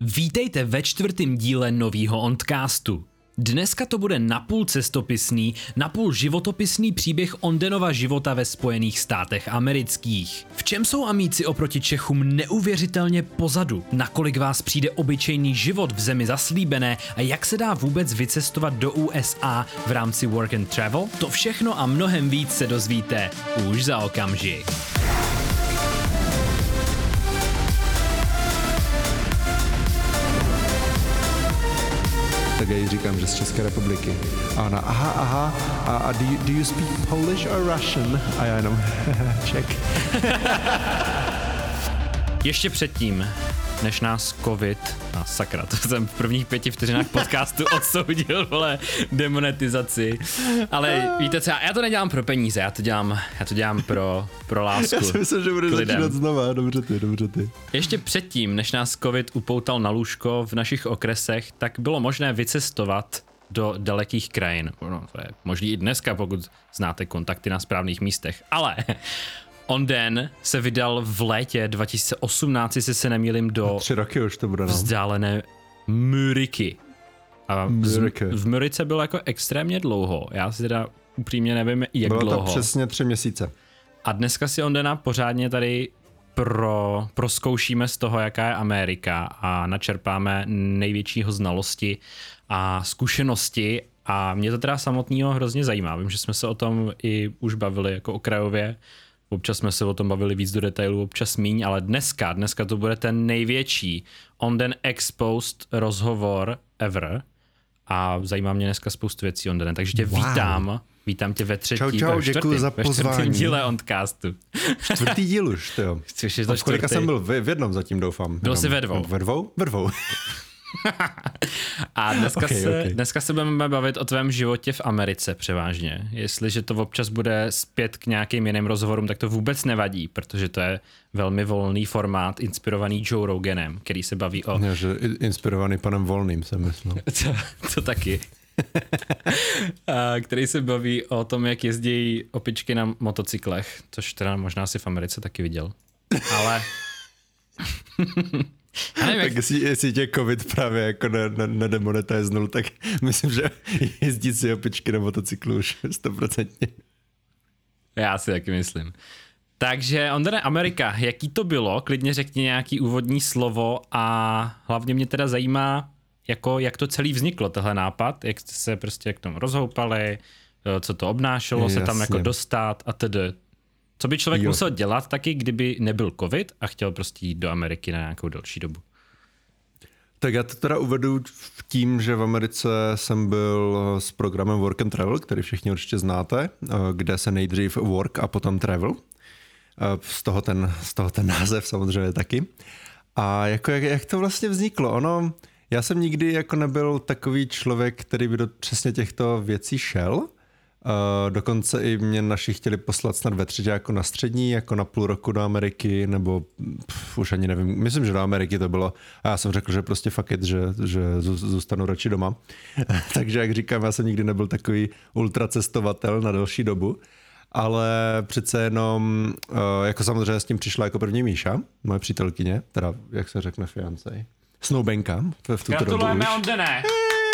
Vítejte ve čtvrtém díle novýho Ondcastu. Dneska to bude napůl cestopisný, napůl životopisný příběh Ondenova života ve Spojených státech amerických. V čem jsou amíci oproti Čechům neuvěřitelně pozadu? Nakolik vás přijde obyčejný život v zemi zaslíbené a jak se dá vůbec vycestovat do USA v rámci work and travel? To všechno a mnohem víc se dozvíte už za okamžik. Tak já jí říkám, že z České republiky. A ona, aha, aha, a, a do, you, do you speak Polish or Russian? A já jenom, Czech. Ještě předtím, než nás covid, a sakra, to jsem v prvních pěti vteřinách podcastu odsoudil, vole, demonetizaci. Ale víte co, já to nedělám pro peníze, já to dělám, já to dělám pro, pro lásku. Já si myslím, že bude začínat znova, dobře ty, dobře ty. Ještě předtím, než nás covid upoutal na lůžko v našich okresech, tak bylo možné vycestovat do dalekých krajin. No, to je možný i dneska, pokud znáte kontakty na správných místech. Ale Onden se vydal v létě 2018, jestli se nemýlim, do tři roky už to bude, no. vzdálené Muriky. A Muriky. v Murice bylo jako extrémně dlouho. Já si teda upřímně nevím, jak bylo dlouho. to přesně tři měsíce. A dneska si Ondena pořádně tady pro, proskoušíme z toho, jaká je Amerika a načerpáme největšího znalosti a zkušenosti a mě to teda samotného hrozně zajímá. Vím, že jsme se o tom i už bavili jako okrajově Občas jsme se o tom bavili víc do detailu, občas míň, ale dneska, dneska to bude ten největší On Den Exposed rozhovor ever a zajímá mě dneska spoustu věcí on den, takže tě wow. vítám, vítám tě ve třetí, čau, čau, ve čtvrtý, za pozvání. ve díle Ondcastu. Čtvrtý díl už, to jo. Což je to kolika jsem byl? V, v jednom zatím doufám. Byl jsi ve dvou. Ve dvou? Ve dvou. A dneska, okay, se, okay. dneska se budeme bavit o tvém životě v Americe převážně. Jestliže to občas bude zpět k nějakým jiným rozhovorům, tak to vůbec nevadí, protože to je velmi volný formát, inspirovaný Joe Roganem, který se baví o... Ne, že inspirovaný panem Volným, jsem myslel. to, to taky. a, který se baví o tom, jak jezdí opičky na motocyklech, což teda možná si v Americe taky viděl. Ale... Já nevím, tak jak... jestli, jestli tě covid právě jako ne, ne, nedemonetiznul, tak myslím, že jezdí si opičky na motocyklu už stoprocentně. Já si taky myslím. Takže Ondra Amerika, jaký to bylo? Klidně řekni nějaký úvodní slovo a hlavně mě teda zajímá, jako, jak to celý vzniklo, tohle nápad, jak jste se prostě k tomu rozhoupali, co to obnášelo, Jasně. se tam jako dostat a tedy. Co by člověk jo. musel dělat taky, kdyby nebyl covid a chtěl prostě jít do Ameriky na nějakou delší dobu? Tak já to teda uvedu v tím, že v Americe jsem byl s programem Work and Travel, který všichni určitě znáte, kde se nejdřív work a potom travel. Z toho ten, z toho ten název samozřejmě taky. A jako jak, jak to vlastně vzniklo? Ono, já jsem nikdy jako nebyl takový člověk, který by do přesně těchto věcí šel, Uh, dokonce i mě naši chtěli poslat snad ve třetí jako na střední, jako na půl roku do Ameriky, nebo pff, už ani nevím, myslím, že do Ameriky to bylo. A já jsem řekl, že prostě fakt it, že, že zůstanu radši doma. Takže jak říkám, já jsem nikdy nebyl takový ultracestovatel na delší dobu. Ale přece jenom, uh, jako samozřejmě s tím přišla jako první Míša, moje přítelkyně, teda jak se řekne fiancej, Snowbenka v, v tuto Gratulujeme, dobu už.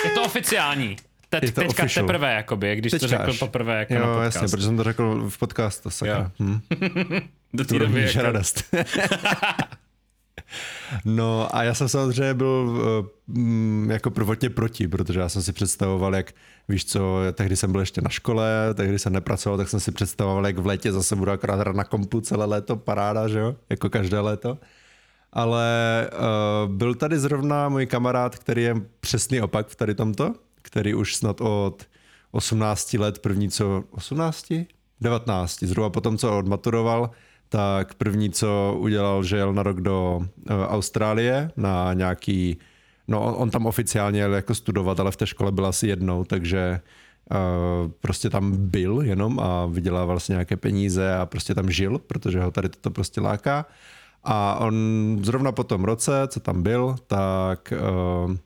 Je to oficiální. Teď, je to teďka official. teprve, jakoby, když Teďka to řekl až. poprvé jako jo, na podcast. jasně, protože jsem to řekl v podcastu, sakra. Hm. Do té doby jako... radost. no a já jsem samozřejmě byl uh, jako prvotně proti, protože já jsem si představoval, jak víš co, tehdy jsem byl ještě na škole, tehdy jsem nepracoval, tak jsem si představoval, jak v létě zase budu akorát hrát na kompu celé léto, paráda, že jo, jako každé léto. Ale uh, byl tady zrovna můj kamarád, který je přesný opak v tady tomto, který už snad od 18 let, první co, 18? 19, zhruba potom, co odmaturoval, tak první, co udělal, že jel na rok do uh, Austrálie na nějaký, no on, tam oficiálně jel jako studovat, ale v té škole byl asi jednou, takže uh, prostě tam byl jenom a vydělával vlastně nějaké peníze a prostě tam žil, protože ho tady toto prostě láká. A on zrovna po tom roce, co tam byl, tak uh,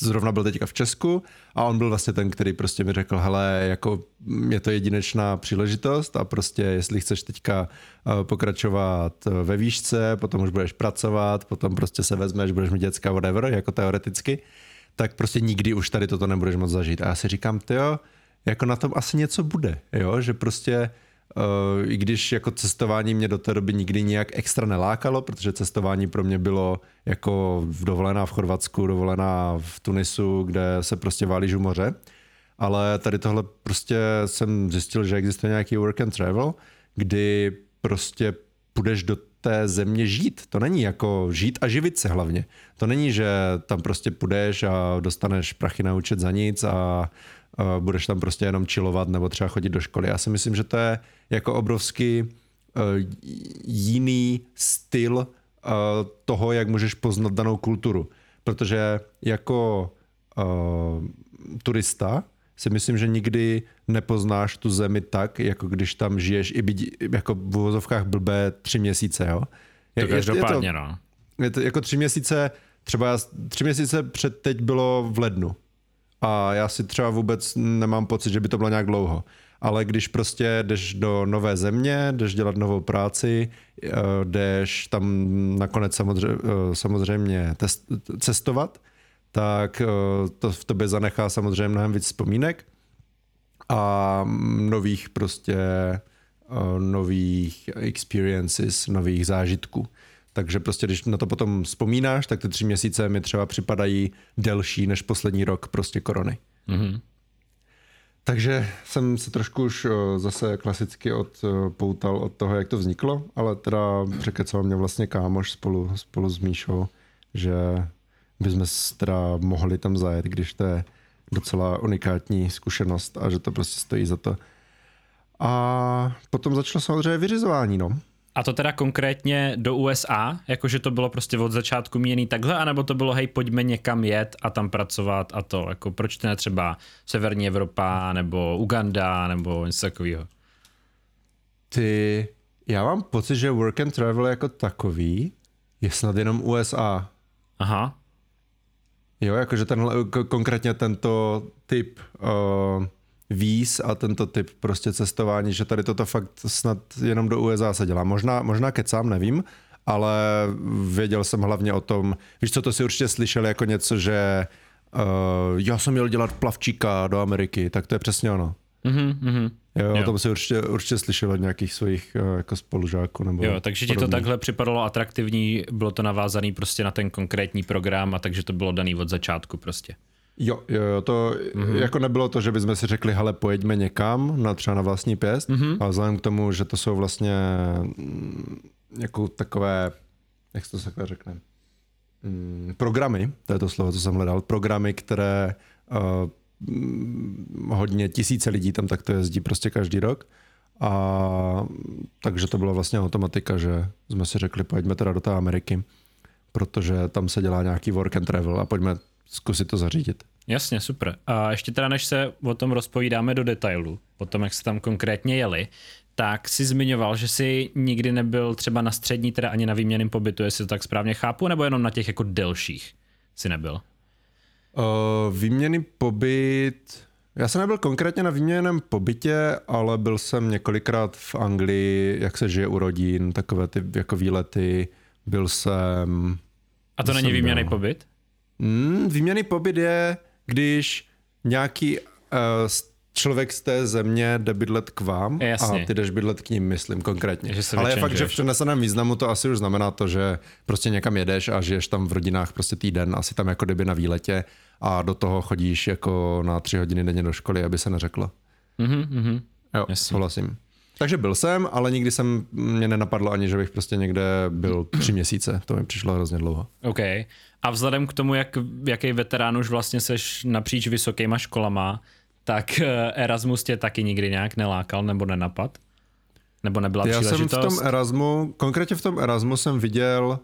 zrovna byl teďka v Česku a on byl vlastně ten, který prostě mi řekl, hele, jako je to jedinečná příležitost a prostě jestli chceš teďka eh, pokračovat ve výšce, potom už budeš pracovat, potom prostě se vezmeš, budeš mít děcka, whatever, jako teoreticky, tak prostě nikdy už tady toto nebudeš moc zažít. A já si říkám, jo, jako na tom asi něco bude, jo, že prostě I když jako cestování mě do té doby nikdy nějak extra nelákalo, protože cestování pro mě bylo jako dovolená v Chorvatsku, dovolená v Tunisu, kde se prostě válíš u moře. Ale tady tohle prostě jsem zjistil, že existuje nějaký work and travel, kdy prostě půjdeš do té země žít. To není jako žít a živit se hlavně. To není, že tam prostě půjdeš a dostaneš prachy na účet za nic a uh, budeš tam prostě jenom chillovat nebo třeba chodit do školy. Já si myslím, že to je jako obrovský uh, jiný styl uh, toho, jak můžeš poznat danou kulturu. Protože jako uh, turista si myslím, že nikdy nepoznáš tu zemi tak, jako když tam žiješ i byť, jako v uvozovkách blbé tři měsíce, jo? Je, to každopádně, je to, no. Je to jako tři měsíce, třeba tři měsíce před teď bylo v lednu a já si třeba vůbec nemám pocit, že by to bylo nějak dlouho. Ale když prostě jdeš do nové země, jdeš dělat novou práci, eh, jdeš tam nakonec samozřejmě, eh, samozřejmě test, cestovat, tak eh, to v tobě zanechá samozřejmě mnohem víc vzpomínek a nových prostě nových experiences, nových zážitků. Takže prostě, když na to potom vzpomínáš, tak ty tři měsíce mi třeba připadají delší než poslední rok prostě korony. Mm-hmm. Takže jsem se trošku už zase klasicky odpoutal od toho, jak to vzniklo, ale teda překecal mě vlastně kámoš spolu, spolu s Míšou, že bychom teda mohli tam zajet, když to je docela unikátní zkušenost a že to prostě stojí za to. A potom začalo samozřejmě vyřizování, no. A to teda konkrétně do USA, jakože to bylo prostě od začátku měný takhle, anebo to bylo hej, pojďme někam jet a tam pracovat a to, jako proč to ne třeba Severní Evropa, nebo Uganda, nebo něco takového? Ty, já mám pocit, že work and travel jako takový je snad jenom USA. Aha. Jo, jakože tenhle, konkrétně tento typ uh, víz a tento typ prostě cestování, že tady toto fakt snad jenom do USA se dělá. Možná, možná kecám, nevím, ale věděl jsem hlavně o tom, víš co, to si určitě slyšel jako něco, že uh, já jsem měl dělat plavčíka do Ameriky, tak to je přesně ono. Mm-hmm, Jo, jo. o tom si určitě, určitě slyšel od nějakých svých uh, jako spolužáků. Nebo jo, takže ti to takhle připadalo atraktivní, bylo to navázané prostě na ten konkrétní program a takže to bylo daný od začátku prostě. Jo, jo, jo to mm-hmm. jako nebylo to, že bychom si řekli, hele, pojďme někam, na třeba na vlastní pěst, mm-hmm. a vzhledem k tomu, že to jsou vlastně mm, jako takové, jak se to takhle řekne, mm, programy, to je to slovo, co jsem hledal, programy, které uh, hodně tisíce lidí tam takto jezdí prostě každý rok. A takže to byla vlastně automatika, že jsme si řekli, pojďme teda do té Ameriky, protože tam se dělá nějaký work and travel a pojďme zkusit to zařídit. Jasně, super. A ještě teda, než se o tom rozpovídáme do detailu, o tom, jak se tam konkrétně jeli, tak si zmiňoval, že jsi nikdy nebyl třeba na střední, teda ani na výměném pobytu, jestli to tak správně chápu, nebo jenom na těch jako delších si nebyl? Uh, výměný pobyt, já jsem nebyl konkrétně na výměném pobytě, ale byl jsem několikrát v Anglii, jak se žije u rodin, takové ty jako výlety, byl jsem... A to není výměný pobyt? Mm, výměný pobyt je, když nějaký uh, člověk z té země jde bydlet k vám Jasně. a ty jdeš bydlet k ním, myslím konkrétně. Ale je fakt, že v přeneseném významu to asi už znamená to, že prostě někam jedeš a žiješ tam v rodinách prostě týden, asi tam jako kdyby na výletě a do toho chodíš jako na tři hodiny denně do školy, aby se neřeklo. Mm-hmm, Jo, Jasně. souhlasím. Takže byl jsem, ale nikdy jsem, mě nenapadlo ani, že bych prostě někde byl tři měsíce. To mi přišlo hrozně dlouho. OK. A vzhledem k tomu, jak, jaký veterán už vlastně seš napříč vysokýma školama, tak eh, Erasmus tě taky nikdy nějak nelákal nebo nenapad? Nebo nebyla Já příležitost? jsem v tom Erasmu, konkrétně v tom Erasmu jsem viděl,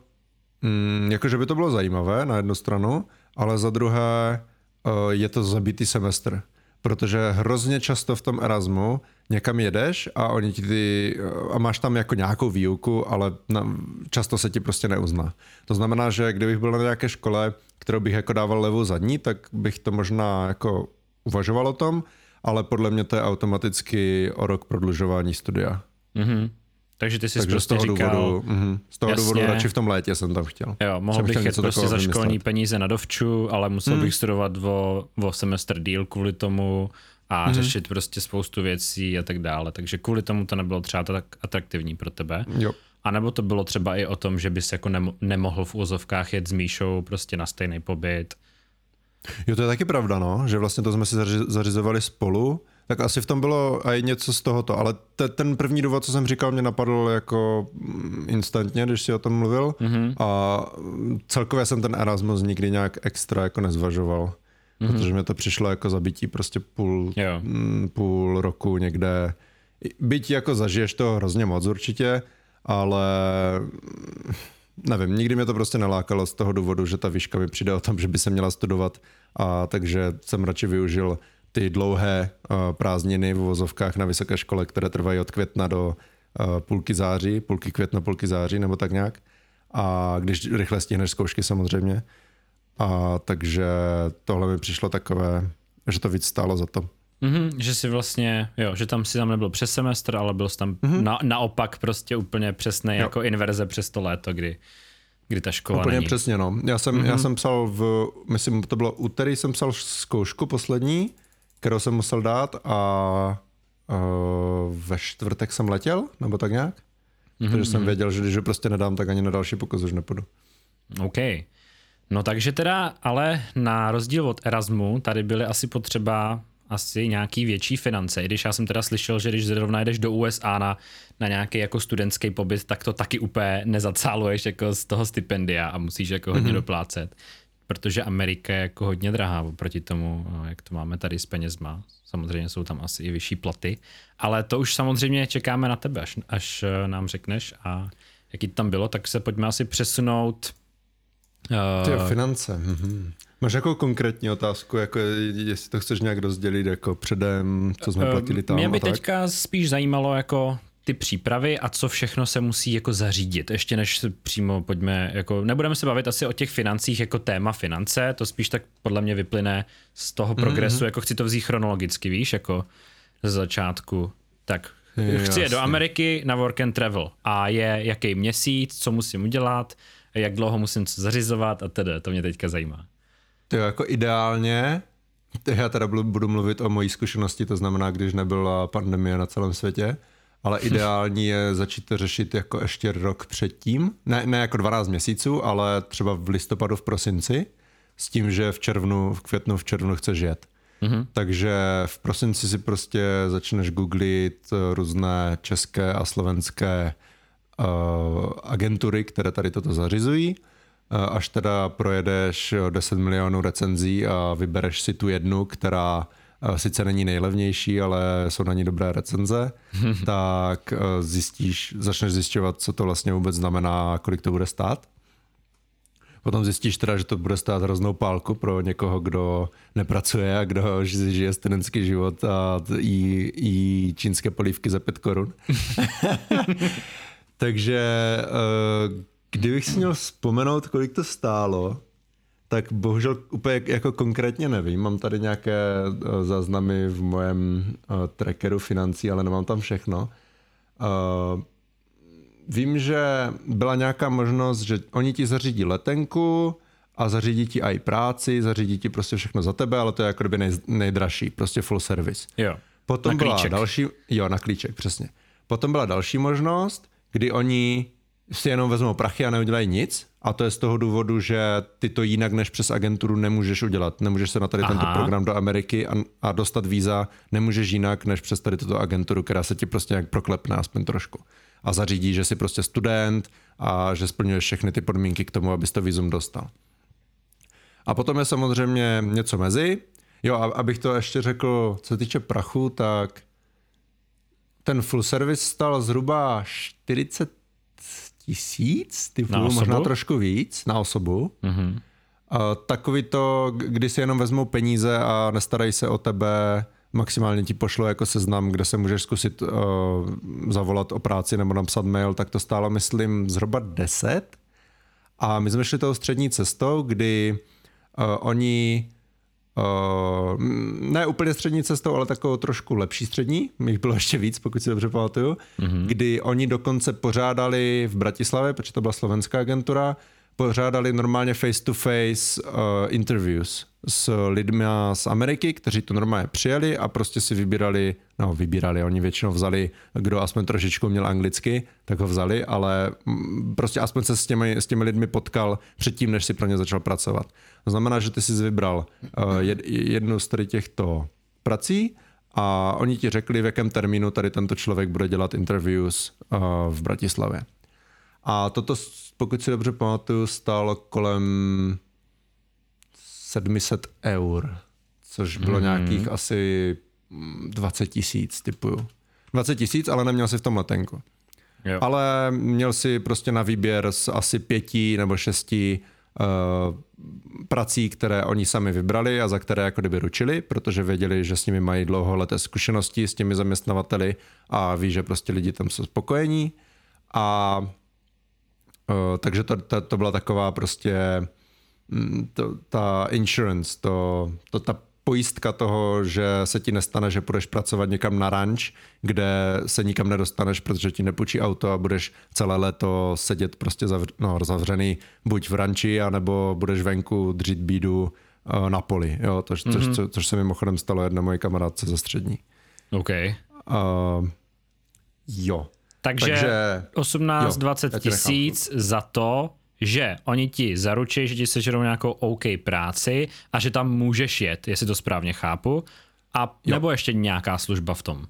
mm, jakože by to bylo zajímavé na jednu stranu, ale za druhé uh, je to zabitý semestr. Protože hrozně často v tom Erasmu někam jedeš a oni ti ty, a máš tam jako nějakou výuku, ale na, často se ti prostě neuzná. To znamená, že kdybych byl na nějaké škole, kterou bych jako dával levou zadní, tak bych to možná jako uvažoval o tom, ale podle mě to je automaticky o rok prodlužování studia. Mm-hmm. Takže ty jsi Takže z prostě toho říkal, důvodu, mhm, z toho jasně. důvodu radši v tom létě jsem tam chtěl. jo, mohl Jsem bych jet prostě za školní vymyslet. peníze na dovču, ale musel bych studovat o, o semestr díl kvůli tomu a řešit prostě spoustu věcí a tak dále. Takže kvůli tomu to nebylo třeba tak atraktivní pro tebe. Jo. A nebo to bylo třeba i o tom, že bys jako nemo- nemohl v úzovkách jet s Míšou prostě na stejný pobyt. Jo, to je taky pravda, no, že vlastně to jsme si zaři- zařizovali spolu, tak asi v tom bylo i něco z tohoto, ale te, ten první důvod, co jsem říkal, mě napadl jako mm, instantně, když si o tom mluvil mm-hmm. a mm, celkově jsem ten Erasmus nikdy nějak extra jako nezvažoval, mm-hmm. protože mi to přišlo jako zabití prostě půl, Jo. mm, půl roku někde, byť jako zažiješ to hrozně moc určitě, ale nevím, nikdy mě to prostě nelákalo z toho důvodu, že ta výška mi přijde o tom, že by se měla studovat a takže jsem radši využil ty dlouhé uh, prázdniny v vozovkách na vysoké škole, které trvají od května do uh, půlky září, půlky května, půlky září nebo tak nějak. A když rychle stihneš zkoušky samozřejmě. A takže tohle mi přišlo takové, že to víc stálo za to. Mhm, že si vlastně, jo, že tam si tam nebyl přes semestr, ale byl jsi tam Mhm. na, naopak prostě úplně přesný jako inverze přes to léto, kdy, kdy ta škola Úplně není. přesně, no. Já jsem, mm-hmm. já jsem psal v, myslím, to bylo úterý, jsem psal zkoušku poslední, kterou jsem musel dát a uh, ve čtvrtek jsem letěl, nebo tak nějak. Mm-hmm. Takže jsem věděl, že když ho prostě nedám, tak ani na další pokus už nepůjdu. OK. No takže teda, ale na rozdíl od Erasmu, tady byly asi potřeba asi nějaký větší finance, i když já jsem teda slyšel, že když zrovna jdeš do USA na, na nějaký jako studentský pobyt, tak to taky úplně nezacáluješ jako z toho stipendia a musíš jako hodně mm-hmm. doplácet, protože Amerika je jako hodně drahá oproti tomu, eh, jak to máme tady s penězma. Samozřejmě jsou tam asi i vyšší platy, ale to už samozřejmě čekáme na tebe, až, až eh, nám řekneš a jaký to tam bylo, tak se pojďme asi přesunout Ty Uh, finance. Mm-hmm. Máš jako konkrétní otázku, jako jestli to chceš nějak rozdělit jako předem, co jsme platili tam Mě by a tak? teďka spíš zajímalo jako ty přípravy a co všechno se musí jako zařídit, ještě než se přímo pojďme, jako nebudeme se bavit asi o těch financích jako téma finance, to spíš tak podle mě vyplyne z toho progresu, mm-hmm. jako chci to vzít chronologicky, víš, jako ze začátku. Tak Jo, chci jet do. Ameriky na work and travel a je jaký měsíc, co musím udělat, jak dlouho musím co zařizovat a tedy, to mě teďka zajímá. To jako ideálně, já teda budu- budu mluvit o mojí zkušenosti, to znamená, když nebyla pandemie na celém světě, ale ideální je začít to řešit jako ještě rok předtím, ne, ne jako 12 měsíců, ale třeba v listopadu, v prosinci, s tím, že v červnu, v květnu, v červnu chceš jet. Mm-hmm. Takže v prosinci si prostě začneš googlit eh, různé české a slovenské uh, agentury, které tady toto zařizují. Eh, Až teda projedeš eh, 10 milionů recenzí a vybereš si tu jednu, která sice není nejlevnější, ale jsou na ní dobré recenze, tak eh, zjistíš, začneš zjišťovat, co to vlastně vůbec znamená, kolik to bude stát. Potom zjistíš teda, že to bude stát hroznou pálku pro někoho, kdo nepracuje a kdo ži- žije studentský život a jí, jí čínské polívky za pět korun. Takže eh, kdybych si měl vzpomenout, kolik to stálo, tak bohužel úplně jako konkrétně nevím. Mám tady nějaké eh, záznamy v mojem eh, trackeru financí, ale nemám tam všechno. Eh, Vím, že byla nějaká možnost, že oni ti zařídí letenku a zařídí ti i práci, zařídí ti prostě všechno za tebe, ale to je jako kdyby nej, nejdražší, prostě full service. Jo. Potom Na byla klíček. další, jo, na klíček, přesně. Potom byla další možnost, kdy oni si jenom vezmou prachy a neudělají nic. A to je z toho důvodu, že ty to jinak než přes agenturu nemůžeš udělat. Nemůžeš se na tady tento Aha. program do Ameriky a, a dostat víza nemůžeš jinak než přes tady tuto agenturu, která se ti prostě nějak proklepne aspoň trošku. A zařídí, že jsi prostě student a že splňuješ všechny ty podmínky k tomu, abys to vízum dostal. A potom je samozřejmě něco mezi. Jo, a abych to ještě řekl, co se týče prachu, tak ten full service stal zhruba 40 tisíc, ty možná trošku víc na osobu. Mhm. A takový to, kdy si jenom vezmou peníze a nestarají se o tebe, maximálně ti pošlo jako seznam, kde se můžeš zkusit uh, zavolat o práci nebo napsat mail, tak to stálo, myslím, zhruba 10. A my jsme šli tou střední cestou, kdy oni Uh, ne úplně střední cestou, ale takovou trošku lepší střední, jich bylo ještě víc, pokud si dobře pamatuju, mm-hmm. kdy oni dokonce pořádali v Bratislavě, protože to byla slovenská agentura, pořádali normálně face-to-face uh, interviews s lidmi z Ameriky, kteří to normálně přijeli a prostě si vybírali, no vybírali, oni většinou vzali, kdo aspoň trošičku měl anglicky, tak ho vzali, ale mm, prostě aspoň se s těmi, s těmi lidmi potkal předtím, než si pro ně začal pracovat. To znamená, že ty jsi vybral uh, jed, jednu z tady těchto prací a oni ti řekli, v jakém termínu tady tento člověk bude dělat interviews uh, v Bratislavě. A toto, pokud si dobře pamatuju, stálo kolem 700 eur, což bylo mm. nějakých asi 20 tisíc, typuju. 20 tisíc, ale neměl si v tom letenku. Jo. Ale měl si prostě na výběr z asi pěti nebo šesti uh, prací, které oni sami vybrali a za které jako kdyby ručili, protože věděli, že s nimi mají dlouholeté zkušenosti s těmi zaměstnavateli a ví, že prostě lidi tam jsou spokojení. A uh, takže to, to, to byla taková prostě Mm, to, ta insurance, to, to, ta pojistka toho, že se ti nestane, že půjdeš pracovat někam na ranč, kde se nikam nedostaneš, protože ti nepůjčí auto a budeš celé léto sedět prostě zavř, no, zavřený buď v ranči, anebo budeš venku dřít bídu uh, na poli, jo, to, mm-hmm. což, co, což se mimochodem stalo jedné moje kamarádce ze střední. OK. Uh, jo. Takže, Takže 18-20 tisíc za to, že oni ti zaručí, že ti sežerou nějakou OK práci a že tam můžeš jet, jestli to správně chápu, a nebo ještě nějaká služba v tom?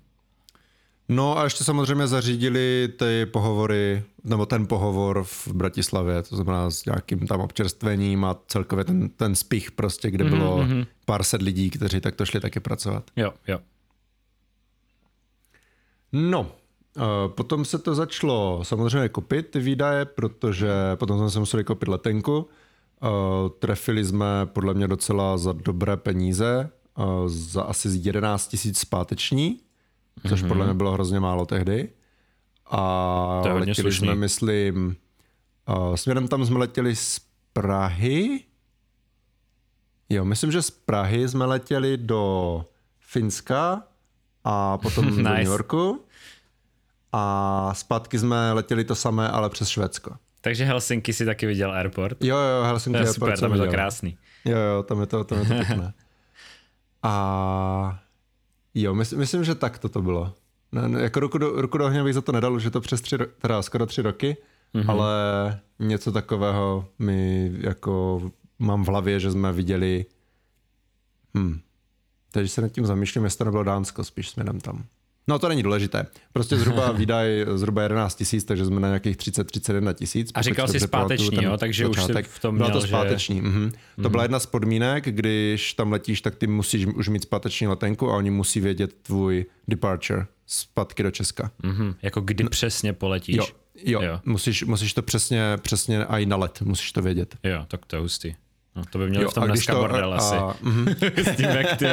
No a ještě samozřejmě zařídili ty pohovory, nebo ten pohovor v Bratislavě, to znamená s nějakým tam občerstvením a celkově ten, ten spich prostě, kde mm-hmm, bylo mm-hmm. pár set lidí, kteří takto šli taky pracovat. Jo, jo. No, Potom se to začalo samozřejmě kopit ty výdaje, protože potom jsme se museli kopit letenku. Trefili jsme podle mě docela za dobré peníze, za asi 11 tisíc zpáteční, což mm-hmm. podle mě bylo hrozně málo tehdy. A to je letěli slušný. jsme, myslím, směrem tam jsme letěli z Prahy. Jo, myslím, že z Prahy jsme letěli do Finska a potom nice. do New Yorku a zpátky jsme letěli to samé, ale přes Švédsko. Takže Helsinki si taky viděl airport? Jo, jo, Helsinki to je super, tam je to krásný. Jo, jo, tam je to, tam je to pěkné. A jo, myslím, myslím, že tak to bylo. Ne, ne, jako ruku do, ruku do ohně bych za to nedal, že to přes tři, teda skoro tři roky, mm-hmm. ale něco takového mi jako mám v hlavě, že jsme viděli hm, takže se nad tím zamýšlím, jestli to nebylo Dánsko spíš směrem tam. No to není důležité. Prostě zhruba výdaj zhruba 11 tisíc, takže jsme na nějakých 30-31 tisíc. A říkal jsi zpáteční, jo, takže začátek. už v tom měl, Byla to zpáteční. Že... Mhm. To mhm. byla jedna z podmínek, když tam letíš, tak ty musíš už mít zpáteční letenku a oni musí vědět tvůj departure zpátky do Česka. Mhm. Jako kdy no. přesně poletíš. Jo, jo. jo. Musíš, musíš to přesně, přesně i na let, musíš to vědět. Jo, tak to je hustý. No, to by mělo v tom dneska to, bordel asi. A, mm-hmm. S tím, jak ty,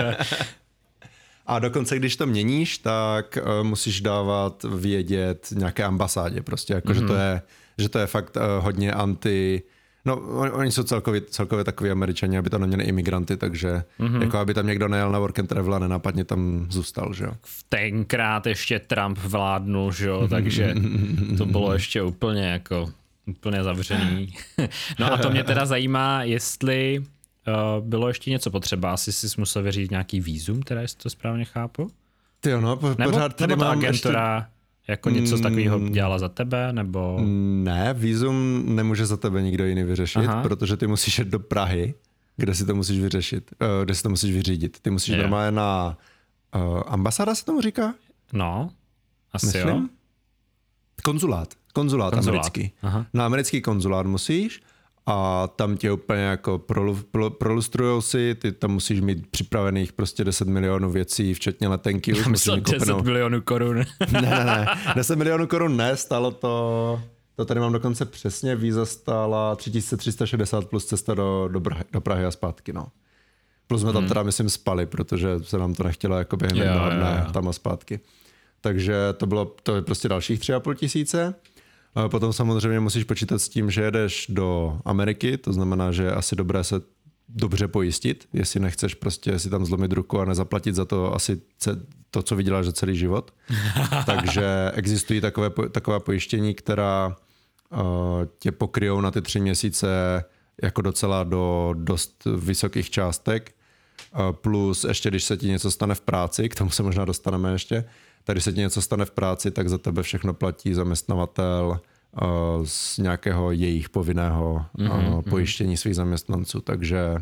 a dokonce, když to měníš, tak uh, musíš dávat vědět nějaké ambasádě, prostě jako, mm-hmm. že, to mhm. je, že to je fakt uh, hodně anti... No, oni, oni jsou celkově, celkově takový američani, aby tam neměli imigranty, takže mm-hmm. jako aby tam někdo nejel na work and travel a nenápadně tam zůstal, že jo. Tenkrát ještě Trump vládnul, že jo, takže to bylo ještě úplně jako úplně zavřený. no a to mě teda zajímá, jestli bylo ještě něco potřeba? Asi jsi musel vyřídit nějaký výzum, teda jestli to správně chápu? Ty no, po, nebo, pořád tady nebo mám agentura ještě... jako něco z takového mm. dělala za tebe, nebo... Ne, výzum nemůže za tebe nikdo jiný vyřešit, Aha. protože ty musíš jít do Prahy, kde si to musíš vyřešit, uh, kde si to musíš vyřídit. Ty musíš je. normálně na uh, ambasáda se tomu říká? No, asi Myslím? jo. Konzulát. Konzulát, konzulát. americký. Aha. Na americký konzulát musíš a tam tě úplně jako prolu, pro, prolustrujou si, ty tam musíš mít připravených prostě 10 milionů věcí, včetně letenky. Už myslel 10 kopenou. milionů korun. ne, ne, ne, 10 milionů korun ne, stalo to, to tady mám dokonce přesně, víza stála 3360 plus cesta do, do, Prahy, do Prahy a zpátky, no. Plus jsme tam hmm. teda, myslím, spali, protože se nám to nechtělo jako během jednoho dne tam a zpátky. Takže to bylo to je prostě dalších tři a půl tisíce. Potom samozřejmě musíš počítat s tím, že jedeš do Ameriky, to znamená, že je asi dobré se dobře pojistit, jestli nechceš prostě si tam zlomit ruku a nezaplatit za to asi to, co vyděláš za celý život. Takže existují takové, taková pojištění, která uh, tě pokryjou na ty tři měsíce jako docela do dost vysokých částek. Uh, plus ještě, když se ti něco stane v práci, k tomu se možná dostaneme ještě, tak když se ti něco stane v práci, tak za tebe všechno platí zaměstnavatel uh, z nějakého jejich povinného mm-hmm. pojištění svých zaměstnanců. Takže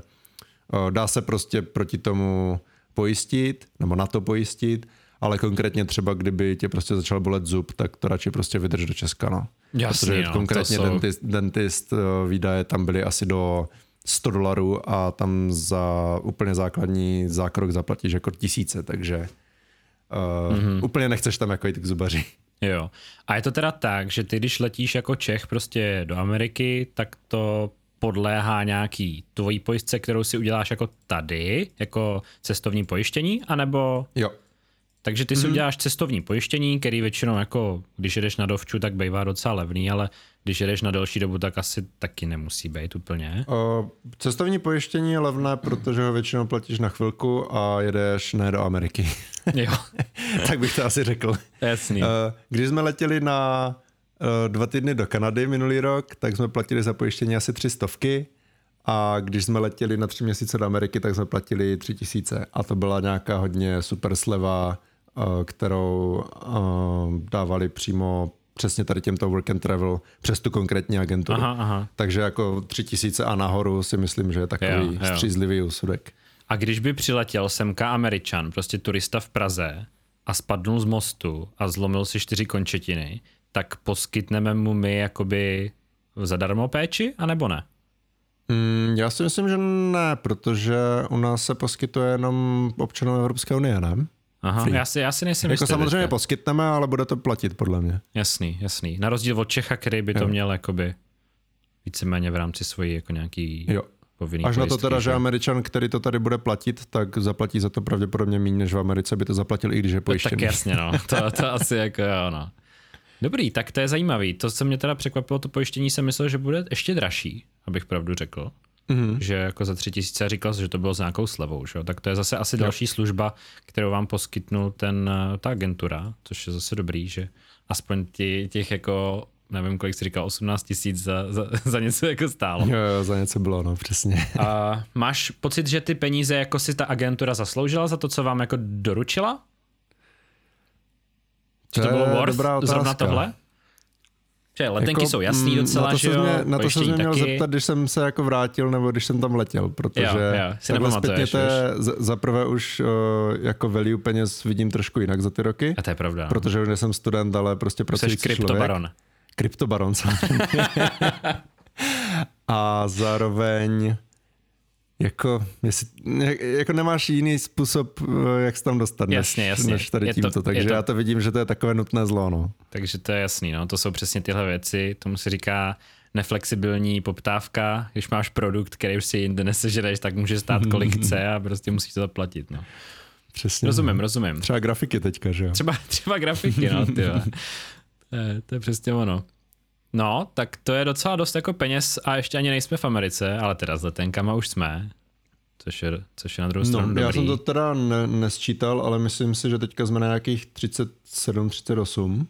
uh, dá se prostě proti tomu pojistit, nebo na to pojistit, ale konkrétně třeba, kdyby tě prostě začal bolet zub, tak to radši prostě vydrž do Česka, no. Jasný, Protože no, konkrétně jsou... dentist, dentist výdaje tam byly asi do 100 dolarů a tam za úplně základní zákrok zaplatíš jako tisíce, takže uh, mm-hmm. úplně nechceš tam jako jít k zubaři. Jo. A je to teda tak, že ty když letíš jako Čech prostě do Ameriky, tak to podléhá nějaký tvojí pojistce, kterou si uděláš jako tady, jako cestovní pojištění, anebo... Jo. Takže ty si mm-hmm. uděláš cestovní pojištění, který většinou jako, když jedeš na dovču, tak bývá docela levný, ale když jedeš na delší dobu, tak asi taky nemusí být úplně. O, cestovní pojištění je levné, protože ho většinou platíš na chvilku a jedeš ne do Ameriky. Jo. tak bych to asi řekl. Jasný. Když jsme letěli na dva týdny do Kanady minulý rok, tak jsme platili za pojištění asi tři stovky a když jsme letěli na tři měsíce do Ameriky, tak jsme platili tři tisíce a to byla nějaká hodně super sleva, kterou dávali přímo přesně tady těmto work and travel přes tu konkrétní agenturu. Aha, aha. Takže jako tři tisíce a nahoru si myslím, že je takový jo, jo. střízlivý úsudek. A když by přiletěl semka Američan, prostě turista v Praze a spadnul z mostu a zlomil si čtyři končetiny, tak poskytneme mu my jakoby zadarmo péči, anebo ne? Mm, já si myslím, že ne, protože u nás se poskytuje jenom občanům Evropské unie, ne? Aha, já si, já si nejsem Jako samozřejmě teďka. poskytneme, ale bude to platit podle mě. Jasný, jasný. Na rozdíl od Čecha, který by to jo. měl jakoby víceméně v rámci svojí jako nějaký jo. povinný Až na to teda, že Američan, který to tady bude platit, tak zaplatí za to pravděpodobně méně, než v Americe by to zaplatil, i když je pojištěný. Tak jasně, no. To, to asi jako jo, no. Dobrý, tak to je zajímavý. To, co mě teda překvapilo, to pojištění jsem myslel, že bude ještě dražší, abych pravdu řekl. Mm-hmm. Že jako za tři tisíce říkal že to bylo s nějakou slevou, že? tak to je zase asi další služba, kterou vám poskytnul ten, eh, ta agentura, což je zase dobrý, že aspoň tě, těch jako nevím, kolik jsi říkal, 18 tisíc za, za, za něco jako stálo. Jo, jo, za něco bylo, no, přesně. A máš pocit, že ty peníze jako si ta agentura zasloužila za to, co vám jako doručila? To, to bylo worth dobrá zrovna tohle? Že letenky jako, jsou jasný mm, docela, na to že jo? Mě, na to se mě měl zeptat, když jsem se jako vrátil, nebo když jsem tam letěl, protože jo, jo, si zpětně to je, za prvé už uh, jako value peněz vidím trošku jinak za ty roky. A to je pravda. Protože už nejsem student, ale prostě pracující Jsi kryptobaron. Kryptobaron, A zároveň jako, jestli, jako nemáš jiný způsob, eh, jak se tam dostat, jasně, než, jasně. než tady je tímto, to, takže to... já to vidím, že to je takové nutné zlo. No. Takže to je jasný, no. to jsou přesně tyhle věci, tomu se říká neflexibilní poptávka, když máš produkt, který už si jinde nesežereš, tak může stát kolik chce a prostě musíš to zaplatit. No. Přesně. Rozumím, no. rozumím. Třeba grafiky teďka, že jo? Třeba, třeba grafiky, no, ty to, je, to je přesně ono. No, tak to je docela dost jako peněz a ještě ani nejsme v Americe, ale teda s letenkama už jsme, což je, což je na druhou stranu no, dobrý. Já jsem to teda ne, nesčítal, ale myslím si, že teďka jsme na nějakých 37, 38.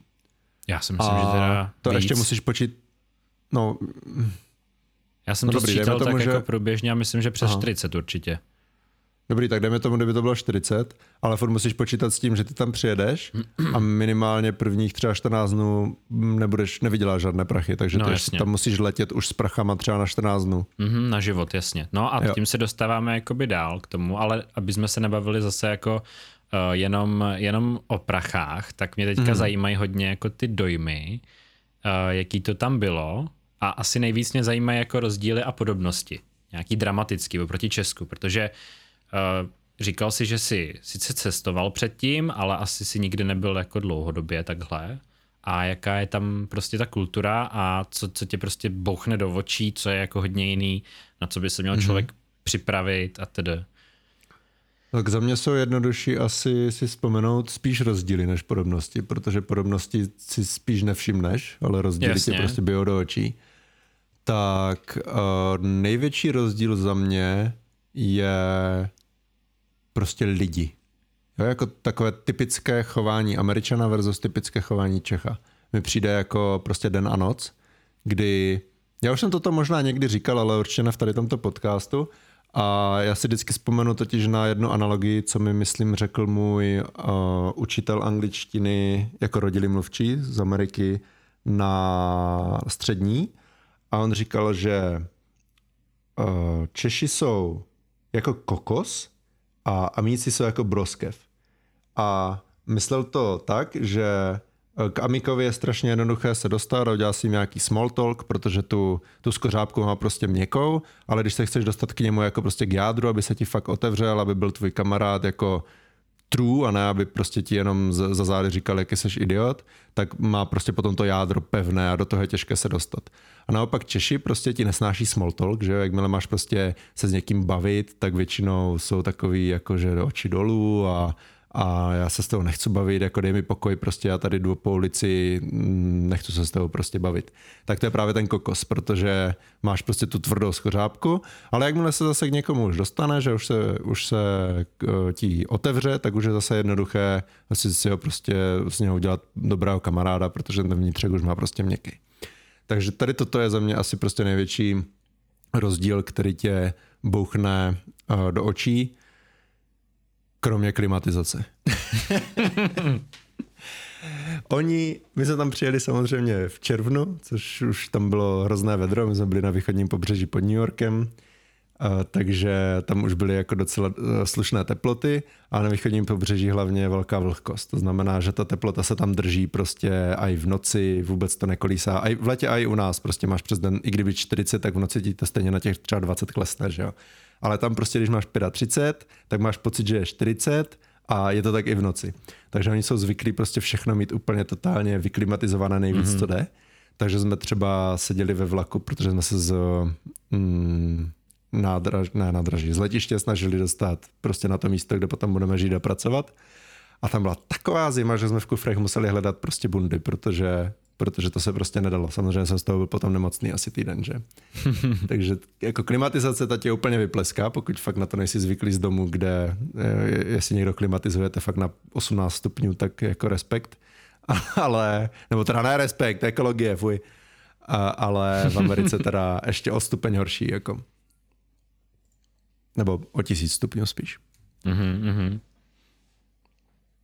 Já si myslím, a že teda to víc. ještě musíš počít, no... Já jsem no to dobrý, sčítal tomu, tak že... jako průběžně a myslím, že přes Aha. 40 určitě. Dobrý, tak dejme tomu, kdyby to bylo 40, ale furt musíš počítat s tím, že ty tam přijedeš a minimálně prvních třeba 14 dnů nebudeš, nevyděláš žádné prachy, takže no, ty tam musíš letět už s prachama třeba na 14 dnů. Mm-hmm, na život, jasně. No a jo. tím se dostáváme jakoby dál k tomu, ale aby jsme se nebavili zase jako uh, jenom, jenom o prachách, tak mě teďka mm-hmm. zajímají hodně jako ty dojmy, uh, jaký to tam bylo a asi nejvíc mě zajímají jako rozdíly a podobnosti. Nějaký dramatický oproti Česku, protože Uh, říkal si, že jsi sice cestoval předtím, ale asi si nikdy nebyl jako dlouhodobě takhle. A jaká je tam prostě ta kultura a co, co tě prostě bouchne do očí, co je jako hodně jiný, na co by se měl mm-hmm. člověk připravit a tedy. Tak za mě jsou jednodušší asi si vzpomenout spíš rozdíly než podobnosti, protože podobnosti si spíš nevšimneš, ale rozdíly Jasně. ti prostě bijou do očí. tak uh, největší rozdíl za mě je prostě lidi. Jo, jako takové typické chování Američana versus typické chování Čecha. Mi přijde jako prostě den a noc, kdy, já už jsem toto možná někdy říkal, ale určitě ne v tady tomto podcastu, a já si vždycky vzpomenu totiž na jednu analogii, co mi myslím řekl můj uh, učitel angličtiny jako rodilý mluvčí z Ameriky na střední. A on říkal, že uh, Češi jsou jako kokos a Amíci jsou jako broskev. A myslel to tak, že k Amikovi je strašně jednoduché se dostat a udělat si nějaký small talk, protože tu, tu skořápku má prostě měkkou, ale když se chceš dostat k němu jako prostě k jádru, aby se ti fakt otevřel, aby byl tvůj kamarád jako true a ne, aby prostě ti jenom za zády říkal, jaký jsi idiot, tak má prostě potom to jádro pevné a do toho je těžké se dostat. A naopak Češi prostě ti nesnáší small talk, že jakmile máš prostě se s někým bavit, tak většinou jsou takový jako, že oči dolů a, a já se s tebou nechci bavit, jako dej mi pokoj, prostě já tady jdu po ulici, mm, nechci se s tebou prostě bavit. Tak to je právě ten kokos, protože máš prostě tu tvrdou schořápku, ale jakmile se zase k někomu už dostane, že už se, už se eh, ti otevře, tak už je zase jednoduché asi si ho prostě s něho udělat dobrého kamaráda, protože ten vnitřek už má prostě měkký. Takže tady toto je za mě asi prostě největší rozdíl, který tě bouchne eh, do očí Kromě klimatizace. Oni, my jsme tam přijeli samozřejmě v červnu, což už tam bylo hrozné vedro, my jsme byli na východním pobřeží pod New Yorkem, takže tam už byly jako docela e, slušné teploty a na východním pobřeží hlavně velká vlhkost. To znamená, že ta teplota se tam drží prostě i v noci, vůbec to nekolísá. I v letě, i u nás prostě máš přes den, i kdyby 40, tak v noci ti to stejně na těch třeba 20 klesne, že jo ale tam prostě, když máš 35, tak máš pocit, že je 40 a je to tak i v noci. Takže oni jsou zvyklí prostě všechno mít úplně totálně vyklimatizované nejvíc, mm-hmm. co jde. Takže jsme třeba seděli ve vlaku, protože jsme se z mm, nádraž, ne, nádraží, z letiště snažili dostat prostě na to místo, kde potom budeme žít a pracovat. A tam byla taková zima, že jsme v kufrech museli hledat prostě bundy, protože protože to se prostě nedalo. Samozřejmě jsem z toho byl potom nemocný asi týden, že? Takže jako klimatizace ta tě úplně vypleská, pokud fakt na to nejsi zvyklý z domu, kde eh, jestli někdo klimatizujete fakt na 18 stupňů, tak jako respekt. Ale, nebo teda ne respekt, ekologie, fuj. A, ale v Americe teda ještě o stupeň horší, jako. Nebo o tisíc stupňů spíš. Mm-hmm.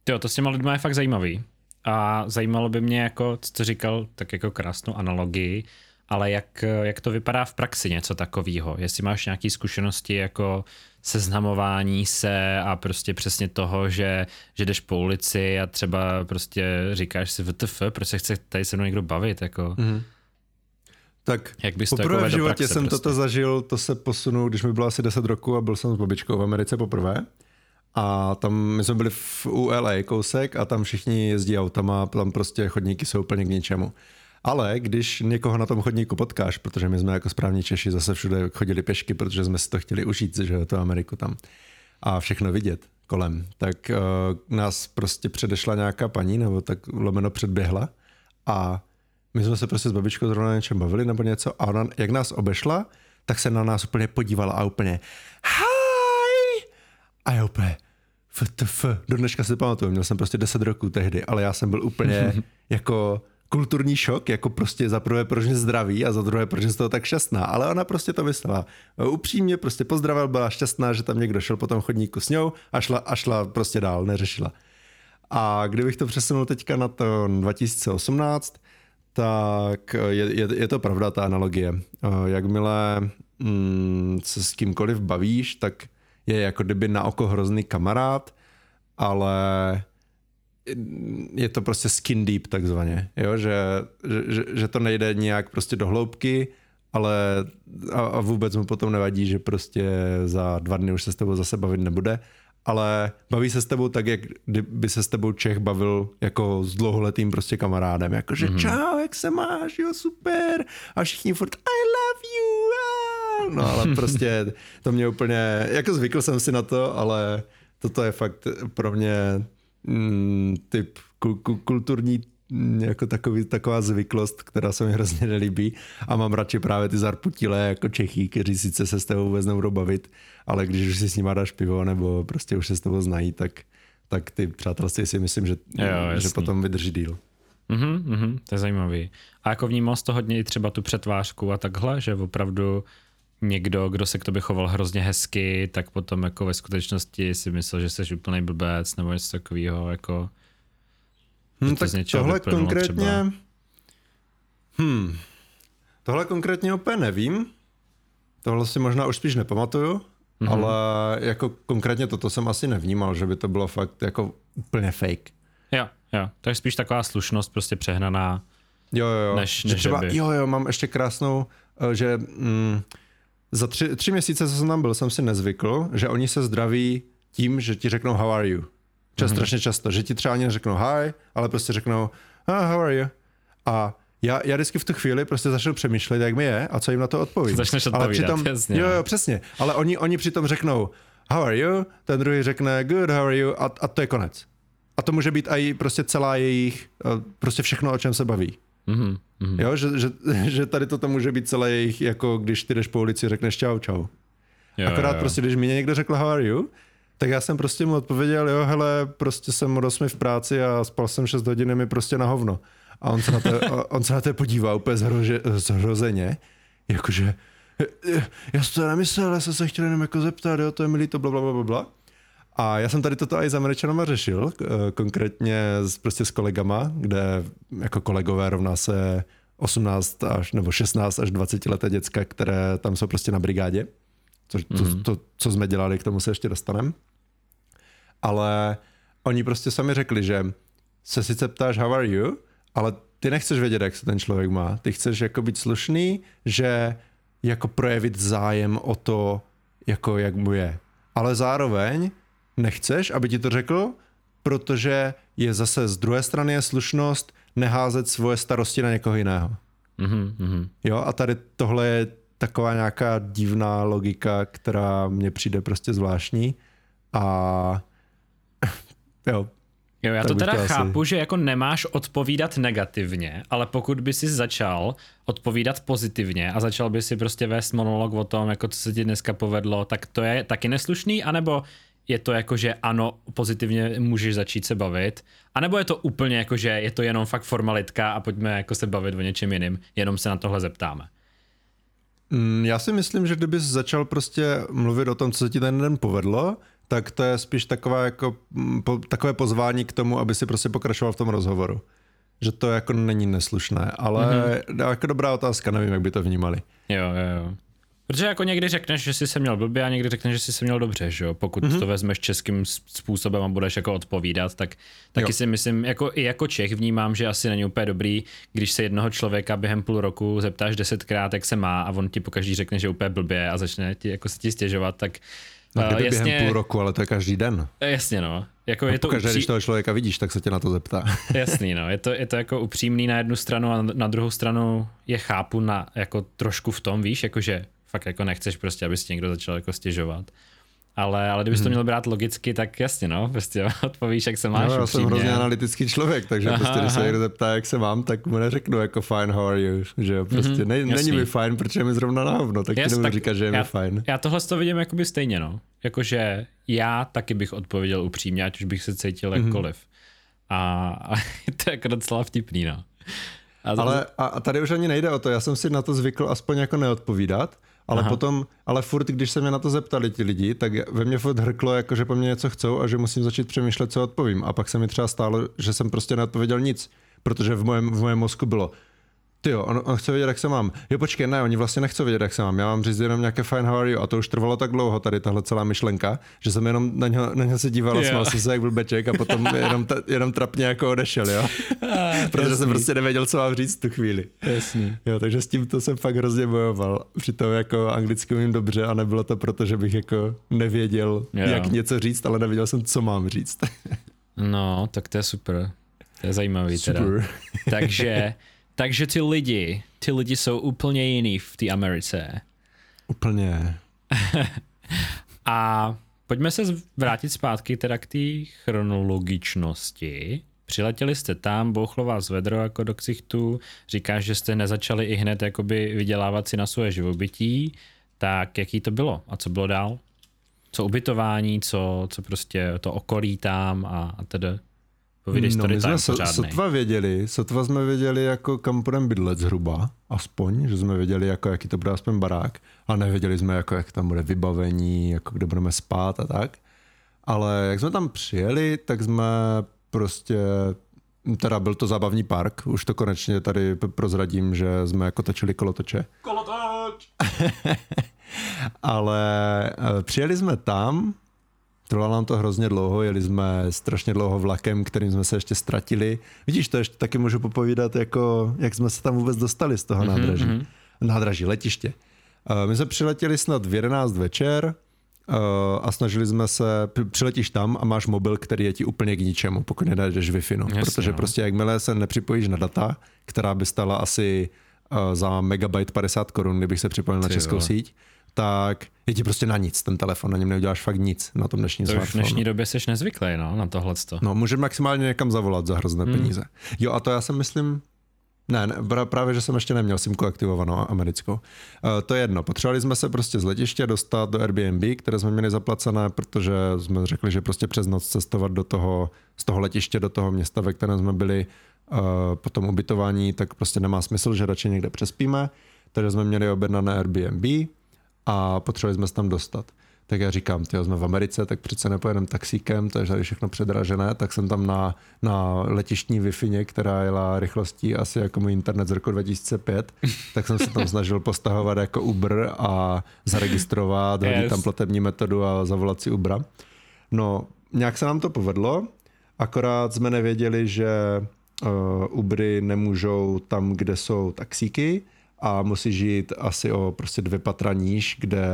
Jo, to s těma lidma je fakt zajímavý. A zajímalo by mě, jako, co říkal, tak jako krásnou analogii, ale jak, jak to vypadá v praxi něco takového? Jestli máš nějaké zkušenosti jako seznamování se a prostě přesně toho, že, že jdeš po ulici a třeba prostě říkáš si VTF, proč se chce tady se mnou někdo bavit, jako... Mm. Tak Jak bys poprvé to jako v životě praxe, jsem prostě? toto zažil, to se posunul, když mi bylo asi 10 roku a byl jsem s babičkou v Americe poprvé. A tam my jsme byli v ULA kousek a tam všichni jezdí autama, tam prostě chodníky jsou úplně k ničemu. Ale když někoho na tom chodníku potkáš, protože my jsme jako správní Češi zase všude chodili pěšky, protože jsme si to chtěli užít, že to Ameriku tam a všechno vidět kolem, tak uh, nás prostě předešla nějaká paní, nebo tak lomeno předběhla a my jsme se prostě s babičkou zrovna na něčem bavili nebo něco a ona, jak nás obešla, tak se na nás úplně podívala a úplně hi! A já úplně, FTF, do dneška si pamatuju, měl jsem prostě 10 roků tehdy, ale já jsem byl úplně jako kulturní šok, jako prostě za prvé, proč je zdraví a za druhé, proč je z toho tak šťastná. Ale ona prostě to myslela. Upřímně prostě pozdravil, byla šťastná, že tam někdo šel po tom chodníku s ňou a šla, a šla prostě dál, neřešila. A kdybych to přesunul teďka na to 2018, tak je, je, je to pravda ta analogie. Jakmile mm, se s kýmkoliv bavíš, tak je jako kdyby na oko hrozný kamarád, ale je to prostě skin deep takzvaně, jo? Že, že, že to nejde nějak prostě do hloubky, ale a, a vůbec mu potom nevadí, že prostě za dva dny už se s tebou zase bavit nebude, ale baví se s tebou tak, jak by se s tebou Čech bavil jako s dlouholetým prostě kamarádem, jakože mm-hmm. čau, jak se máš, jo super. A všichni furt I love you, no ale prostě to mě úplně, jako zvykl jsem si na to, ale toto je fakt pro mě mm, typ kulturní jako takový, taková zvyklost, která se mi hrozně nelíbí a mám radši právě ty zarputilé jako Čechy, kteří sice se s tebou vůbec nebudou bavit, ale když už si s nima dáš pivo nebo prostě už se s tebou znají, tak, tak ty přátelství si myslím, že, jo, že potom vydrží díl. Mhm, mhm, to je zajímavý. A jako vnímal to hodně i třeba tu přetvářku a takhle, že opravdu někdo, kdo se k tobě choval hrozně hezky, tak potom jako ve skutečnosti si myslel, že jsi úplný blbec nebo něco takového, jako... Hmm, tak tohle konkrétně... Třeba. Hmm. Tohle konkrétně úplně nevím. Tohle si možná už spíš nepamatuju, mm-hmm. ale jako konkrétně toto jsem asi nevnímal, že by to bylo fakt jako úplně fake. Jo, jo. To je spíš taková slušnost prostě přehnaná. Jo, jo, jo. Než, než třeba, by... jo, jo, mám ještě krásnou, eh, že mm, za tři, tři měsíce, co jsem tam byl, jsem si nezvykl, že oni se zdraví tím, že ti řeknou how are you. Čas, mm-hmm. strašně často, že ti třeba ani neřeknou hi, ale prostě řeknou ah, how are you. A já, já vždycky v tu chvíli prostě začnu přemýšlet, jak mi je a co jim na to odpovím. Začneš odpovídat, ale přitom, přesně. Jo, jo, přesně. Ale oni, oni přitom řeknou how are you, ten druhý řekne good, how are you a, a to je konec. A to může být i prostě celá jejich, prostě všechno, o čem se baví. Mm-hmm. Jo, že, že, že tady to může být celé jejich, jako když ty jdeš po ulici, řekneš čau, čau. Jo, Akorát jo. prostě, když mi někdo řekl how are you, tak já jsem prostě mu odpověděl, jo, hele, prostě jsem od 8 v práci a spal jsem 6 hodin, mi prostě na hovno. A on se na to, on se na to podívá úplně zhrože, zhrozeně, jakože, já jsem to nemyslel, já jsem se chtěl jenom jako zeptat, jo, to je milý, to bla, bla, bla, bla. A já jsem tady toto i s Američanama řešil, konkrétně s, prostě s kolegama, kde jako kolegové rovná se 18 až, nebo 16 až 20 leté děcka, které tam jsou prostě na brigádě. Což to, mm-hmm. to, co jsme dělali, k tomu se ještě dostaneme. Ale oni prostě sami řekli, že se sice ptáš how are you, ale ty nechceš vědět, jak se ten člověk má. Ty chceš jako být slušný, že jako projevit zájem o to, jako jak mu je. Ale zároveň nechceš, aby ti to řekl, protože je zase z druhé strany je slušnost neházet svoje starosti na někoho jiného. Mm-hmm. Jo, a tady tohle je taková nějaká divná logika, která mně přijde prostě zvláštní. A jo, Jo, já to teda to chápu, asi... že jako nemáš odpovídat negativně, ale pokud by si začal odpovídat pozitivně a začal by si prostě vést monolog o tom, jako co se ti dneska povedlo, tak to je taky neslušný, anebo je to jako, že ano, pozitivně můžeš začít se bavit, anebo je to úplně jako, že je to jenom fakt formalitka a pojďme jako se bavit o něčem jiným, jenom se na tohle zeptáme. Mm, já si myslím, že kdybys začal prostě mluvit o tom, co se ti ten den povedlo, tak to je spíš taková jako, mm, po, takové pozvání k tomu, aby si prostě pokračoval v tom rozhovoru. Že to jako není neslušné, ale mm-hmm. jako dobrá otázka, nevím, jak by to vnímali. Jo, jo, jo. Protože jako někdy řekneš, že jsi se měl blbě a někdy řekneš, že jsi se měl dobře, že jo? Pokud mm-hmm. to vezmeš českým způsobem a budeš jako odpovídat, tak taky jo. si myslím, jako i jako Čech vnímám, že asi není úplně dobrý, když se jednoho člověka během půl roku zeptáš desetkrát, jak se má a on ti pokaždý řekne, že úplně blbě a začne ti jako se ti stěžovat, tak No, uh, jasně, během půl roku, ale to je každý den. Jasně, no. Jako no, je to pokaždé, upří... když toho člověka vidíš, tak se tě na to zeptá. Jasný, no. Je to, je to jako upřímný na jednu stranu a na druhou stranu je chápu na, jako trošku v tom, víš, jakože fakt jako nechceš prostě, aby si někdo začal jako stěžovat. Ale, ale kdybys to hmm. měl brát logicky, tak jasně, no, prostě odpovíš, jak se máš. No, já jsem hrozně analytický člověk, takže aha, prostě, když se někdo zeptá, jak se mám, tak mu neřeknu jako fine, how are you, že prostě mm-hmm, ne, není mi fajn, protože mi zrovna na hovno, tak yes, ti říkat, že je já, mi fajn. Já tohle to vidím jakoby stejně, no. Jakože já taky bych odpověděl upřímně, ať už bych se cítil mm-hmm. jakkoliv. A, a to je jako docela vtipný, no. A ale a tady už ani nejde o to, já jsem si na to zvykl aspoň jako neodpovídat, ale Aha. potom, ale furt, když se mě na to zeptali ti lidi, tak ve mně furt hrklo, jako že po mně něco chcou a že musím začít přemýšlet, co odpovím. A pak se mi třeba stálo, že jsem prostě neodpověděl nic, protože v mém, v mém mozku bylo, ty jo, on, on chce vědět, jak se mám. Jo, počkej, ne, oni vlastně nechcou vědět, jak se mám. Já mám říct jenom nějaké fine how are you. A to už trvalo tak dlouho, tady tahle celá myšlenka, že jsem jenom na něho, na něho se díval, yeah. smál jsem se jak blbeček a potom jenom, ta, jenom trapně jako odešel, jo. Ah, Protože jasný. jsem prostě nevěděl, co mám říct tu chvíli. Jasný. Jo, takže s tím to jsem fakt hrozně bojoval. Přitom jako anglicky umím dobře a nebylo to proto, že bych jako nevěděl, yeah. jak něco říct, ale nevěděl jsem, co mám říct. no, tak to je super. To je zajímavý super. teda. Takže takže ty lidi, ty lidi jsou úplně jiný v té Americe. Úplně. a pojďme se vrátit zpátky teda k té chronologičnosti. Přiletěli jste tam, bouchlo vás vedro jako do ksichtu, říkáš, že jste nezačali i hned jakoby vydělávat si na svoje živobytí, tak jaký to bylo a co bylo dál? Co ubytování, co, co prostě to okolí tam a, a tedy? Povídej no, my jsme so, sotva věděli, sotva jsme věděli, jako kam půjdeme bydlet zhruba, aspoň, že jsme věděli, jako, jaký to bude aspoň barák, a nevěděli jsme, jako, jak tam bude vybavení, jako kde budeme spát a tak. Ale jak jsme tam přijeli, tak jsme prostě Teda byl to zábavní park, už to konečně tady prozradím, že jsme jako točili kolotoče. Kolotoč! Ale eh, přijeli jsme tam, trvalo nám to hrozně dlouho, jeli jsme strašně dlouho vlakem, kterým jsme se ještě ztratili. Vidíš, to ještě taky můžu popovídat, jako, jak jsme se tam vůbec dostali z toho mm-hmm. nádraží. Nádraží, letiště. Eh, my jsme přiletěli snad v 11 večer, Uh, a snažili jsme se, přiletíš tam a máš mobil, který je ti úplně k ničemu, pokud nedáš Wi-Fi, no. Jasně, protože no. prostě jakmile se nepřipojíš na data, která by stala asi uh, za megabyte 50 korun, kdybych se připojil na českou vole. síť, tak je ti prostě na nic ten telefon, na něm neuděláš fakt nic na tom dnešním to smartphonu. v dnešní době jsi nezvyklý no, na tohle. No, můžeme maximálně někam zavolat za hrozné hmm. peníze. Jo a to já si myslím, ne, ne, právě, že jsem ještě neměl simku aktivovanou americkou. Uh, to je jedno, potřebovali jsme se prostě z letiště dostat do Airbnb, které jsme měli zaplacené, protože jsme řekli, že prostě přes noc cestovat do toho, z toho letiště do toho města, ve kterém jsme byli uh, po tom ubytování, tak prostě nemá smysl, že radši někde přespíme. Takže jsme měli objednané Airbnb a potřebovali jsme se tam dostat tak já říkám, ty jsme v Americe, tak přece nepojedeme taxíkem, to je tady všechno předražené, tak jsem tam na, na letištní wi která jela rychlostí asi jako můj internet z roku 2005, tak jsem se tam snažil postahovat jako Uber a zaregistrovat, hodit yes. tam platební metodu a zavolat si Ubera. No, nějak se nám to povedlo, akorát jsme nevěděli, že uh, Ubery nemůžou tam, kde jsou taxíky, a musí žít asi o prostě dvě patra níž, kde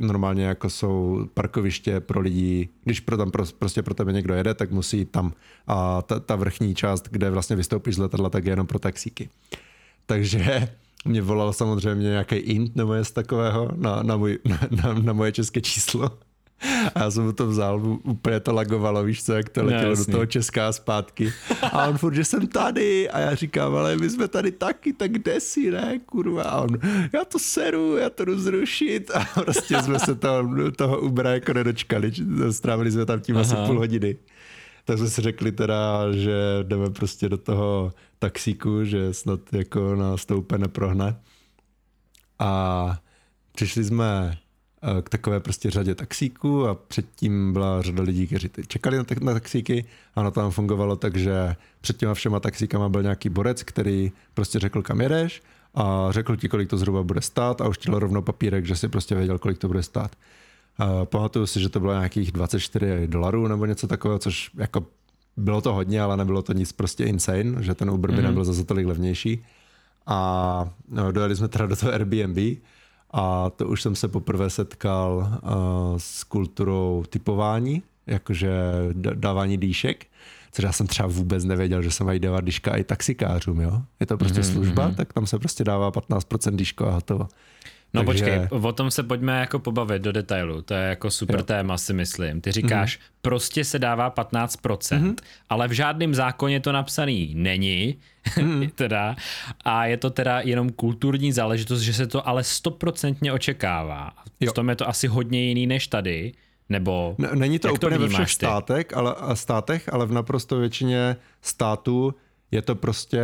normálně jako jsou parkoviště pro lidi, když pro tam prostě pro tebe někdo jede, tak musí tam a ta, ta vrchní část, kde vlastně vystoupíš z letadla, tak je jenom pro taxíky. Takže mě volal samozřejmě nějaký int nebo něco takového na, na, můj, na, na, na moje české číslo. A já jsem mu to vzal, úplně to lagovalo, víš co, jak to letělo no, do toho Česká zpátky. A on furt, že jsem tady a já říkám, ale my jsme tady taky, tak kde si, ne, kurva. A on, já to seru, já to jdu zrušit. A prostě jsme se toho, toho Ubera jako nedočkali, strávili jsme tam tím Aha. asi půl hodiny. Tak jsme si řekli teda, že jdeme prostě do toho taxíku, že snad jako nás to úplně neprohne. A přišli jsme k takové prostě řadě taxíků a předtím byla řada lidí, kteří čekali na, tak, na taxíky a ono tam fungovalo tak, že před těma všema taxíkama byl nějaký borec, který prostě řekl, kam jedeš a řekl ti, kolik to zhruba bude stát a už ti rovno papírek, že si prostě věděl, kolik to bude stát. Uh, pamatuju si, že to bylo nějakých 24 dolarů nebo něco takového, což jako bylo to hodně, ale nebylo to nic prostě insane, že ten Uber by mm-hmm. nebyl zase tolik levnější. A no, dojeli jsme teda do toho Airbnb a to už jsem se poprvé setkal uh, s kulturou typování, jakože dávání dýšek, což já jsem třeba vůbec nevěděl, že se mají dávat dýška i taxikářům, jo. Je to prostě mm-hmm. služba, tak tam se prostě dává 15% dýško a hotovo. No Takže... počkej, o tom se pojďme jako pobavit do detailu, to je jako super jo. téma si myslím. Ty říkáš, mm-hmm. prostě se dává 15%, mm-hmm. ale v žádném zákoně to napsaný není, mm-hmm. teda, a je to teda jenom kulturní záležitost, že se to ale stoprocentně očekává. Jo. V tom je to asi hodně jiný než tady, nebo Není to úplně to ve všech státech ale, státech, ale v naprosto většině států je to prostě,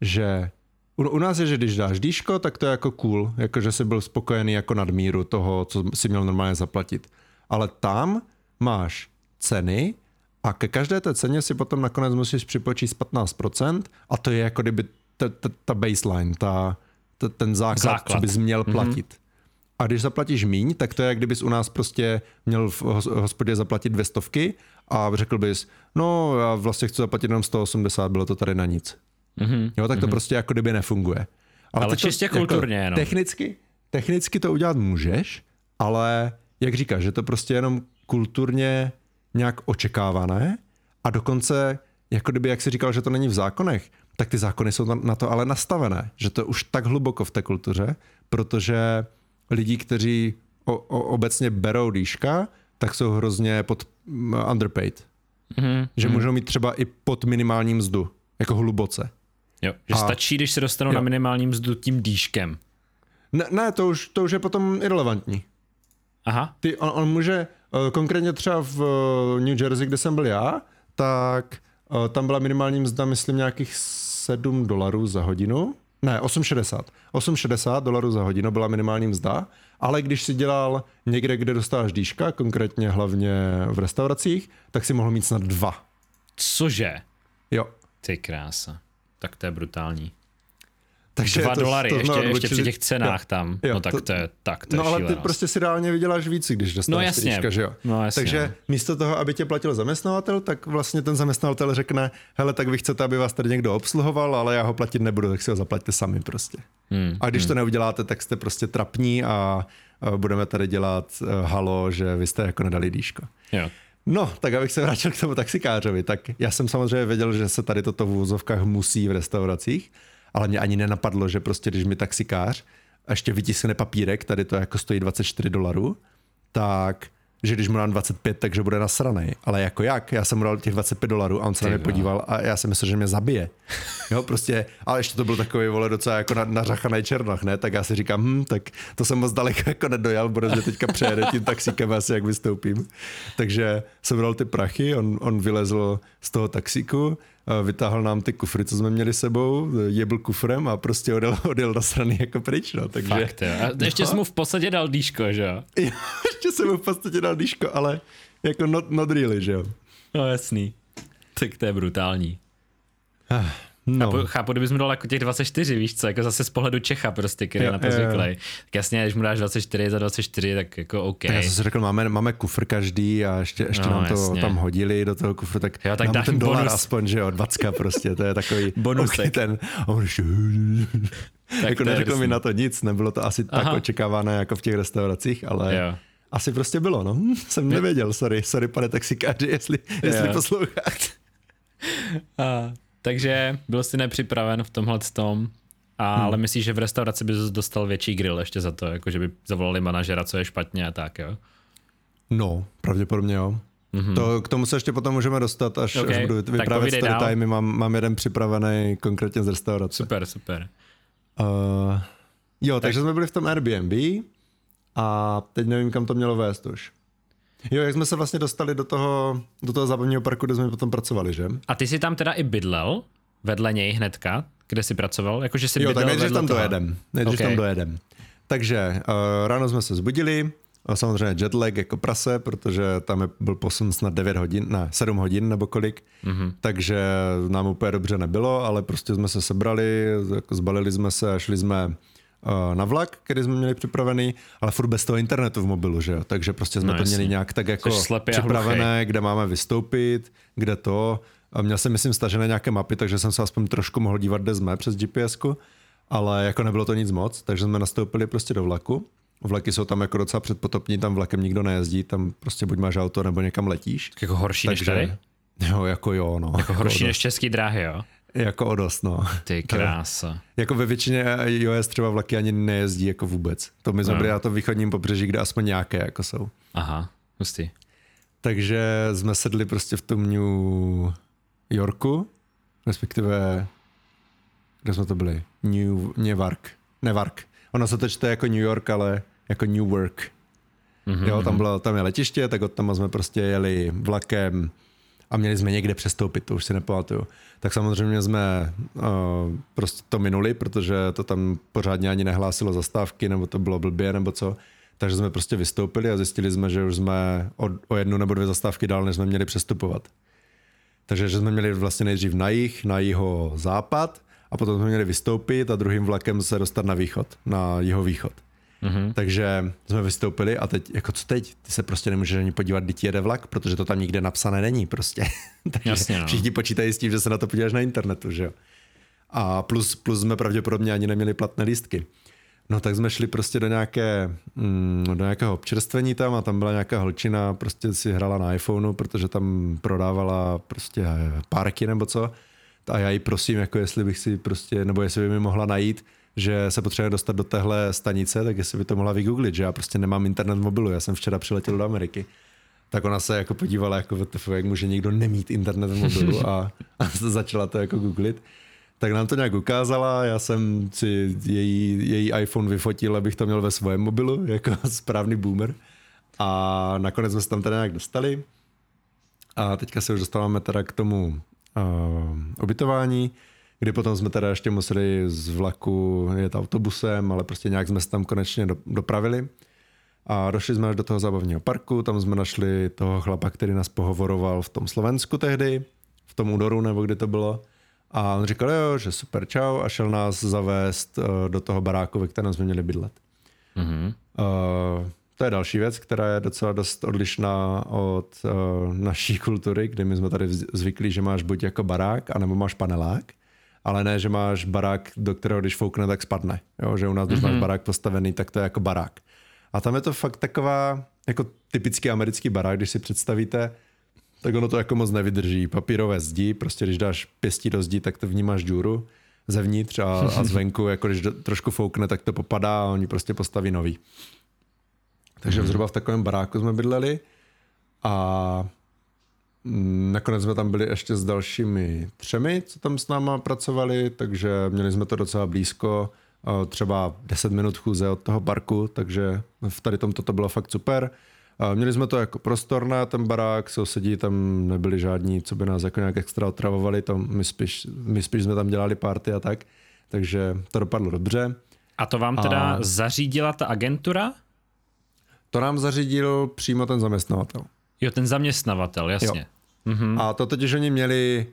že u, u nás je, že když dáš dýško, tak to je jako cool, jako že jsi byl spokojený jako nadmíru toho, co si měl normálně zaplatit. Ale tam máš ceny a ke každé té ceně si potom nakonec musíš připočíst 15% a to je jako kdyby ta, ta, ta baseline, ta, ta, ten základ, základ, co bys měl mm-hmm. platit. A když zaplatíš míň, tak to je, jak kdybys u nás prostě měl v hospodě zaplatit dvě stovky a řekl bys, no já vlastně chci zaplatit jenom 180, bylo to tady na nic. Mm-hmm. Jo, tak to mm-hmm. prostě jako kdyby nefunguje. Ale, ale čistě to, kulturně jako, jenom. Technicky, technicky to udělat můžeš, ale jak říkáš, že to prostě jenom kulturně nějak očekávané a dokonce, jako kdyby, jak jsi říkal, že to není v zákonech, tak ty zákony jsou na to ale nastavené, že to už tak hluboko v té kultuře, protože lidi, kteří o, o, obecně berou dýška, tak jsou hrozně pod underpaid. Mhm. Že můžou mít třeba i pod minimální mzdu, jako hluboce. Jo, že A- stačí, když se dostanou Jo. na minimální mzdu tím dýškem. Ne, ne to, už, to už je potom irrelevantní. Aha, Ty, on, on může, eh, konkrétně třeba v eh, New Jersey, kde jsem byl já, tak eh, tam byla minimální mzda, myslím, nějakých 7 dolarů za hodinu. Ne, 8,60. 8,60 dolarů za hodinu byla minimální mzda, ale když si dělal někde, kde dostáváš dýška, konkrétně hlavně v restauracích, tak si mohl mít snad dva. cože? Jo. Ty krása. Tak to je brutální. Takže Dva to- dolary, to ještě, ještě odbočili- při těch cenách Jo. tam. Jo, no tak to- to, je, tak to je No ale ty prostě si reálně vyděláš víc, když dostaneš No jasně. dýška, že jo? No jasně, Takže no. místo toho, aby tě platil zaměstnavatel, tak vlastně ten zaměstnavatel řekne, hele, tak vy chcete, aby vás tady někdo obsluhoval, ale já ho platit nebudu, tak si ho zaplaťte sami prostě. Hmm. A když to neuděláte, tak jste prostě trapní a budeme tady dělat uh, halo, že vy jste jako nedali dýško. Jo. No, tak abych se vrátil k tomu taxikářovi, tak já jsem samozřejmě věděl, že se tady toto v úzovkách musí v restauracích, ale mě ani nenapadlo, že prostě když mi taxikář ještě vytiskne papírek, tady to jako stojí 24 dolarů, tak že když mu dám 25, takže bude nasranej. Ale jako jak? Já jsem mu dal těch 25 dolarů a on se na mě podíval a já jsem myslel, že mě zabije. Jo, prostě, ale ještě to byl takový vole docela jako na, nařachaný černoch, ne? Tak já si říkám, hm, tak to jsem moc daleko jako nedojel, protože teďka přejede tím taxíkem asi jak vystoupím. Takže jsem dal ty prachy, on, on vylezl z toho taxíku, vytáhl nám ty kufry, co jsme měli sebou, jebl kufrem a prostě odjel, odjel na strany jako pryč, no. Takže, Fakt, jo. A ještě No. jsem mu v podstatě dal dýško, že jo? Ještě jsem mu v podstatě dal dýško, ale jako not, not really, že jo. No jasný. Tak to je brutální. No, Po- Chápu, kdybys mu dal jako těch 24, víš co, jako zase z pohledu Čecha prostě, který je na to zvyklý. Tak jasně, když mu dáš 24 za 24, tak jako OK. tak já jsem si řekl, máme, máme kufr každý a ještě, ještě No, nám to jasně. tam hodili do toho kufru, tak, Jo, tak dáš ten dolar bonus. aspoň, že jo, 20 prostě, to je takový Bonusek. ok, ten, a on ještě, Tak jako neřekl mi na to nic, nebylo to asi tak Aha. očekávané jako v těch restauracích, ale Jo. asi prostě bylo, no, jsem nevěděl, sorry, sorry pane taxikáři, jestli, jestli posloucháte. A, takže byl jsi nepřipraven v tomhle tom, a, Hmm. ale myslíš, že v restauraci bys dostal větší grill ještě za to, jako že by zavolali manažera, co je špatně a tak, jo? No, pravděpodobně jo. Mm-hmm. To, k tomu se ještě potom můžeme dostat, až, Ok, okay, až budu tak vyprávět story dál. time. Mám, mám jeden připravený konkrétně z restaurace. Super, super. Uh, jo, takže jsme byli v tom Airbnb a teď nevím, kam to mělo vést už. Jo, jak jsme se vlastně dostali do toho, do toho zábavního parku, kde jsme potom pracovali, že? A ty jsi tam teda i bydlel vedle něj hnedka, kde jsi pracoval? Jakože jsi Jo, tak nejdřív tam toho. dojedem. Nejdřív Ok. tam dojedem. Takže uh, ráno jsme se zbudili, a samozřejmě jetlag jako prase, protože tam je, byl posun snad 9 hodin, ne, 7 hodin nebo kolik, mm-hmm. takže nám úplně dobře nebylo, ale prostě jsme se sebrali, jako zbalili jsme se a šli jsme na vlak, který jsme měli připravený, ale furt bez toho internetu v mobilu, že jo? Takže prostě jsme No to měli jasně. nějak tak jako připravené, kde máme vystoupit, kde to. A měl jsem, myslím, stažené nějaké mapy, takže jsem se aspoň trošku mohl dívat, kde jsme přes GPSku, ale jako nebylo to nic moc, takže jsme nastoupili prostě do vlaku. Vlaky jsou tam jako docela předpotopní, tam vlakem nikdo nejezdí, tam prostě buď máš auto, nebo někam letíš. Tak Jako horší než tady? Jo, jako jo, no. Jako o horší dost. než český dráhy, jo? Jako o dost, no. Ty krása. Jako ve většině iOS třeba vlaky ani nejezdí jako vůbec. To my jsme No. to východním pobřeží, kde aspoň nějaké jako jsou. Aha, hustý. Takže jsme sedli prostě v tom New Yorku, respektive, kde jsme to byli? New, Newark. Newark. Ono se to čte jako New York, ale jako Newark. Mm-hmm. Jo, tam, bylo, tam je letiště, tak od tam jsme prostě jeli vlakem a měli jsme někde přestoupit, to už si nepamatuju. Tak samozřejmě jsme uh, prostě to minuli, protože to tam pořádně ani nehlásilo zastávky, nebo to bylo blbě, nebo co. Takže jsme prostě vystoupili a zjistili jsme, že už jsme o, o jednu nebo dvě zastávky dál, než jsme měli přestupovat. Takže že jsme měli vlastně nejdřív na jih, na jeho západ a potom jsme měli vystoupit a druhým vlakem se dostat na východ, na jeho východ. Mm-hmm. Takže jsme vystoupili a teď, jako co teď? Ty se prostě nemůžeš ani podívat, kdy ti jede vlak, protože to tam nikde napsané není prostě. Takže Jasně, no. všichni počítají s tím, že se na to podíváš na internetu, že jo. A plus, plus jsme pravděpodobně ani neměli platné lístky. No tak jsme šli prostě do, nějaké, mm, do nějakého občerstvení tam a tam byla nějaká holčina, prostě si hrála na iPhoneu, protože tam prodávala prostě eh, párky nebo co. A já jí prosím, jako jestli bych si prostě, nebo jestli by mi mohla najít, že se potřebuje dostat do téhle stanice, tak jestli by to mohla vygooglit, že já prostě nemám internet v mobilu, já jsem včera přiletěl do Ameriky. tak ona se jako podívala, jako jak může někdo nemít internet v mobilu a, a začala to jako googlit. Tak nám to nějak ukázala, já jsem si její, její iPhone vyfotil, abych to měl ve svém mobilu, jako správný boomer. A nakonec jsme se tam teda nějak dostali. A teďka se už dostáváme teda k tomu uh, ubytování, kdy potom jsme teda ještě museli z vlaku jet autobusem, ale prostě nějak jsme se tam konečně do, dopravili. A došli jsme až do toho zábavního parku, tam jsme našli toho chlapa, který nás pohovoroval v tom Slovensku tehdy, v tom údoru nebo kdy to bylo. A on říkal, jo, že super, čau, a šel nás zavést uh, do toho baráku, ve kterém jsme měli bydlet. Mm-hmm. Uh, to je další věc, která je docela dost odlišná od uh, naší kultury, kdy my jsme tady zvyklí, že máš buď jako barák, anebo máš panelák, ale ne, že máš barák, do kterého když foukne, tak spadne. Jo, že u nás, když mm-hmm. máš barák postavený, tak to je jako barák. A tam je to fakt taková jako typický americký barák, když si představíte, tak ono to jako moc nevydrží. Papírové zdi, prostě když dáš pěstí do zdi, tak to vnímáš díru zevnitř a, a zvenku, jako když do, trošku foukne, tak to popadá a oni prostě postaví nový. Takže mm. zhruba v takovém baráku jsme bydleli a nakonec jsme tam byli ještě s dalšími třemi, co tam s náma pracovali, takže měli jsme to docela blízko, třeba 10 minut chůze od toho parku, takže v tady tomto to bylo fakt super. Měli jsme to jako prostorné, ten barák, sousedí tam nebyli žádní, co by nás jako nějak extra otravovali, tam my spíš, my spíš jsme tam dělali party a tak, takže to dopadlo dobře. A to vám teda a... zařídila ta agentura? To nám zařídil přímo ten zaměstnavatel. Jo, ten zaměstnavatel, jasně. Jo. Mm-hmm. A to totiž oni měli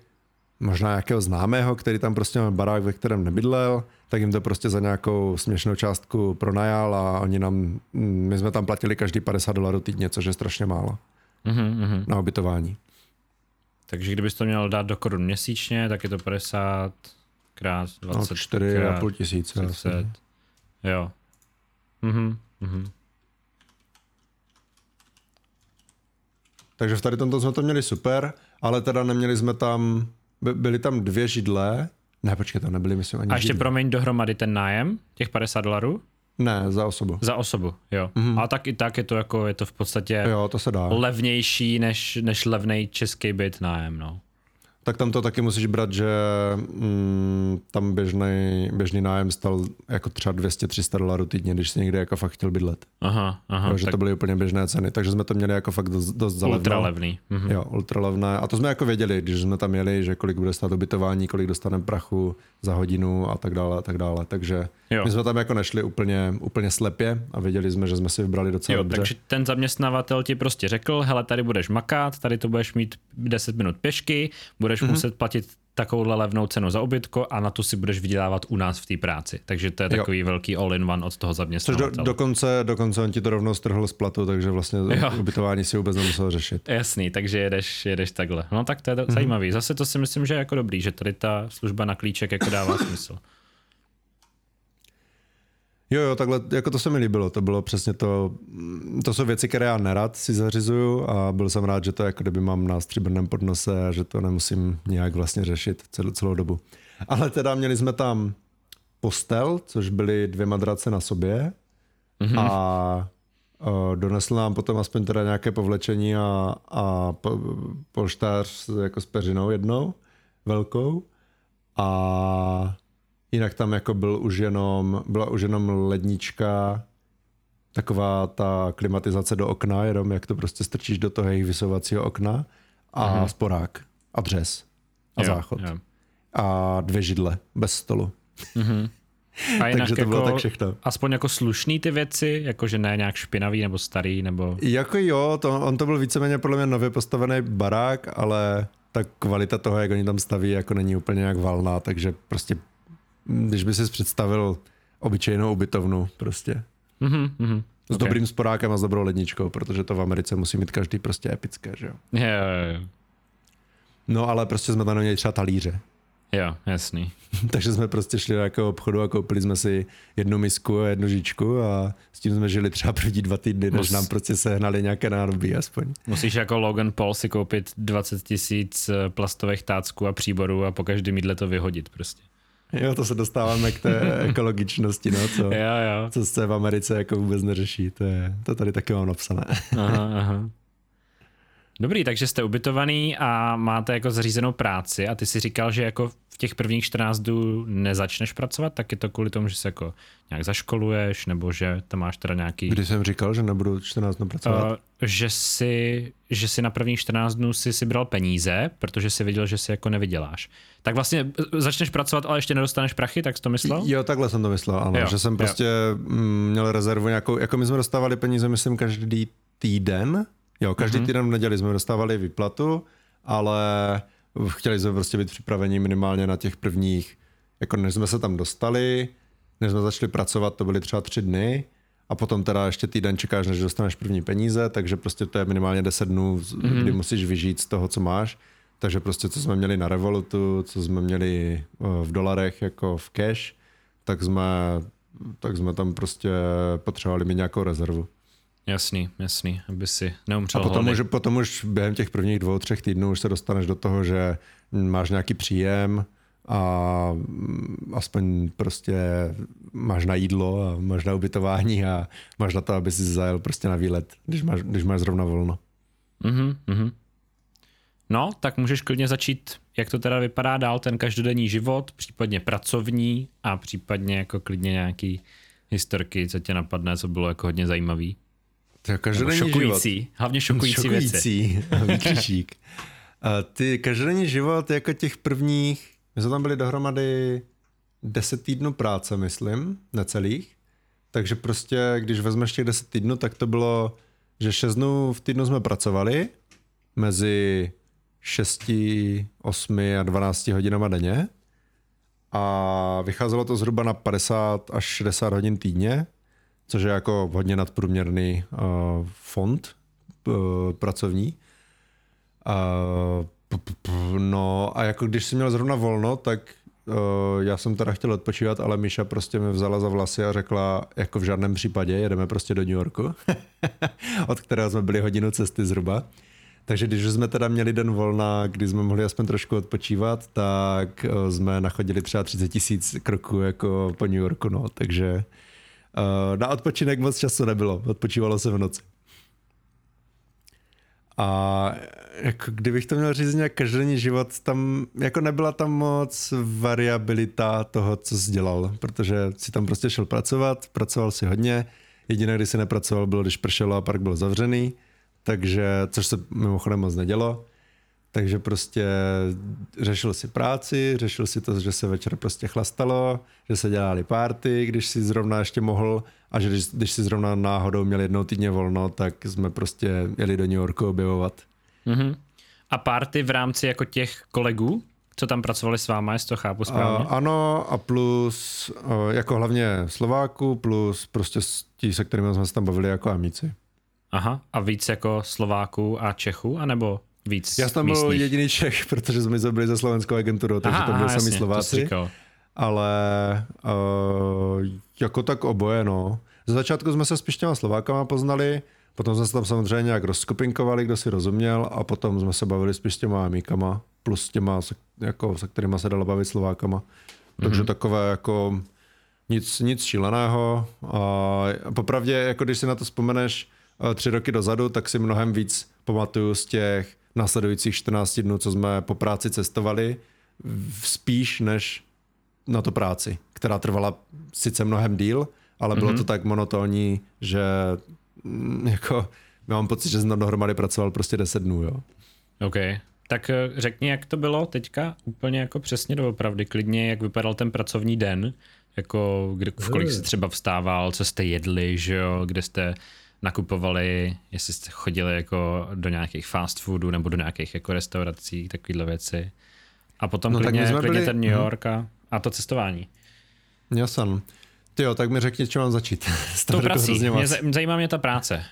možná nějakého známého, který tam prostě měl barák, ve kterém nebydlel, tak jim to prostě za nějakou směšnou částku pronajal a oni nám, my jsme tam platili každý 50 dolarů týdně, což je strašně málo mm-hmm. na ubytování. Takže kdybys to měl dát do korun měsíčně, tak je to 50 krát 20 no, 4,5 tisíce. Jo. Mhm, mhm. Takže v tady tomto jsme to měli super, ale teda neměli jsme tam, byly tam dvě židle, ne, počkej, to nebyly, myslím, ani A ještě židle. promiň dohromady ten nájem, těch 50 dolarů? Ne, za osobu. Za osobu, jo. Mm-hmm. A tak i tak je to jako, je to v podstatě jo, to se dá. levnější než, než levný český byt nájem, no tak tam to taky musíš brát, že mm, tam běžný, běžný nájem stal jako třeba 200-300 dolarů týdně, když si někde jako fakt chtěl bydlet. Aha, aha. Jo, že tak... to byly úplně běžné ceny, takže jsme to měli jako fakt dost, dost za Ultra levný. Mhm. Jo, ultra levné. A to jsme jako věděli, když jsme tam jeli, že kolik bude stát ubytování, kolik dostaneme prachu za hodinu a tak dále a tak dále. Takže jo. my jsme tam jako nešli úplně, úplně slepě a věděli jsme, že jsme si vybrali docela jo, dobře. Takže ten zaměstnavatel ti prostě řekl, hele, tady budeš makat, tady to budeš mít 10 minut pěšky, budeš mm-hmm. muset platit takovouhle levnou cenu za obytko a na tu si budeš vydělávat u nás v té práci. Takže to je takový jo. velký all-in-one od toho zaměstnavatele. Do, dokonce, dokonce on ti to rovnou strhl z platu, takže vlastně jo. ubytování si vůbec nemusel řešit. Jasný, takže jedeš, jedeš takhle. No tak to je mm-hmm. zajímavý. Zase to si myslím, že je jako dobrý, že tady ta služba na klíček jako dává smysl. Jo, jo, takhle, jako to se mi líbilo, to bylo přesně to, to jsou věci, které já nerad si zařizuju a byl jsem rád, že to jako kdyby mám na stříbrném podnose a že to nemusím nějak vlastně řešit celou, celou dobu. Ale teda měli jsme tam postel, což byly dvě madrace na sobě mm-hmm. a uh, donesl nám potom aspoň teda nějaké povlečení a, a po, polštář jako s peřinou jednou velkou a Jinak tam jako byl už jenom, byla už jenom lednička, taková ta klimatizace do okna, jenom jak to prostě strčíš do toho jejich vysovacího okna a Aha. sporák a dřez a jo, záchod. Jo. A dvě židle bez stolu. Mm-hmm. A jinak Takže to jako, bylo tak všechno. Aspoň jako slušný ty věci, jakože ne nějak špinavý nebo starý, nebo... Jako jo, to, on to byl víceméně podle mě nově postavený barák, ale ta kvalita toho, jak oni tam staví, jako není úplně jak valná, takže prostě když by si představil obyčejnou ubytovnu prostě. Mm-hmm, mm-hmm. S okay. dobrým sporákem a s dobrou ledničkou, protože to v Americe musí mít každý prostě epické, že jo? Jo, jo, jo. No ale prostě jsme tam neměli třeba talíře. Jo, jasný. Takže jsme prostě šli do jako obchodu a koupili jsme si jednu misku a jednu žičku a s tím jsme žili třeba první dva týdny, než Mus... nám prostě sehnali nějaké nároby aspoň. Musíš jako Logan Paul si koupit 20 tisíc eh, plastových tácků a příborů a po každém jídle to vyhodit prostě. Jo, to se dostáváme k té ekologičnosti, no, co, jo, jo. co se v Americe jako vůbec neřeší. To, je, to tady taky mám napsané. aha, aha. Dobrý, takže jste ubytovaný a máte jako zařízenou práci a ty si říkal, že jako v těch prvních 14 dnů nezačneš pracovat, tak je to kvůli tomu, že se jako nějak zaškoluješ, nebo že tam máš teda nějaký... Když jsem říkal, že nebudu 14 dnů pracovat? Uh, že si, že si na prvních 14 dnů si, si bral peníze, protože si viděl, že si jako nevyděláš. Tak vlastně e, začneš pracovat, ale ještě nedostaneš prachy, tak jsi to myslel? Jo, takhle jsem to myslel, ano. Jo, že jsem prostě jo. Mm, měl rezervu nějakou, jako my jsme dostávali peníze, myslím, každý týden, Jo, každý mm-hmm. týden v neděli jsme dostávali výplatu, ale chtěli jsme prostě být připraveni minimálně na těch prvních, jako než jsme se tam dostali, než jsme začali pracovat, to byly třeba tři dny, a potom teda ještě týden čekáš, než dostaneš první peníze, takže prostě to je minimálně 10 dnů, mm-hmm. kdy musíš vyžít z toho, co máš. Takže prostě co jsme měli na Revolutu, co jsme měli eh, v dolarech jako v cash, tak jsme, tak jsme tam prostě potřebovali mít nějakou rezervu. Jasný, jasný, aby si neumřel A potom už, potom už během těch prvních dvou, třech týdnů už se dostaneš do toho, že máš nějaký příjem a aspoň prostě máš na jídlo a máš na ubytování a máš na to, aby si zajel prostě na výlet, když máš, když máš zrovna volno. Mhm, mhm. No, tak můžeš klidně začít, jak to teda vypadá dál, ten každodenní život, případně pracovní a případně jako klidně nějaký historky, co tě napadne, co bylo jako hodně zajímavý. To je každodenní šokující, život. hlavně šokující, šokující věci. A ty každodenní život jako těch prvních, my jsme tam byli dohromady 10 týdnů práce, myslím, necelých. Takže prostě, když vezmeš těch 10 týdnů, tak to bylo, že 6 dnů v týdnu jsme pracovali mezi 6, 8 a 12 hodinama denně a vycházelo to zhruba na 50 až 60 hodin týdně, což je jako hodně nadprůměrný uh, fond uh, pracovní. Uh, no a jako když jsem měl zrovna volno, tak uh, já jsem teda chtěl odpočívat, ale Míša prostě mě vzala za vlasy a řekla, jako v žádném případě, jedeme prostě do New Yorku, od kterého jsme byli hodinu cesty zhruba. Takže když jsme teda měli den volna, kdy jsme mohli aspoň trošku odpočívat, tak jsme nachodili třeba 30 tisíc kroků jako po New Yorku, no, takže na odpočinek moc času nebylo, odpočívalo se v noci. A jako kdybych to měl říct nějak každodenní život, tam jako nebyla tam moc variabilita toho, co jsi dělal, protože si tam prostě šel pracovat, pracoval si hodně, jediné, kdy si nepracoval, bylo, když pršelo a park byl zavřený, takže, což se mimochodem moc nedělo. Takže prostě řešil si práci, řešil si to, že se večer prostě chlastalo, že se dělali párty, když si zrovna ještě mohl a že když, když si zrovna náhodou měl jednou týdně volno, tak jsme prostě jeli do New Yorku objevovat. Mm-hmm. A párty v rámci jako těch kolegů, co tam pracovali s váma, jestli to chápu správně? A, ano a plus jako hlavně Slováku, plus prostě ti, se kterými jsme se tam bavili jako amici. Aha, a víc jako Slováků a Čechů, anebo víc Já jsem byl jediný Čech, protože jsme byli za slovenskou agenturou, takže aha, to byli sami Slováci. Ale uh, jako tak oboje, no. Za začátku jsme se spíš těma Slovákama poznali, potom jsme se tam samozřejmě nějak rozkopinkovali, kdo si rozuměl a potom jsme se bavili spíš s těma amíkama, plus těma, jako, se kterými se dalo bavit Slovákama. Takže mm-hmm. takové jako nic, nic šíleného. A popravdě, jako když si na to vzpomeneš tři roky dozadu, tak si mnohem víc pamatuju z těch následujících 14 dnů, co jsme po práci cestovali, spíš než na to práci, která trvala sice mnohem díl, ale bylo mm-hmm. to tak monotónní, že mm, jako mám pocit, že jsem dohromady pracoval prostě 10 dnů, jo. OK. Tak eh, řekni, jak to bylo teďka, úplně jako přesně doopravdy, klidně, jak vypadal ten pracovní den, jako kdy, v kolik jsi třeba vstával, co jste jedli, že jo, kde jste nakupovali, jestli jste chodili jako do nějakých fast foodů nebo do nějakých jako restaurací, takovéhle věci. A potom no, klidně, klidně byli... ten New mhm. York a, a to cestování. Jasně. Ty jo, tak mi řekni, co mám začít. To prací. Mě zajímá mě ta práce.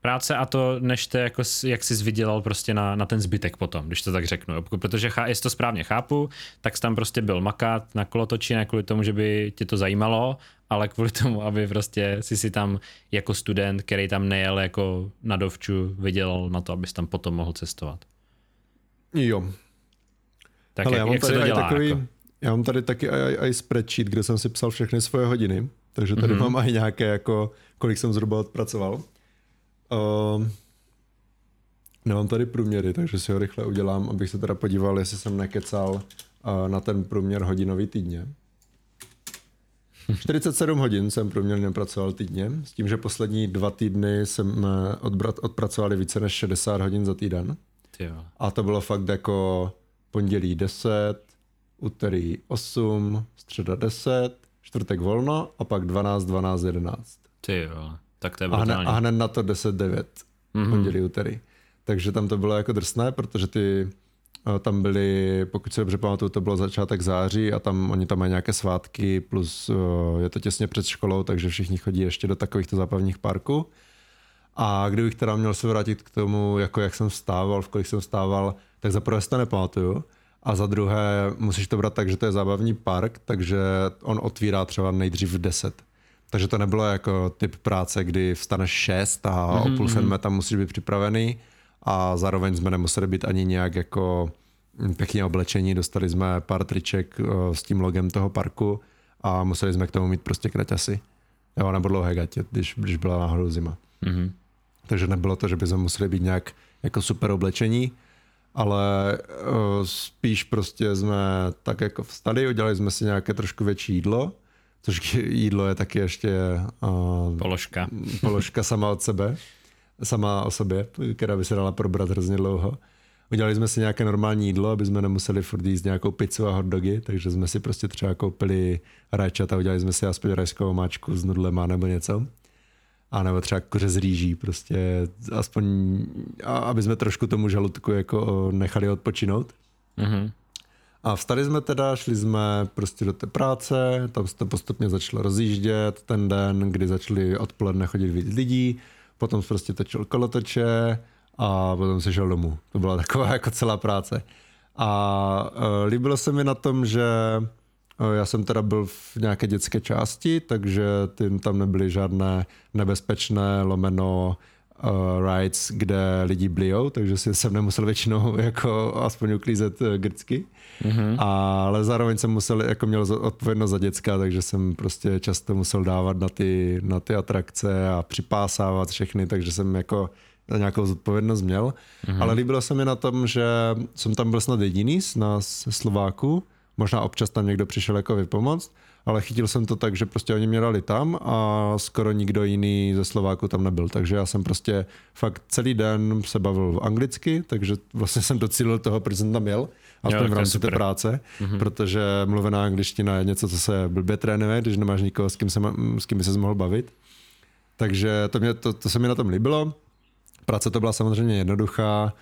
Práce a to, než te, jako, jak jsi vydělal prostě na, na ten zbytek potom, když to tak řeknu. Protože chá, jestli to správně chápu, tak jsi tam prostě byl makat na kolotoči, ne kvůli tomu, že by tě to zajímalo, ale kvůli tomu, aby prostě si si tam jako student, který tam nejel jako na dovču, vydělal na to, abys tam potom mohl cestovat. Jo. Tak Hele, jak, já, mám jak tady se to dělá, takový, jako? já mám tady taky i, i spreadsheet, kde jsem si psal všechny svoje hodiny, takže tady mm-hmm. mám i nějaké, jako, kolik jsem zhruba odpracoval. Uh, Nemám tady průměry, takže si ho rychle udělám, abych se teda podíval, jestli jsem nekecal uh, na ten průměr hodinový týdně. 47 hodin jsem průměrně pracoval týdně, s tím, že poslední dva týdny jsem odbrat, odpracovali více než 60 hodin za týden. Tyjo. A to bylo fakt jako pondělí 10, úterý 8, středa 10, čtvrtek volno a pak 12, 12, 11. Ty jo, tak to je a hned, brutální. a hned na to 10, 9, mm-hmm. pondělí, úterý. Takže tam to bylo jako drsné, protože ty eh, tam byly, pokud se dobře pamatuju, to bylo začátek září a tam oni tam mají nějaké svátky, plus eh, je to těsně před školou, takže všichni chodí ještě do takovýchto zábavních parků. A kdybych teda měl se vrátit k tomu, jako jak jsem vstával, v kolik jsem vstával, tak za prvé si to nepamatuju. A za druhé musíš to brát tak, že to je zábavní park, takže on otvírá třeba nejdřív v 10. Takže to nebylo jako typ práce, kdy vstaneš 6 a mm-hmm. o půl sedmé tam musíš být připravený a zároveň jsme nemuseli být ani nějak jako pěkně oblečení, dostali jsme pár triček eh, s tím logem toho parku a museli jsme k tomu mít prostě kraťasy. Jo, nebo dlouhé gatě, když, když byla náhodou zima. Mm-hmm. Takže nebylo to, že by jsme museli být nějak jako super oblečení, ale uh, spíš prostě jsme tak jako vstali, udělali jsme si nějaké trošku větší jídlo, což jídlo je taky ještě uh, Položka. položka sama od sebe, sama o sobě, která by se dala probrat hrozně dlouho. Udělali jsme si nějaké normální jídlo, aby jsme nemuseli furt jíst nějakou pizzu a hot dogy, takže jsme si prostě třeba koupili rajčata, udělali jsme si aspoň rajskou máčku s nudlema nebo něco. A nebo třeba kuře z rýží, prostě aspoň, a aby jsme trošku tomu žaludku jako nechali odpočinout. Mm-hmm. A vstali jsme teda, šli jsme prostě do té práce, tam se to postupně začalo rozjíždět, ten den, kdy začali odpoledne chodit víc lidí, potom prostě točil kolotoče a potom se šel domů. To byla taková jako celá práce. A uh, líbilo se mi na tom, že uh, já jsem teda byl v nějaké dětské části, takže tím tam nebyly žádné nebezpečné lomeno uh, rides, kde lidi blijou, takže jsem nemusel většinou jako aspoň uklízet uh, grcky. Mm-hmm. Ale zároveň jsem musel, jako měl odpovědnost za děcka, takže jsem prostě často musel dávat na ty, na ty atrakce a připásávat všechny, takže jsem jako nějakou zodpovědnost měl. Mm-hmm. Ale líbilo se mi na tom, že jsem tam byl snad jediný z nás Slováků, možná občas tam někdo přišel jako vypomoct, ale chytil jsem to tak, že prostě oni mě dali tam a skoro nikdo jiný ze Slováku tam nebyl, takže já jsem prostě fakt celý den se bavil anglicky, takže vlastně jsem docílil toho, proč jsem tam jel, aspoň v rámci té práce, mm-hmm. protože mluvená angličtina je něco, co se blbě trénuje, když nemáš nikoho, s kým, se, s kým by se mohl bavit. Takže to, mě, to, to se mi na tom líbilo. Práce to byla samozřejmě jednoduchá,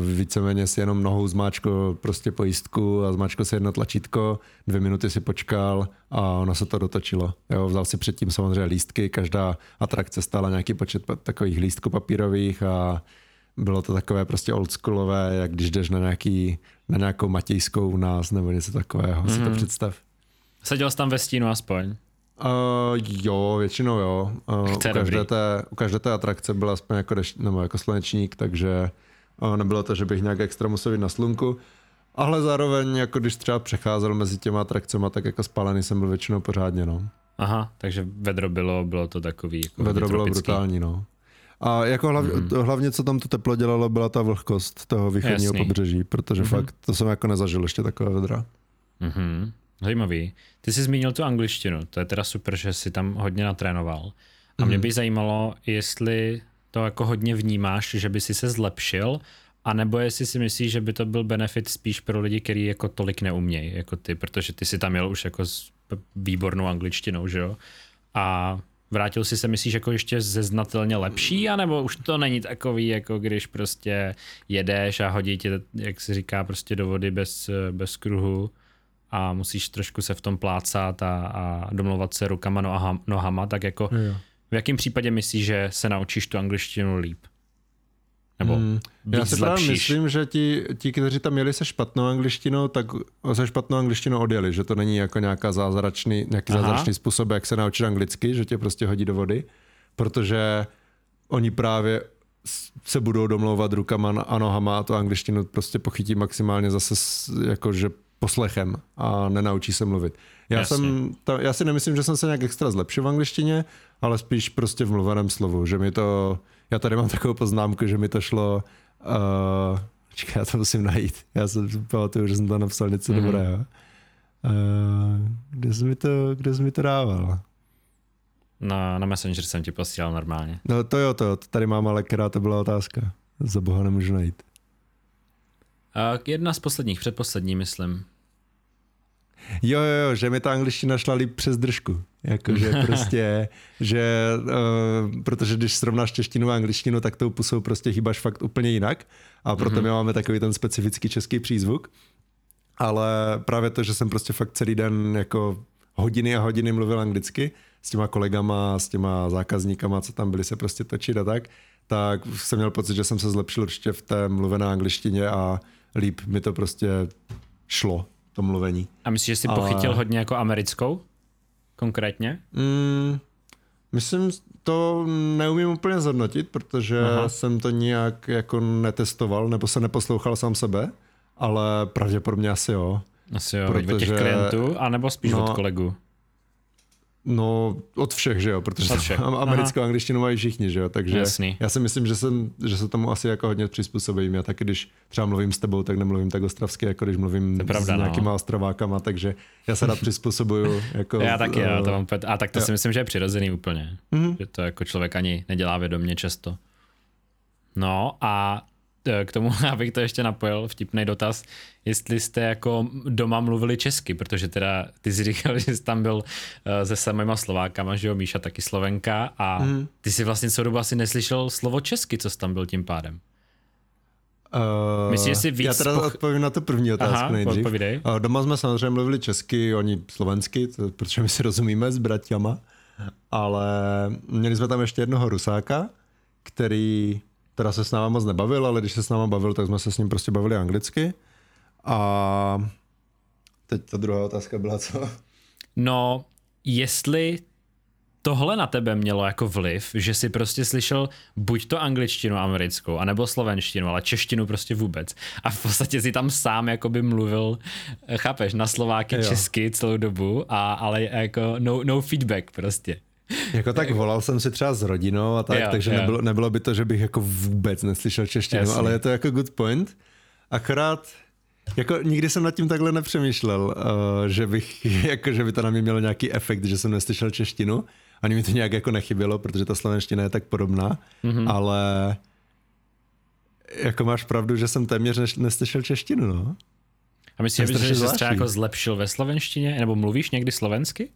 víceméně si jenom nohou zmáčkl prostě pojistku a zmáčkl si jedno tlačítko, dvě minuty si počkal a ono se to dotočilo. Jo, vzal si předtím samozřejmě lístky, každá atrakce stála nějaký počet takových lístků papírových a bylo to takové prostě oldschoolové, jak když jdeš na, nějaký, na nějakou matějskou u nás nebo něco takového, mm-hmm. si to Mhm. představ. Seděl jsi tam ve stínu aspoň? Uh, jo, většinou jo. Uh, u, každé té, u každé té atrakce byl aspoň jako, deš, nebo jako slunečník, takže uh, nebylo to, že bych nějak extra musel jít na slunku. Ale zároveň, jako když třeba přecházel mezi těma atrakcemi, tak jako spálený jsem byl většinou pořádně, no. Aha, takže vedro bylo, bylo to takový jako Vedro bylo brutální, no. A jako hlavně, Mhm. mm. hlavně, co tam to teplo dělalo, byla ta vlhkost toho východního Jasný. pobřeží, protože Mhm. mm-hmm. fakt to jsem jako nezažil ještě takové vedra. Mhm. Zajímavý. Ty jsi zmínil tu angličtinu, to je teda super, že jsi tam hodně natrénoval. A mě Mhm. by zajímalo, jestli to jako hodně vnímáš, že by si se zlepšil, a nebo jestli si myslíš, že by to byl benefit spíš pro lidi, kteří jako tolik neumějí, jako ty, protože ty si tam jel už jako s výbornou angličtinou, že jo? A vrátil si se, myslíš, jako ještě ze znatelně lepší, anebo už to není takový, jako když prostě jedeš a hodí tě, jak se říká, prostě do vody bez, bez kruhu a musíš trošku se v tom plácat a, a domlouvat se rukama, nohama, nohama, tak jako Jo. v jakém případě myslíš, že se naučíš tu angličtinu líp? Nebo Mm, Já si právě myslím, že ti, ti, kteří tam jeli se špatnou angličtinou, tak se špatnou angličtinou odjeli, že to není jako nějaká zázračný, nějaký Aha. zázračný způsob, jak se naučit anglicky, že tě prostě hodí do vody, protože oni právě se budou domlouvat rukama a nohama a tu angličtinu prostě pochytí maximálně zase jakože poslechem a nenaučí se mluvit. Já, Jasně. jsem, ta, já si nemyslím, že jsem se nějak extra zlepšil v angličtině, ale spíš prostě v mluveném slovu, že mi to, Já tady mám takovou poznámku, že mi to šlo... Uh, čekaj, já to musím najít. Já jsem pamatuju, že jsem to napsal něco mm-hmm. dobrého. Uh, kde jsi mi to, kde jsi mi to dával? Na, na Messenger jsem ti posílal normálně. No to jo, to jo, to tady mám, ale která to byla otázka. Za boha nemůžu najít. Uh, jedna z posledních, předposlední, myslím. Jo, jo, jo, že mi ta angličtina šla líp přes držku. Jakože prostě, že, uh, protože když srovnáš češtinu a angličtinu, tak tou pusou prostě hýbaš fakt úplně jinak a proto mm-hmm. my máme takový ten specifický český přízvuk. Ale právě to, že jsem prostě fakt celý den jako hodiny a hodiny mluvil anglicky s těma kolegama, s těma zákazníkama, co tam byli se prostě točit a tak, tak jsem měl pocit, že jsem se zlepšil určitě v té mluvené angličtině a líp mi to prostě šlo to mluvení. A myslíš, že jsi Ale... pochytil hodně jako americkou? Konkrétně? Mm, myslím, to neumím úplně zhodnotit, protože Aha. jsem to nijak jako netestoval, nebo se neposlouchal sám sebe, ale pravděpodobně asi jo. Asi jo, protože... od těch klientů, anebo spíš no, od kolegů? No, od všech, že jo, protože všech. americkou Aha. angličtinu mají všichni, že jo, takže Jasný. já si myslím, že, jsem, že se tomu asi jako hodně přizpůsobím. Já taky, když třeba mluvím s tebou, tak nemluvím tak ostravsky, jako když mluvím pravda, s no. nějakýma no. ostrovákama, takže já se rád přizpůsobuju. Jako, já taky, uh, já to mám, a tak to já. si myslím, že je přirozený úplně, mm-hmm. že to jako člověk ani nedělá vědomě často. No a Eh, k tomu, abych to ještě napojil, vtipný dotaz, jestli jste jako doma mluvili česky, protože teda ty jsi říkal, že jsi tam byl eh, se samýma Slovákama, že jo, Míša taky Slovenka a mm. ty si vlastně celou dobu asi neslyšel slovo česky, co jsi tam byl tím pádem. Uh, Myslím, že si víc já teda poch... odpovím na tu první otázku Aha, nejdřív. Odpovídej. Uh, doma jsme samozřejmě mluvili česky, oni slovensky, to, protože my si rozumíme s bratěma, ale měli jsme tam ještě jednoho rusáka, který teda se s náma moc nebavil, ale když se s náma bavil, tak jsme se s ním prostě bavili anglicky. A teď ta druhá otázka byla co? No, jestli tohle na tebe mělo jako vliv, že si prostě slyšel buď to angličtinu americkou, anebo slovenštinu, ale češtinu prostě vůbec. A v podstatě si tam sám jako by mluvil, chápeš, na Slováky jo. česky celou dobu, a, ale jako no, no feedback prostě. Jako tak volal jsem si třeba s rodinou a tak, jo, takže jo. Nebylo, nebylo by to, že bych jako vůbec neslyšel češtinu, Jasně. ale je to jako good point. Akorát jako nikdy jsem nad tím takhle nepřemýšlel, uh, že bych, jako, že by to na mě mělo nějaký efekt, že jsem neslyšel češtinu. Ani mi to nějak jako nechybělo, protože ta slovenština je tak podobná, mm-hmm. ale jako máš pravdu, že jsem téměř neslyšel češtinu, no. A myslíš, že jsi třeba jako zlepšil ve slovenštině, nebo mluvíš někdy slovensky?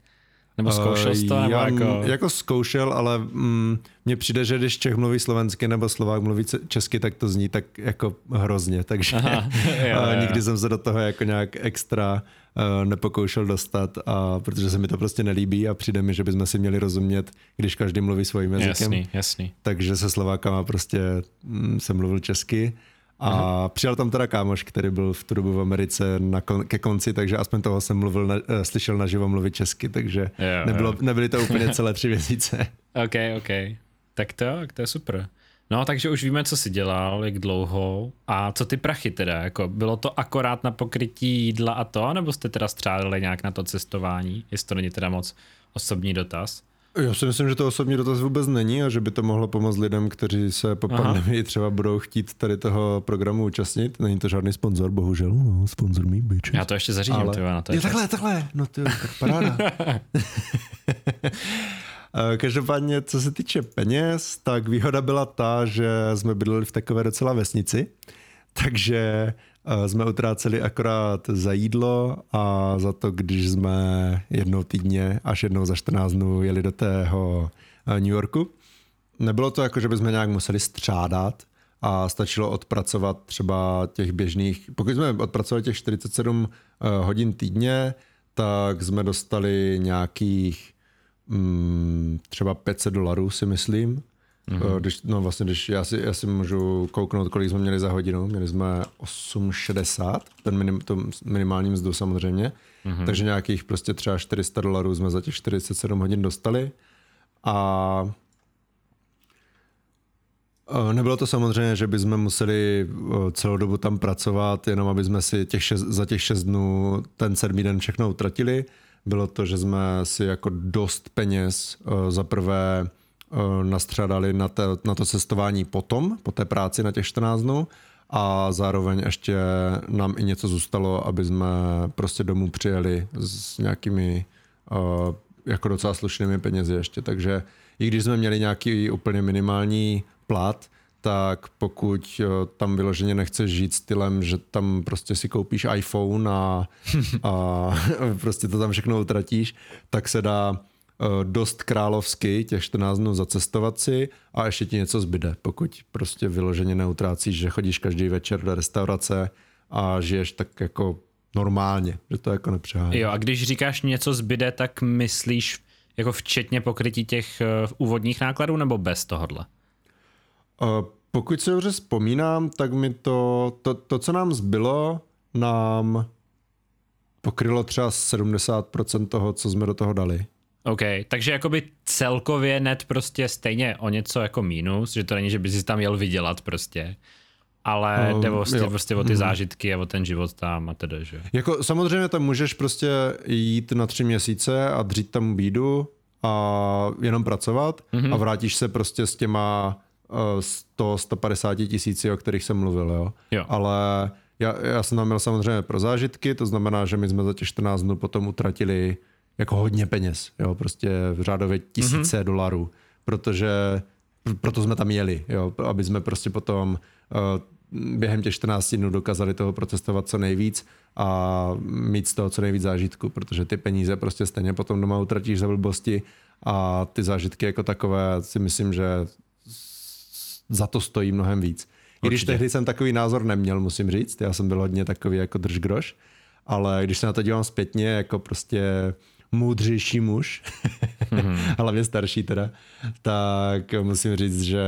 Nebo zkoušel jsi to? Nebo jako... jako zkoušel, ale mm, mně přijde, že když Čech mluví slovensky nebo Slovák mluví česky, tak to zní tak jako hrozně, takže Aha, jo, jo. nikdy jsem se do toho jako nějak extra uh, nepokoušel dostat, a protože se mi to prostě nelíbí a přijde mi, že bychom si měli rozumět, když každý mluví svým jazykem. Jasný, jasný. Takže se Slovákama prostě mm, jsem mluvil česky a Aha. přijel tam teda kámoš, který byl v tu dobu v Americe na kon, ke konci, takže aspoň toho jsem mluvil, na, uh, slyšel naživo mluvit česky, takže jo, nebylo, jo. nebyly to úplně celé tři měsíce. OK, OK. Tak to, to je super. No, takže už víme, co jsi dělal, jak dlouho a co ty prachy teda, jako bylo to akorát na pokrytí jídla a to, nebo jste teda střádali nějak na to cestování, jestli to není teda moc osobní dotaz? Já si myslím, že to osobní dotaz vůbec není a že by to mohlo pomoct lidem, kteří se po Aha. pandemii třeba budou chtít tady toho programu účastnit. Není to žádný sponzor, bohužel. No, sponzor mý bitches. Já to ještě zařídím, Ale... tyva, na to je, je takhle, takhle. No ty, tak paráda. Každopádně, co se týče peněz, tak výhoda byla ta, že jsme bydleli v takové docela vesnici, takže jsme utráceli akorát za jídlo a za to, když jsme jednou týdně až jednou za 14 dnů jeli do tého eh, New Yorku. Nebylo to jako, že bychom nějak museli střádat a stačilo odpracovat třeba těch běžných, pokud jsme odpracovali těch 47 eh, hodin týdně, tak jsme dostali nějakých mm, třeba 500 dolarů si myslím Mm-hmm. Když, no vlastně, když já si, já si můžu kouknout, kolik jsme měli za hodinu. Měli jsme 8,60, ten minim, to minimální mzdu samozřejmě. Mm-hmm. Takže nějakých prostě třeba 400 dolarů jsme za těch 47 hodin dostali. A Nebylo to samozřejmě, že bychom museli celou dobu tam pracovat, jenom aby jsme si těch šest, za těch 6 dnů ten sedmý den všechno utratili. Bylo to, že jsme si jako dost peněz za prvé nastřádali na, te, na to cestování potom, po té práci na těch 14 dnů. A zároveň ještě nám i něco zůstalo, aby jsme prostě domů přijeli s nějakými uh, jako docela slušnými penězi ještě, takže i když jsme měli nějaký úplně minimální plat, tak pokud uh, tam vyloženě nechceš žít stylem, že tam prostě si koupíš iPhone a, a prostě to tam všechno utratíš, tak se dá Eh, dost královsky, těch 14 dnů zacestovat si a ještě ti něco zbyde, pokud prostě vyloženě neutrácíš, že chodíš každý večer do restaurace a žiješ tak jako normálně, že to jako nepřehání. Jo, a když říkáš něco zbyde, tak myslíš jako včetně pokrytí těch uh, úvodních nákladů nebo bez tohohle? Uh, pokud se dobře vzpomínám, tak mi to, to, to, co nám zbylo, nám pokrylo třeba 70% toho, co jsme do toho dali. OK, takže jakoby celkově net prostě stejně o něco jako mínus, že to není, že by si tam jel vydělat prostě, ale um, jde vlastně, prostě o ty hmm. zážitky a o ten život tam a tedy, že? Jako samozřejmě tam můžeš prostě jít na tři měsíce a dřít tam bídu a jenom pracovat mm-hmm. a vrátíš se prostě s těma uh, 100, 150 tisíci, o kterých jsem mluvil, jo. jo. Ale já, já jsem tam měl samozřejmě pro zážitky, to znamená, že my jsme za těch 14 dnů potom utratili jako hodně peněz, jo, prostě v řádově tisíce mm-hmm. dolarů, protože proto jsme tam jeli, jo, aby jsme prostě potom uh, během těch 14 dnů dokázali toho protestovat co nejvíc a mít z toho co nejvíc zážitku, protože ty peníze prostě stejně potom doma utratíš za blbosti a ty zážitky jako takové si myslím, že za to stojí mnohem víc. I když tehdy jsem takový názor neměl, musím říct, já jsem byl hodně takový jako držgroš, ale když se na to dívám zpětně, jako prostě moudřejší muž, mm-hmm. hlavně starší teda, tak musím říct, že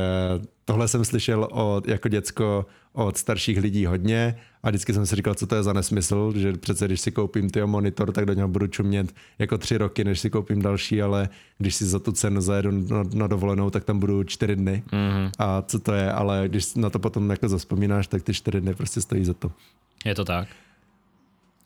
tohle jsem slyšel od, jako děcko od starších lidí hodně a vždycky jsem si říkal, co to je za nesmysl, že přece když si koupím ty monitor, tak do něho budu čumět jako tři roky, než si koupím další, ale když si za tu cenu zajedu na, na dovolenou, tak tam budu čtyři dny. Mm-hmm. A co to je, ale když na to potom jako zaspomínáš, tak ty čtyři dny prostě stojí za to. Je to tak.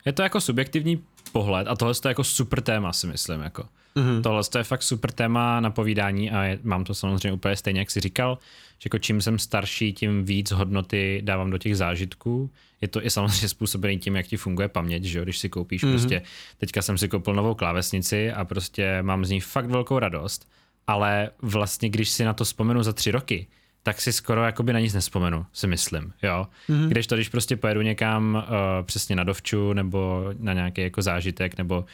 Je to jako subjektivní pohled a tohle je jako super téma, si myslím. Jako. Mm-hmm. Tohle je fakt super téma na povídání a je, mám to samozřejmě úplně stejně, jak jsi říkal, že jako čím jsem starší, tím víc hodnoty dávám do těch zážitků. Je to i samozřejmě způsobený tím, jak ti funguje paměť, že jo? když si koupíš mm-hmm. prostě, teďka jsem si koupil novou klávesnici a prostě mám z ní fakt velkou radost, ale vlastně když si na to vzpomenu za tři roky, tak si skoro jakoby na nic nespomenu, si myslím, jo. Mm-hmm. Když to, když prostě pojedu někam uh, přesně na dovču nebo na nějaký jako zážitek nebo uh,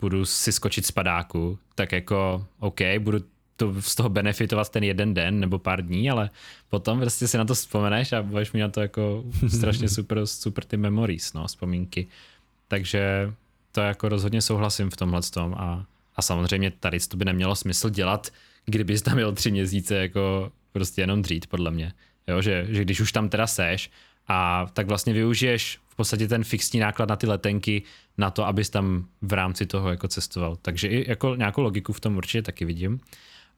budu si skočit z padáku, tak jako OK, budu to, z toho benefitovat ten jeden den nebo pár dní, ale potom prostě si na to vzpomeneš a budeš mi na to jako strašně super, super ty memories, no, vzpomínky. Takže to jako rozhodně souhlasím v tomhle tom a, a samozřejmě tady to by nemělo smysl dělat, kdybys tam měl tři měsíce jako prostě jenom dřít, podle mě. Jo, že, že když už tam teda seš a tak vlastně využiješ v podstatě ten fixní náklad na ty letenky na to, abys tam v rámci toho jako cestoval. Takže i jako nějakou logiku v tom určitě taky vidím.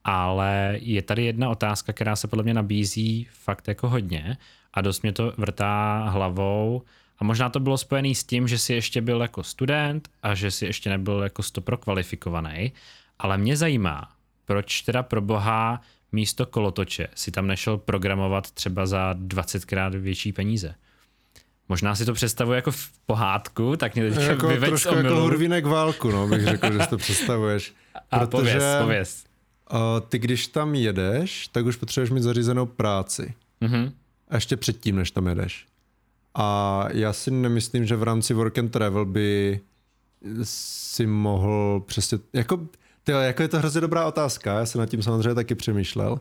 Ale je tady jedna otázka, která se podle mě nabízí fakt jako hodně a dost mě to vrtá hlavou a možná to bylo spojené s tím, že si ještě byl jako student a že si ještě nebyl jako stopro kvalifikovaný, ale mě zajímá, proč teda pro boha místo kolotoče si tam nešel programovat třeba za 20krát větší peníze. Možná si to představuje jako v pohádku, tak mě teď jako trošku jako hurvínek válku, no, bych řekl, že si to představuješ. A protože, pověz, pověz. Uh, ty když tam jedeš, tak už potřebuješ mít zařízenou práci. Mm-hmm. A ještě předtím, než tam jedeš. A já si nemyslím, že v rámci work and travel by si mohl přesně, jako Tyjo, jako je to hrozně dobrá otázka, já jsem nad tím samozřejmě taky přemýšlel,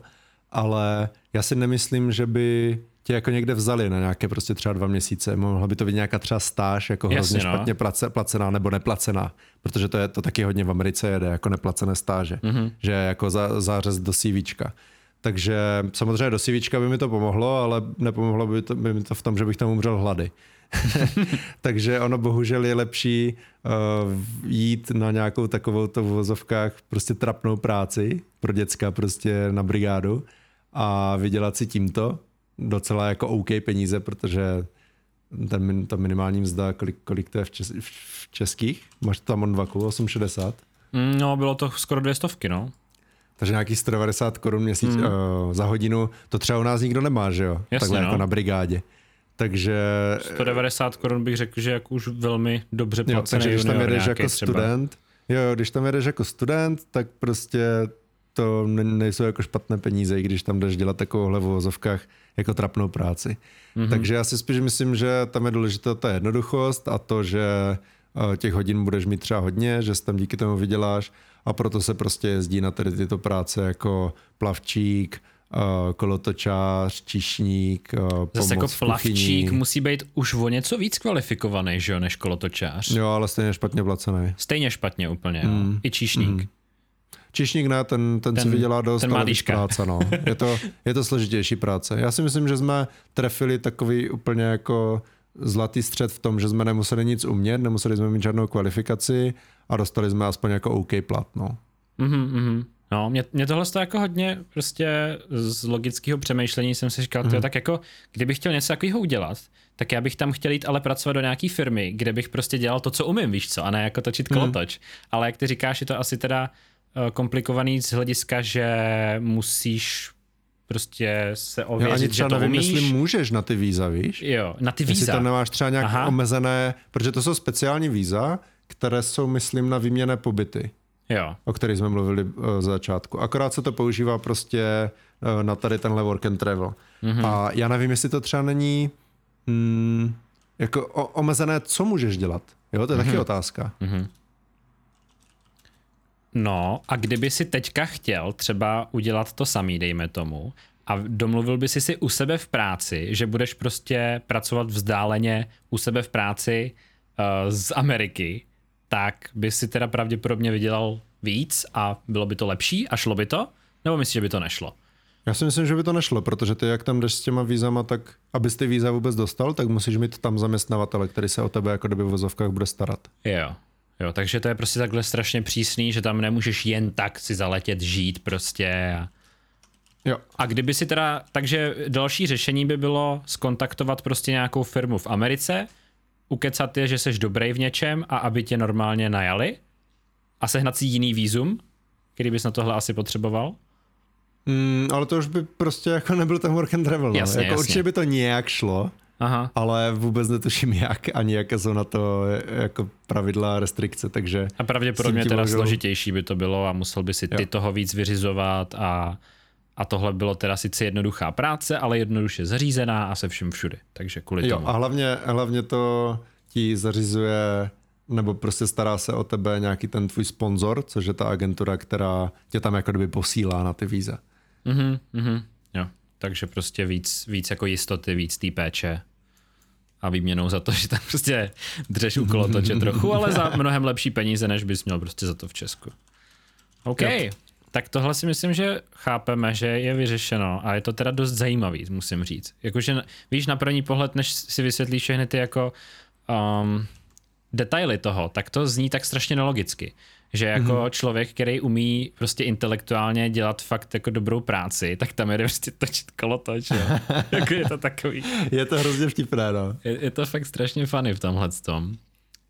ale já si nemyslím, že by tě jako někde vzali na nějaké prostě třeba dva měsíce. Mohla by to být nějaká třeba stáž, jako hrozně Jasně, no. špatně place, placená nebo neplacená, protože to je to taky hodně v Americe jede, jako neplacené stáže, mm-hmm. že jako za, zářez do CVčka. Takže samozřejmě do CVčka by mi to pomohlo, ale nepomohlo by, to, by mi to v tom, že bych tam umřel hlady. Takže ono bohužel je lepší uh, jít na nějakou takovou to v vozovkách prostě trapnou práci pro děcka prostě na brigádu a vydělat si tímto docela jako OK peníze, protože ten, ta minimální mzda, kolik, kolik to je v, čes, v českých? Máš tam on vaku, 8,60? Mm, no, bylo to skoro dvě stovky, no. Takže nějaký 190 korun měsíc mm. uh, za hodinu, to třeba u nás nikdo nemá, že jo? Jasně, Takhle no. jako na brigádě. Takže... 190 korun bych řekl, že jako už velmi dobře jo, placený takže když tam jedeš jako třeba. student, jo, jo, když tam jedeš jako student, tak prostě to ne- nejsou jako špatné peníze, i když tam jdeš dělat takovouhle v uvozovkách jako trapnou práci. Mhm. Mm-hmm. Takže já si spíš myslím, že tam je důležitá ta jednoduchost a to, že eh, těch hodin budeš mít třeba hodně, že si tam díky tomu vyděláš a proto se prostě jezdí na tady tyto práce jako plavčík, eh, kolotočář, číšník, eh, Zase jako pomoc v kuchyni. plavčík musí být už o něco víc kvalifikovaný, že jo, než kolotočář. Jo, ale stejně špatně placený. Stejně špatně úplně, mm. I číšník. Mm. Čišník ne, ten, ten, ten si vydělá dost, ten ale práce, no. Je to, je to složitější práce. Já si myslím, že jsme trefili takový úplně jako zlatý střed v tom, že jsme nemuseli nic umět, nemuseli jsme mít žádnou kvalifikaci a dostali jsme aspoň jako OK plat, no. Mhm, mhm. No, mě, mě tohle to jako hodně prostě z logického přemýšlení jsem si říkal, mm. tak jako, kdybych chtěl něco takového udělat, tak já bych tam chtěl jít ale pracovat do nějaký firmy, kde bych prostě dělal to, co umím, víš co, a ne jako točit kolotoč. Ale jak ty říkáš, je to asi teda eh, komplikovaný z hlediska, že musíš prostě se ověřit, ani že třeba to nevím, umíš. jestli můžeš na ty víza, víš? Jo, na ty Jestli víza. tam nemáš třeba nějak. Aha. omezené, protože to jsou speciální víza, které jsou, myslím, na výměné pobyty. Jo, o kterých jsme mluvili uh, z začátku. Akorát se to používá prostě uh, na tady tenhle work and travel. Mm-hmm. A já nevím, jestli to třeba není mm, jako o, omezené, co můžeš dělat. Jo, to je mm-hmm. taky otázka. Mm-hmm. No a kdyby si teďka chtěl třeba udělat to samý, dejme tomu, a domluvil by si si u sebe v práci, že budeš prostě pracovat vzdáleně u sebe v práci uh, z Ameriky, tak by si teda pravděpodobně vydělal víc a bylo by to lepší a šlo by to? Nebo myslíš, že by to nešlo? Já si myslím, že by to nešlo, protože ty, jak tam jdeš s těma vízama, tak abys ty víza vůbec dostal, tak musíš mít tam zaměstnavatele, který se o tebe jako kdyby v vozovkách bude starat. Jo. Jo, takže to je prostě takhle strašně přísný, že tam nemůžeš jen tak si zaletět, žít prostě a... Jo. A kdyby si teda, takže další řešení by bylo skontaktovat prostě nějakou firmu v Americe, ukecat je, že jsi dobrý v něčem a aby tě normálně najali a sehnat si jiný výzum, který bys na tohle asi potřeboval. Mm, ale to už by prostě jako nebyl ten work and travel. No. Jasně, jako jasně. Určitě by to nějak šlo, Aha. ale vůbec netuším jak, ani jaké jsou na to jako pravidla a restrikce, takže... A pravděpodobně teda můžou- složitější by to bylo a musel by si ty Jo. toho víc vyřizovat a, a tohle bylo teda sice jednoduchá práce, ale jednoduše zařízená a se vším všude. Takže kvůli Jo, tomu. a hlavně, hlavně to ti zařizuje nebo prostě stará se o tebe nějaký ten tvůj sponzor, což je ta agentura, která tě tam jako kdyby posílá na ty víza. Mhm, mhm, jo. Takže prostě víc, víc jako jistoty, víc té péče a výměnou za to, že tam prostě dřeš u kolotoče trochu, ale za mnohem lepší peníze, než bys měl prostě za to v Česku. OK, Jo. Tak tohle si myslím, že chápeme, že je vyřešeno a je to teda dost zajímavý, musím říct. Jakože víš, na první pohled, než si vysvětlíš všechny ty jako um, detaily toho, tak to zní tak strašně nelogicky. Že jako Mhm. mm-hmm. člověk, který umí prostě intelektuálně dělat fakt jako dobrou práci, tak tam jede prostě točit kolotoč, jako je to takový. Je to hrozně vtipné, no. Je, je to fakt strašně funny v tomhle tom.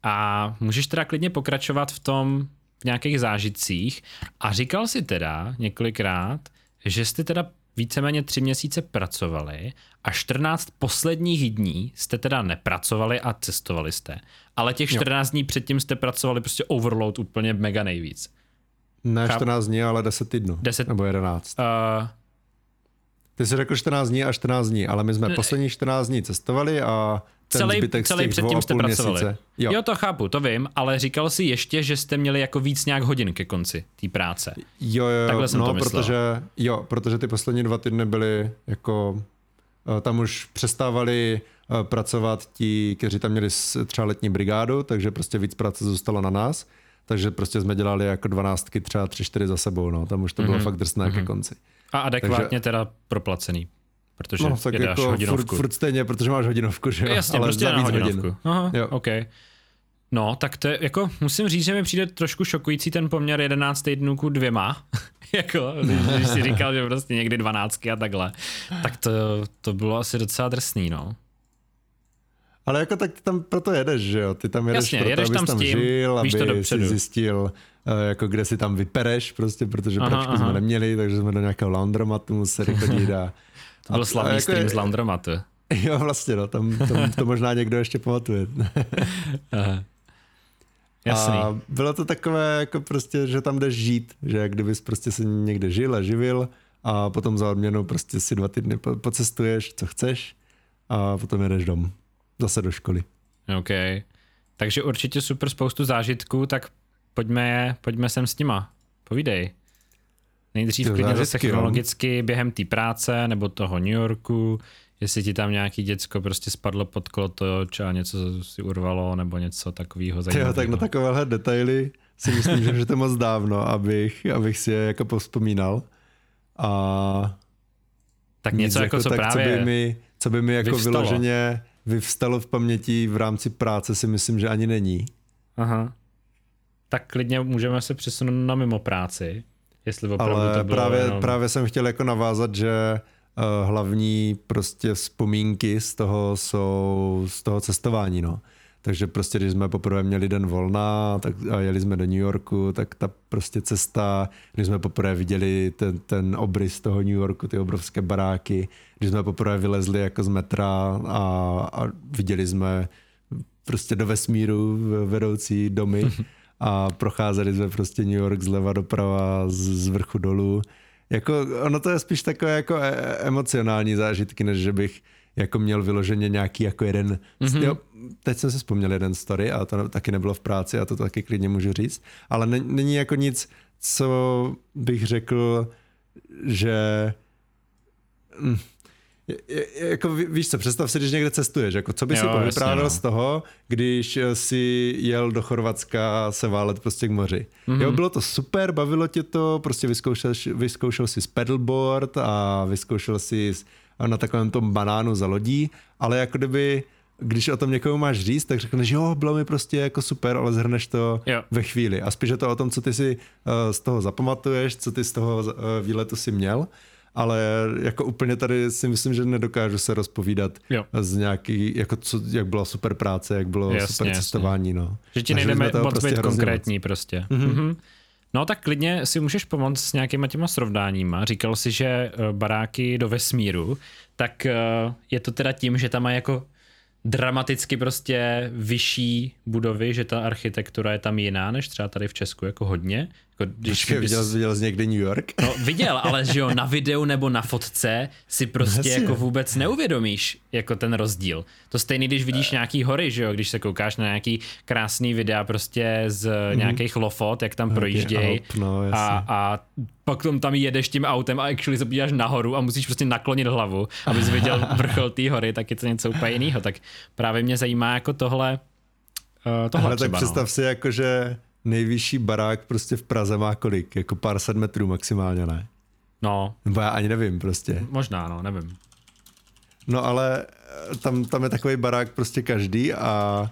A můžeš teda klidně pokračovat v tom v nějakých zážitcích. A říkal si teda několikrát, že jste teda víceméně tři měsíce pracovali a 14 posledních dní jste teda nepracovali a cestovali jste. Ale těch 14 dní předtím jste pracovali prostě overload úplně mega nejvíc. Ne Cháp- 14 dní, ale 10 týdnů. 10 Nebo 11. Uh, Ty jsi řekl 14 dní a 14 dní, ale my jsme poslední 14 dní cestovali a ten celý, zbytek z celý těch dvou předtím jste pracovali. měsíce. Jo. Jo. to chápu, to vím, ale říkal si ještě, že jste měli jako víc nějak hodin ke konci té práce. Jo, jo, Takhle jsem no, to myslel. protože, jo, protože ty poslední dva týdny byly jako, eh, tam už přestávali eh, pracovat ti, kteří tam měli třeba letní brigádu, takže prostě víc práce zůstalo na nás, takže prostě jsme dělali jako dvanáctky třeba tři, čtyři za sebou, no, tam už to Mhm. bylo fakt drsné ke konci. A adekvátně teda proplacený. Protože No, tak jako furt, hodinovku. furt stejně, protože máš hodinovku, že jo? Jasně, ale prostě na víc hodinovku. hodin. Aha, Jo. OK. No, tak to je, jako, musím říct, že mi přijde trošku šokující ten poměr 11 týdnů ku dvěma. jako, když, když si říkal, že prostě někdy 12 a takhle. Tak to, to bylo asi docela drsný, no. Ale jako tak ty tam proto jedeš, že jo? Ty tam jedeš Jasně, proto, jedeš tam s tím, žil, víš to aby dopředu. si zjistil jako kde si tam vypereš prostě, protože aha, pračku aha. jsme neměli, takže jsme do nějakého laundromatu museli chodit a... to byl slavný jako stream je, z laundromatu. Jo, vlastně, no, tam, tam to možná někdo ještě pamatuje. aha. Jasný. A bylo to takové, jako prostě, že tam jdeš žít, že kdybys prostě se někde žil a živil a potom za odměnu prostě si dva týdny pocestuješ, co chceš a potom jedeš dom. Zase do školy. OK. Takže určitě super spoustu zážitků, tak pojďme, pojďme sem s nima. Povídej. Nejdřív klidně zase chronologicky jo. během té práce nebo toho New Yorku, jestli ti tam nějaký děcko prostě spadlo pod klotoč a něco si urvalo nebo něco takového zajímavého. Jo, tak na takovéhle detaily si myslím, že to moc dávno, abych, abych si je jako povzpomínal. A tak něco jako, jako co tak, právě co by mi, co by mi jako vyvstalo. vyloženě vyvstalo v paměti v rámci práce si myslím, že ani není. Aha. Tak klidně můžeme se přesunout na mimo práci, jestli opravdu Ale to bylo právě, jenom... právě jsem chtěl jako navázat, že uh, hlavní prostě vzpomínky z toho jsou z toho cestování, no. Takže prostě, když jsme poprvé měli den volna tak, a jeli jsme do New Yorku, tak ta prostě cesta, když jsme poprvé viděli ten, ten obrys toho New Yorku, ty obrovské baráky, když jsme poprvé vylezli jako z metra a, a viděli jsme prostě do vesmíru vedoucí domy a procházeli jsme prostě New York zleva doprava, z, z vrchu dolů. Jako, ono to je spíš takové jako e- emocionální zážitky, než že bych jako měl vyloženě nějaký jako jeden, mm-hmm. jo, teď jsem si vzpomněl jeden story a to taky nebylo v práci a to taky klidně můžu říct, ale ne, není jako nic, co bych řekl, že hm, jako víš co, představ si, když někde cestuješ, jako co by jo, si povyprávěl no. z toho, když si jel do Chorvatska se válet prostě k moři. Mm-hmm. Jo, bylo to super, bavilo tě to, prostě vyzkoušel, vyzkoušel si paddleboard a vyzkoušel si na takovém tom banánu za lodí, ale jako kdyby když o tom někomu máš říct, tak řekneš, jo, bylo mi prostě jako super, ale zhrneš to jo. ve chvíli. A spíš je to o tom, co ty si uh, z toho zapamatuješ, co ty z toho uh, výletu si měl ale jako úplně tady si myslím, že nedokážu se rozpovídat jo. z nějaký, jako co, jak byla super práce, jak bylo jasně, super cestování, jasně. no. Že ti nejdeme moc prostě být konkrétní moc. prostě. Mm-hmm. Mm-hmm. No tak klidně si můžeš pomoct s nějakýma těma srovnáníma. Říkal si, že eh, baráky do vesmíru, tak eh, je to teda tím, že tam má jako dramaticky prostě vyšší budovy, že ta architektura je tam jiná než třeba tady v Česku jako hodně. Jako, když Počkej, viděl, viděl jsi někdy New York? No viděl, ale že jo, na videu nebo na fotce si prostě jako vůbec neuvědomíš jako ten rozdíl. To stejný, když vidíš nějaký hory, že jo, když se koukáš na nějaký krásný videa prostě z mm-hmm. nějakých lofot, jak tam projíždějí no, a, a pak tom tam jedeš tím autem a actually se podíváš nahoru a musíš prostě naklonit hlavu, abys viděl vrchol té hory, tak je to něco úplně jiného. Tak právě mě zajímá jako tohle, uh, tohle Ale třeba, tak představ no. si jako, že nejvyšší barák prostě v Praze má kolik? Jako pár set metrů maximálně, ne? No. Nebo já ani nevím prostě. Možná, no, nevím. No ale eh, tam, tam je takový barák prostě každý a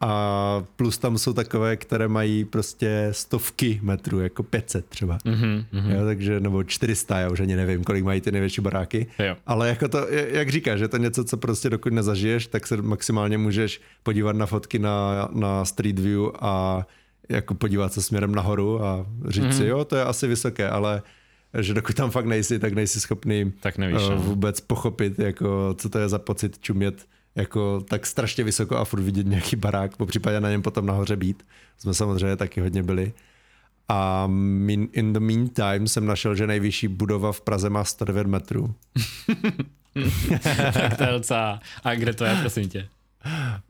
a plus tam jsou takové, které mají prostě stovky metrů, jako 500 třeba. Mm-hmm, mm-hmm. Jo, takže, nebo 400, já už ani nevím, kolik mají ty největší baráky. Jo. Ale jako to, jak říkáš, že to něco, co prostě dokud nezažiješ, tak se maximálně můžeš podívat na fotky na, na Street View a jako podívat se směrem nahoru a říct mm-hmm. si, jo, to je asi vysoké, ale že dokud tam fakt nejsi, tak nejsi schopný tak nevíš, uh, vůbec pochopit, jako, co to je za pocit čumět jako tak strašně vysoko a furt vidět nějaký barák, po případě na něm potom nahoře být. Jsme samozřejmě taky hodně byli. A in the meantime jsem našel, že nejvyšší budova v Praze má 109 metrů. tak to je docela... A kde to je, prosím tě?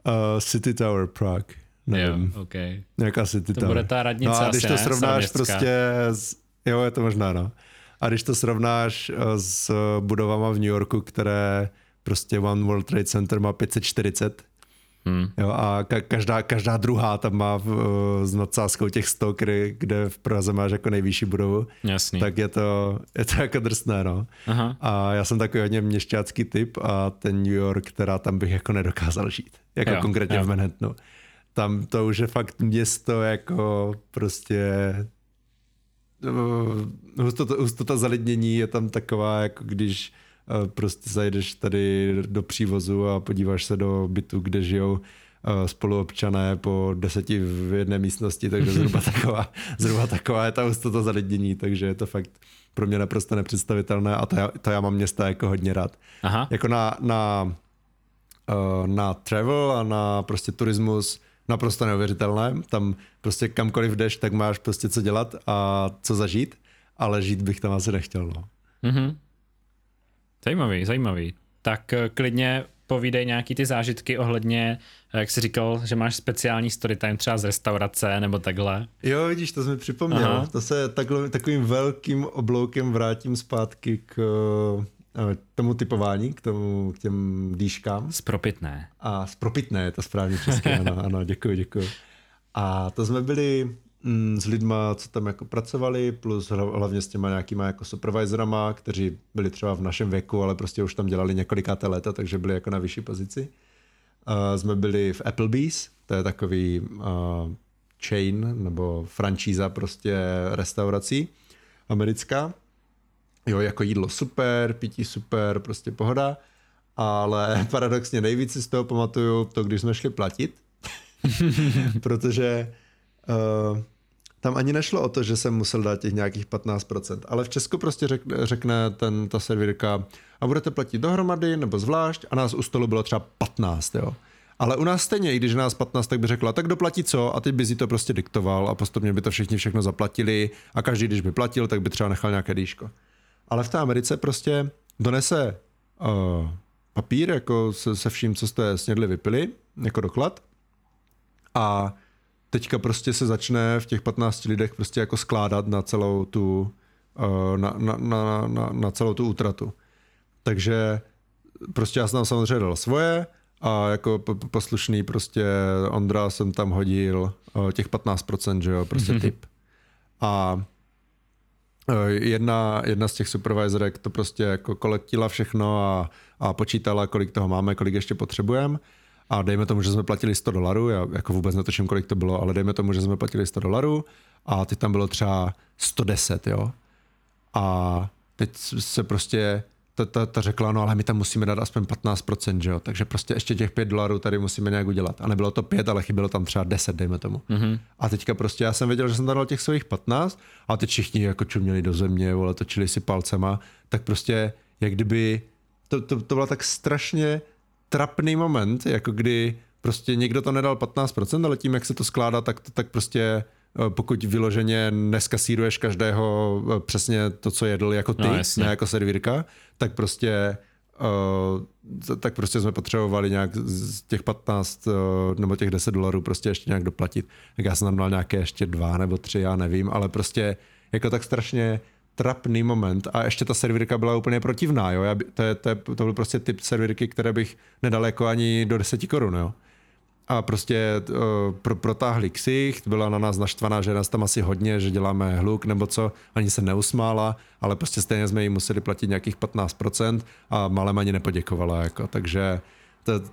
Uh, City Tower Prague. Nevím. Jo, okay. Nějaká City to Tower. bude ta radnice no a když asi, to srovnáš prostě s, jo, je to možná, no. A když to srovnáš uh, s budovama v New Yorku, které prostě One World Trade Center má 540, Hmm. Jo, a ka- každá, každá druhá tam má v, uh, s nadsázkou těch 100, který, kde v Praze máš jako nejvyšší budovu. Jasný. Tak je to, je to jako drsné, no. Aha. A já jsem takový hodně měšťácký typ a ten New York, která tam bych jako nedokázal žít. Jako jo, konkrétně jo. v Manhattanu. Tam to už je fakt město jako prostě uh, hustota, hustota zalidnění je tam taková, jako když prostě zajdeš tady do přívozu a podíváš se do bytu, kde žijou spoluobčané po deseti v jedné místnosti, takže zhruba taková, zhruba taková je ta hustota zalidnění, takže je to fakt pro mě naprosto nepředstavitelné a to já, to já mám města jako hodně rád. Aha. Jako na, na, na travel a na prostě turismus naprosto neuvěřitelné. Tam prostě kamkoliv jdeš, tak máš prostě co dělat a co zažít, ale žít bych tam asi nechtěl. No. Mhm. Zajímavý, zajímavý. Tak eh, klidně povídej nějaký ty zážitky ohledně, eh, jak jsi říkal, že máš speciální story time třeba z restaurace nebo takhle. Jo, vidíš, to jsi mi připomněl. Aha. To se takhle, takovým velkým obloukem vrátím zpátky k eh, tomu typování, k, tomu, k těm dýškám. Spropitné. A spropitné, je to správně české, ano, ano, děkuji, děkuji. A to jsme byli mm, s lidma, co tam jako pracovali, plus hlavně s těma nějakýma jako supervisorama, kteří byli třeba v našem věku, ale prostě už tam dělali několikáté léta, takže byli jako na vyšší pozici. Uh, jsme byli v Applebee's, to je takový uh, chain nebo franšíza prostě restaurací americká. Jo, jako jídlo super, pití super, prostě pohoda, ale paradoxně nejvíc si z toho pamatuju to, když jsme šli platit, protože uh, tam ani nešlo o to, že jsem musel dát těch nějakých 15%, ale v Česku prostě řekne, řekne ten, ta servírka a budete platit dohromady nebo zvlášť a nás u stolu bylo třeba 15, jo. Ale u nás stejně, i když nás 15, tak by řekla, tak doplatí co? A teď by si to prostě diktoval a postupně by to všichni všechno zaplatili a každý, když by platil, tak by třeba nechal nějaké dýško. Ale v té Americe prostě donese uh, papír jako se, se vším, co jste snědli, vypili, jako doklad a teďka prostě se začne v těch 15 lidech prostě jako skládat na celou tu, na, na, na, na, na celou tu útratu. Takže prostě já jsem tam samozřejmě dal svoje a jako poslušný prostě Ondra jsem tam hodil těch 15%, že jo, prostě mm-hmm. typ. A jedna, jedna z těch supervisorek to prostě jako kolektila všechno a, a počítala, kolik toho máme, kolik ještě potřebujeme a dejme tomu, že jsme platili 100 dolarů, já jako vůbec netuším, kolik to bylo, ale dejme tomu, že jsme platili 100 dolarů a teď tam bylo třeba 110, jo. A teď se prostě ta, ta, ta řekla, no ale my tam musíme dát aspoň 15%, že jo, takže prostě ještě těch 5 dolarů tady musíme nějak udělat. A nebylo to 5, ale chybělo tam třeba 10, dejme tomu. Mm-hmm. A teďka prostě já jsem věděl, že jsem tam dal těch svých 15 a teď všichni jako čuměli do země, vole, točili si palcema, tak prostě jak kdyby, to, to, to bylo tak strašně trapný moment, jako kdy prostě někdo to nedal 15%, ale tím, jak se to skládá, tak, tak prostě pokud vyloženě neskasíruješ každého eh, přesně to, co jedl jako ty, no, ne jako servírka, tak prostě uh, tak prostě jsme potřebovali nějak z těch 15 uh, nebo těch 10 dolarů prostě ještě nějak doplatit. Tak já jsem tam dal nějaké ještě dva nebo tři, já nevím, ale prostě jako tak strašně trapný moment a ještě ta servírka byla úplně protivná, jo? Já by, to, je, to, je, to byl prostě typ servírky, které bych nedal jako ani do 10 korun, jo? A prostě uh, pro, protáhli ksicht, byla na nás naštvaná, že nás tam asi hodně, že děláme hluk nebo co, ani se neusmála, ale prostě stejně jsme jí museli platit nějakých 15% a malem ani nepoděkovala, jako, takže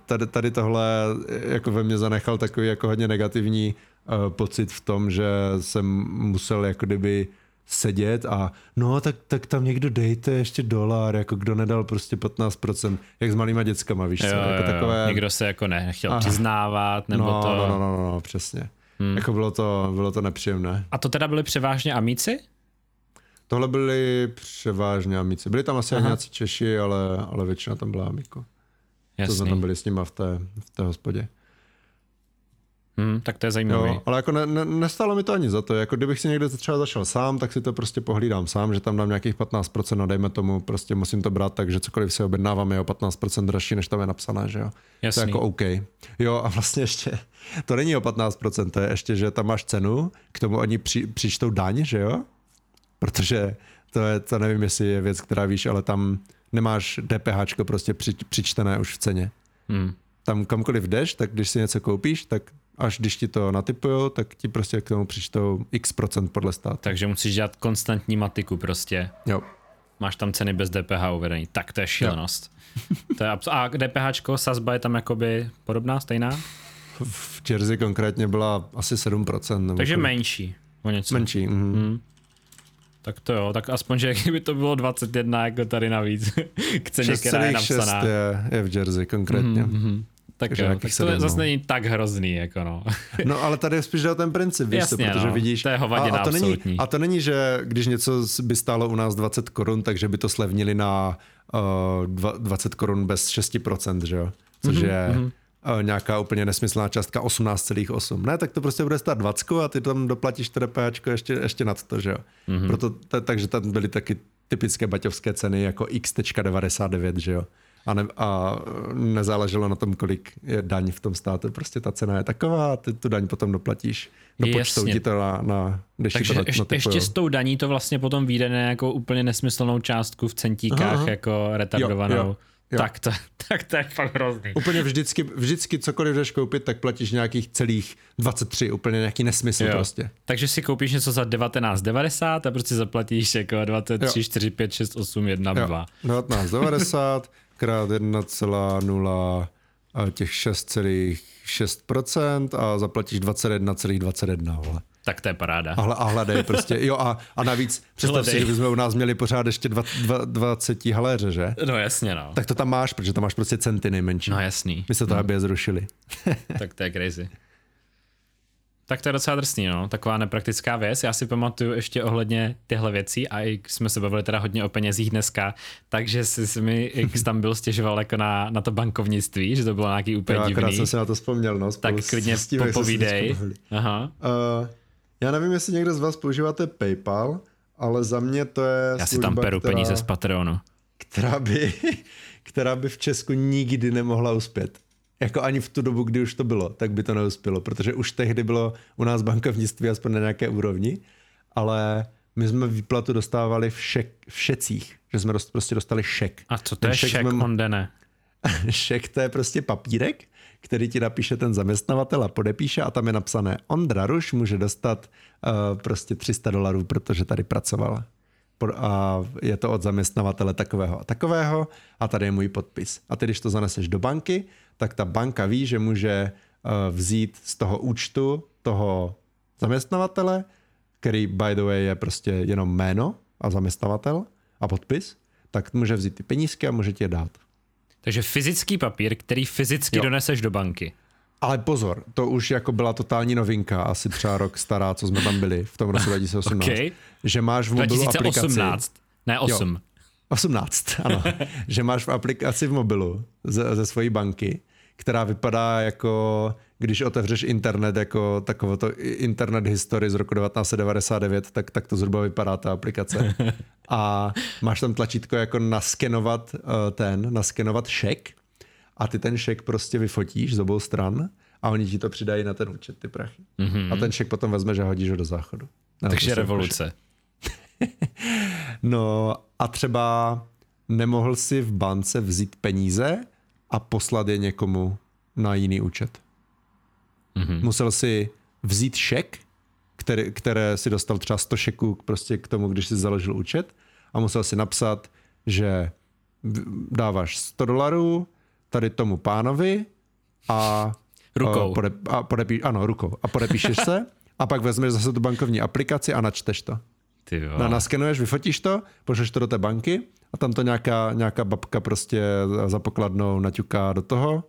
tady, tady tohle jako ve mně zanechal takový jako hodně negativní uh, pocit v tom, že jsem musel jako kdyby sedět a no tak, tak tam někdo dejte ještě dolar, jako kdo nedal prostě 15%, jak s malýma dětskama, víš jo, co, jako jo, takové... Někdo se jako nechtěl Aha. přiznávat, nebo no, to... No, no, no, no, přesně. Hmm. Jako bylo to, bylo to nepříjemné. A to teda byly převážně amíci? Tohle byli převážně amíci. Byli tam asi nějací Češi, ale, ale většina tam byla amíko. Jasný. To jsme tam byli s nima v té, v té hospodě. Hmm, tak to je zajímavé. Jo, ale jako ne, ne, nestalo mi to ani za to. Jako kdybych si někde třeba zašel sám, tak si to prostě pohlídám sám, že tam dám nějakých 15%, a dejme tomu, prostě musím to brát tak, že cokoliv si objednávám je o 15% dražší, než tam je napsané, že jo. Jasný. To je jako OK. Jo a vlastně ještě, to není o 15%, to je ještě, že tam máš cenu, k tomu oni při, přičtou daň, že jo? Protože to je, to nevím, jestli je věc, která víš, ale tam nemáš DPH prostě při, přičtené už v ceně. Hmm. Tam kamkoliv jdeš, tak když si něco koupíš, tak až když ti to natypují, tak ti prostě k tomu přičtou x procent podle státu. Takže musíš dělat konstantní matiku prostě. Jo. Máš tam ceny bez DPH uvedený. Tak to je šílenost. to je abs- a DPH, sazba je tam jakoby podobná, stejná? V Jersey konkrétně byla asi 7%. Nebo Takže kolik. menší. O něco. Menší. Mhm. Mm. Tak to jo, tak aspoň, že kdyby to bylo 21 jako tady navíc k ceně, která je napsaná. je, je v Jersey konkrétně. Mm-hmm. Tak Takže jo, tak to sedm, zase no. není tak hrozný, jako no. No ale tady je spíš o ten princip, víš Jasně, co, protože no, vidíš... to je hovadina a, a, to není, a to není, že když něco by stálo u nás 20 korun, takže by to slevnili na uh, dva- 20 korun bez 6%, že jo? Což Mhm, je uh, nějaká úplně nesmyslná částka 18,8. Ne, tak to prostě bude stát 20 a ty tam doplatíš DPHčko ještě, ještě nad to, že jo? Mhm. Proto, t- takže tam byly taky typické baťovské ceny jako x.99, že jo? A, ne, a nezáleželo na tom, kolik je daň v tom státu. Prostě ta cena je taková a ty tu daň potom doplatíš. Dopočtou ti to na, na když Takže to ještě, notifujou. ještě s tou daní to vlastně potom vyjde na nějakou úplně nesmyslnou částku v centíkách, Aha, jako retardovanou. Jo, jo, jo. Tak, to, tak to je fakt hrozný. Úplně vždycky, vždycky cokoliv jdeš koupit, tak platíš nějakých celých 23, úplně nějaký nesmysl Jo. prostě. Takže si koupíš něco za 19,90 a prostě zaplatíš jako 23, Jo. 4, 5, 6, 8, 1, 2. Jo, 19,90 krát 1,0 a těch 6,6% a zaplatíš 21,21. vole. Tak to je paráda. A, a hledej prostě, jo a, a navíc představ si, Hledej. že bychom u nás měli pořád ještě dva, dva, 20 haléře, že? No jasně, no. Tak to tam máš, protože tam máš prostě centy nejmenší. No jasný. My se to, aby je zrušili. tak to je crazy. Tak to je docela drsný, no. Taková nepraktická věc. Já si pamatuju ještě ohledně těchto věcí a i jsme se bavili teda hodně o penězích dneska, takže si, si mi X tam byl stěžoval jako na, na to bankovnictví, že to bylo nějaký úplně Já divný. jsem se na to vzpomněl, no. spolu Tak klidně s tím, popovídej. Aha. Uh, já nevím, jestli někdo z vás používáte PayPal, ale za mě to je Já si tam peru která, peníze z Patreonu. která by, která by v Česku nikdy nemohla uspět. Jako ani v tu dobu, kdy už to bylo, tak by to neuspělo, protože už tehdy bylo u nás bankovnictví aspoň na nějaké úrovni, ale my jsme výplatu dostávali v, šek, v šecích, že jsme dost, prostě dostali šek. A co to Ten je šek jsme- on dene? Šek to je prostě papírek, který ti napíše ten zaměstnavatel a podepíše a tam je napsané Ondra Ruš může dostat uh, prostě 300 dolarů, protože tady pracoval. Po- A je to od zaměstnavatele takového a takového a tady je můj podpis. A ty, když to zaneseš do banky, tak ta banka ví, že může uh, vzít z toho účtu toho zaměstnavatele, který by the way je prostě jenom jméno a zaměstnavatel a podpis, tak může vzít ty penízky a může ti je dát. Takže fyzický papír, který fyzicky Jo. doneseš do banky. Ale pozor, to už jako byla totální novinka, asi třeba rok stará, co jsme tam byli v tom roce 2018. OK. Že máš v mobilu aplikaci... 2018. Ne, 8. 18, ano. že máš v aplikaci v mobilu ze, ze svojí banky, která vypadá jako, když otevřeš internet, jako takovou to internet history z roku 1999, tak, tak to zhruba vypadá ta aplikace. A máš tam tlačítko jako naskenovat eh, ten, naskenovat šek a ty ten šek prostě vyfotíš z obou stran a oni ti to přidají na ten účet, ty prachy. Mm-hmm. A ten šek potom vezmeš a hodíš ho do záchodu. No, Takže revoluce. No a třeba nemohl si v bance vzít peníze a poslat je někomu na jiný účet. Mm-hmm. Musel si vzít šek, který, které si dostal třeba 100 šeků prostě k tomu, když si založil účet a musel si napsat, že dáváš 100 dolarů tady tomu pánovi a Rukou. a, pode, a podepí, ano, rukou. A podepíšeš se a pak vezmeš zase tu bankovní aplikaci a načteš to. Ty jo. No, naskenuješ, vyfotíš to, pošleš to do té banky a tam to nějaká, nějaká babka prostě za pokladnou naťuká do toho,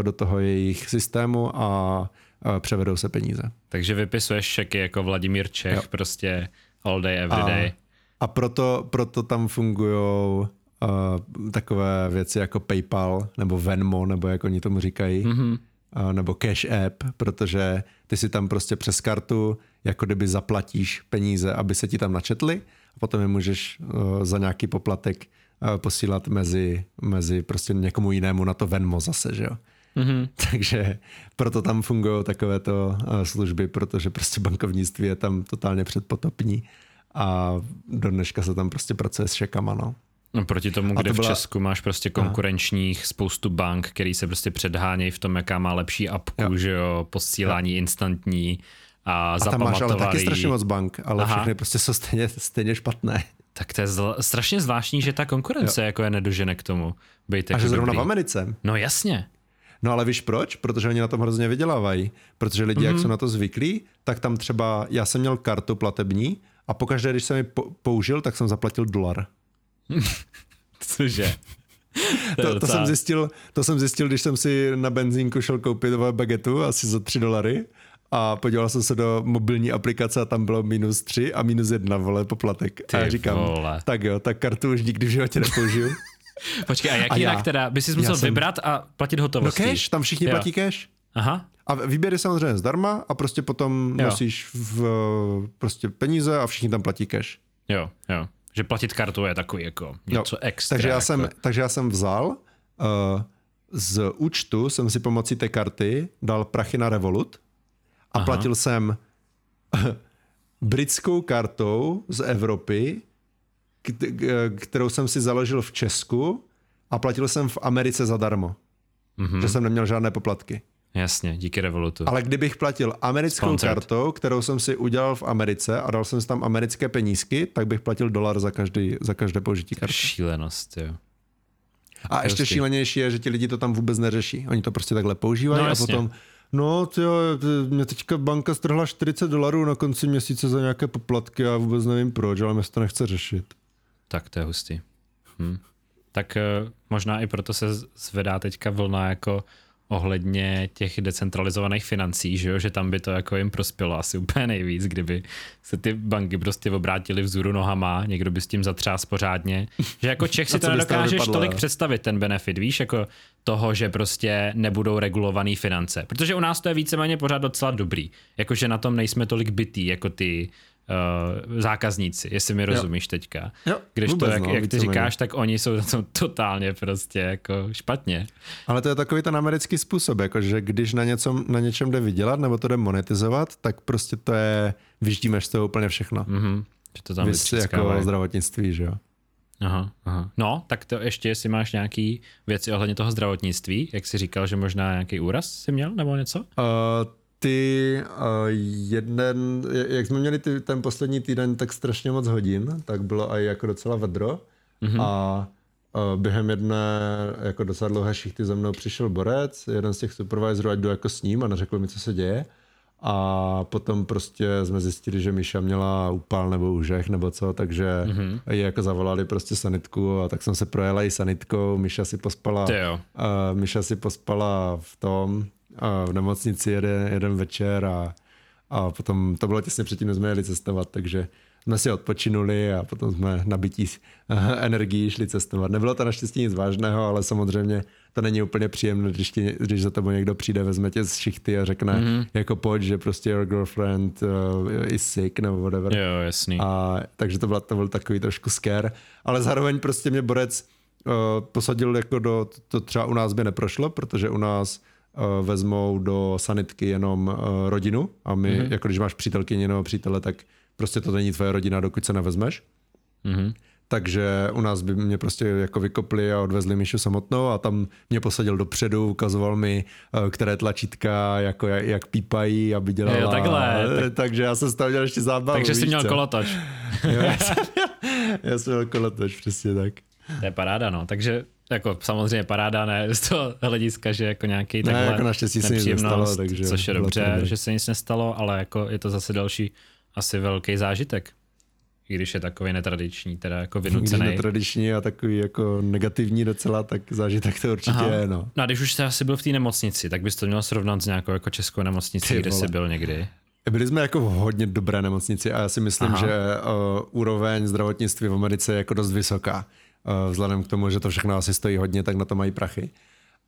eh, do toho jejich systému a eh, převedou se peníze. Takže vypisuješ šeky jako Vladimír Čech, Jo. prostě all day, every day. A proto, proto tam fungují uh, takové věci jako PayPal nebo Venmo, nebo jak oni tomu říkají, mm-hmm. uh, nebo Cash App, protože ty si tam prostě přes kartu jako kdyby zaplatíš peníze, aby se ti tam načetly a potom je můžeš uh, za nějaký poplatek uh, posílat mezi, mezi prostě někomu jinému na to Venmo zase, že jo. Mm-hmm. Takže proto tam fungují takovéto uh, služby, protože prostě bankovnictví je tam totálně předpotopní a do dneška se tam prostě pracuje s šekama, no. No proti tomu, A kde to v byla- Česku máš prostě konkurenčních spoustu bank, který se prostě předhánějí v tom, jaká má lepší apku, Jo. že jo, posílání instantní a, A tam máš ale taky strašně moc bank, ale Aha. všechny prostě jsou stejně, stejně špatné. Tak to je zl- strašně zvláštní, že ta konkurence jako je nedožene k tomu. Být A jako že zrovna dobrý. v Americe. No jasně. No ale víš proč? Protože oni na tom hrozně vydělávají. Protože lidi, mm-hmm. Mhm. jak jsou na to zvyklí, tak tam třeba, já jsem měl kartu platební a pokaždé, když jsem ji po- použil, tak jsem zaplatil dolar. Cože? to, to, jsem zjistil, to jsem zjistil, když jsem si na benzínku šel koupit bagetu asi za 3 dolary a podíval jsem se do mobilní aplikace a tam bylo minus 3 a minus 1 vole poplatek. Ty a já říkám, vole. tak jo, tak kartu už nikdy v životě nepoužiju. Počkej, a jak A jinak já- teda? By si musel jsem- vybrat a platit No hotovostí? cash, tam všichni Jo. platí cash. Aha, A výběr je samozřejmě zdarma a prostě potom Jo. nosíš v, prostě peníze a všichni tam platí cash. jo, jo. Že platit kartou je takový jako něco extra. Takže já, jako. jsem, takže já jsem vzal uh, z účtu, jsem si pomocí té karty dal prachy na Revolut a Aha. Platil jsem britskou kartou z Evropy, kterou jsem si založil v Česku a platil jsem v Americe zadarmo. Mhm. Že jsem neměl žádné poplatky. Jasně, díky Revolutu. Ale kdybych platil americkou Sponsored. kartou, kterou jsem si udělal v Americe a dal jsem si tam americké penízky, tak bych platil dolar za, každý, za každé použití karty. Šílenost, jo. A ještě Hustý. šílenější je, že ti lidi to tam vůbec neřeší. Oni to prostě takhle používají No, a potom No, tyjo, t- mě teďka banka strhla 40 dolarů na konci měsíce za nějaké poplatky a vůbec nevím proč, ale mě to nechce řešit. Tak to je hustý. Hm. Tak eh, možná i proto se zvedá teďka vlna jako ohledně těch decentralizovaných financí, že, jo? že tam by to jako jim prospělo asi úplně nejvíc, kdyby se ty banky prostě obrátily vzhůru nohama, někdo by s tím zatřás pořádně. Že jako Čech si to nedokážeš tolik představit, ten benefit, víš, jako toho, že prostě nebudou regulované finance. Protože u nás to je víceméně pořád docela dobrý. Jakože na tom nejsme tolik bytý, jako ty uh, zákazníci, jestli mi rozumíš teďka. Jo, Když vůbec, to, jak, no, jak ty víceméně. říkáš, tak oni jsou na tom totálně prostě jako špatně. Ale to je takový ten americký způsob, jako že když na, něco, na něčem jde vydělat nebo to jde monetizovat, tak prostě to je, vyždímeš z toho úplně všechno. Mhm. Že to tam Vys jako zdravotnictví, že jo. Aha, aha. No, tak to ještě, jestli máš nějaký věci ohledně toho zdravotnictví, jak jsi říkal, že možná nějaký úraz jsi měl nebo něco? Uh, ty uh, jeden, jak jsme měli ty, ten poslední týden tak strašně moc hodin, tak bylo i jako docela vedro mm-hmm. a uh, během jedné jako docela dlouhé šichty za mnou přišel borec, jeden z těch supervisorů, ať jdu jako s ním a neřekl mi, co se děje. A potom prostě jsme zjistili, že Míša měla úpal nebo úžeh nebo co, takže mm-hmm. ji jako zavolali prostě sanitku a tak jsem se projela i sanitkou, Míša si pospala, uh, Míša si pospala v tom, uh, v nemocnici jeden, jeden večer a, a potom to bylo těsně předtím, než jsme jeli cestovat, takže jsme si odpočinuli a potom jsme nabití energií šli cestovat. Nebylo to naštěstí nic vážného, ale samozřejmě to není úplně příjemné, když, ti, když za tebou někdo přijde, vezme tě z šichty a řekne mm-hmm. jako pojď, že prostě your girlfriend uh, is sick nebo whatever. Jo, jasný. A, takže to, byla, to byl takový trošku scare, ale zároveň prostě mě borec uh, posadil jako do, to třeba u nás by neprošlo, protože u nás uh, vezmou do sanitky jenom uh, rodinu a my, mm-hmm. jako když máš přítelkyni nebo přítele, tak prostě to není tvoje rodina, dokud se nevezmeš. Mhm. Takže u nás by mě prostě jako vykopli a odvezli Míšu samotnou a tam mě posadil dopředu, ukazoval mi, eh, které tlačítka, jako jak, jak pípají, aby dělala. Jo, takhle, tak... Takže já jsem z toho měl ještě zábavu. Takže jsi měl co? kolotoč. Jo, já jsem měl, já jsem měl kolotoč, přesně tak. To je paráda, no. Takže jako samozřejmě paráda ne z toho hlediska, že jako nějaký takhle jako naštěstí se nic nestalo, takže což je dobře, že se nic nestalo, ale jako je to zase další asi velký zážitek. I když je takový netradiční, teda jako Když vynucený. netradiční a takový jako negativní docela, tak zážitek to určitě Aha. je, no. No a když už jsi asi byl v té nemocnici, tak bys to měl srovnat s nějakou jako českou nemocnicí, Ty kde vole. jsi byl někdy. Byli jsme jako v hodně dobré nemocnici a já si myslím, Aha. že uh, úroveň zdravotnictví v Americe je jako dost vysoká. Uh, vzhledem k tomu, že to všechno asi stojí hodně, tak na to mají prachy.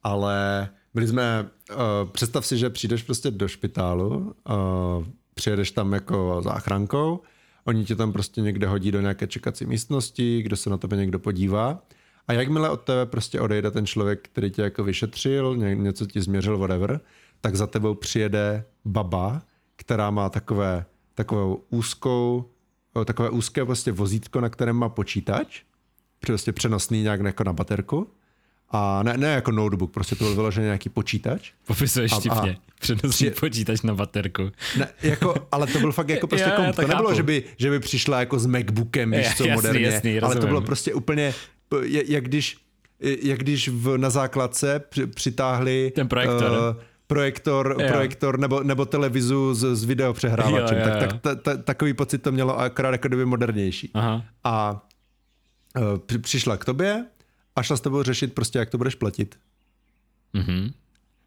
Ale byli jsme, uh, představ si, že přijdeš prostě do špitálu, uh, přijedeš tam jako záchrankou, oni tě tam prostě někde hodí do nějaké čekací místnosti, kde se na tebe někdo podívá. A jakmile od tebe prostě odejde ten člověk, který tě jako vyšetřil, ně, něco ti změřil, whatever, tak za tebou přijede baba, která má takové, takovou úzkou, o, takové úzké prostě vozítko, na kterém má počítač, prostě přenosný nějak jako na baterku. A ne, ne jako notebook, prostě to byl vyložený nějaký počítač. Popisuješ vtipně. Přenosný při- počítač na baterku. Ne, jako, ale to byl fakt jako prostě Jo, komp. to To nebylo, že by, že by přišla jako s Macbookem, víš co, Jasný, moderně. jasný, ale to rozumím. bylo prostě úplně, jak když, jak když v, na základce při, přitáhli Ten projektor. eh, projektor, Jo. projektor nebo, nebo televizu s, s videopřehrávačem. Jo, jo, tak, jo. tak ta, ta, takový pocit to mělo akorát jako kdyby modernější. Aha. A při- přišla k tobě a šla s tebou řešit prostě, jak to budeš platit. Mhm.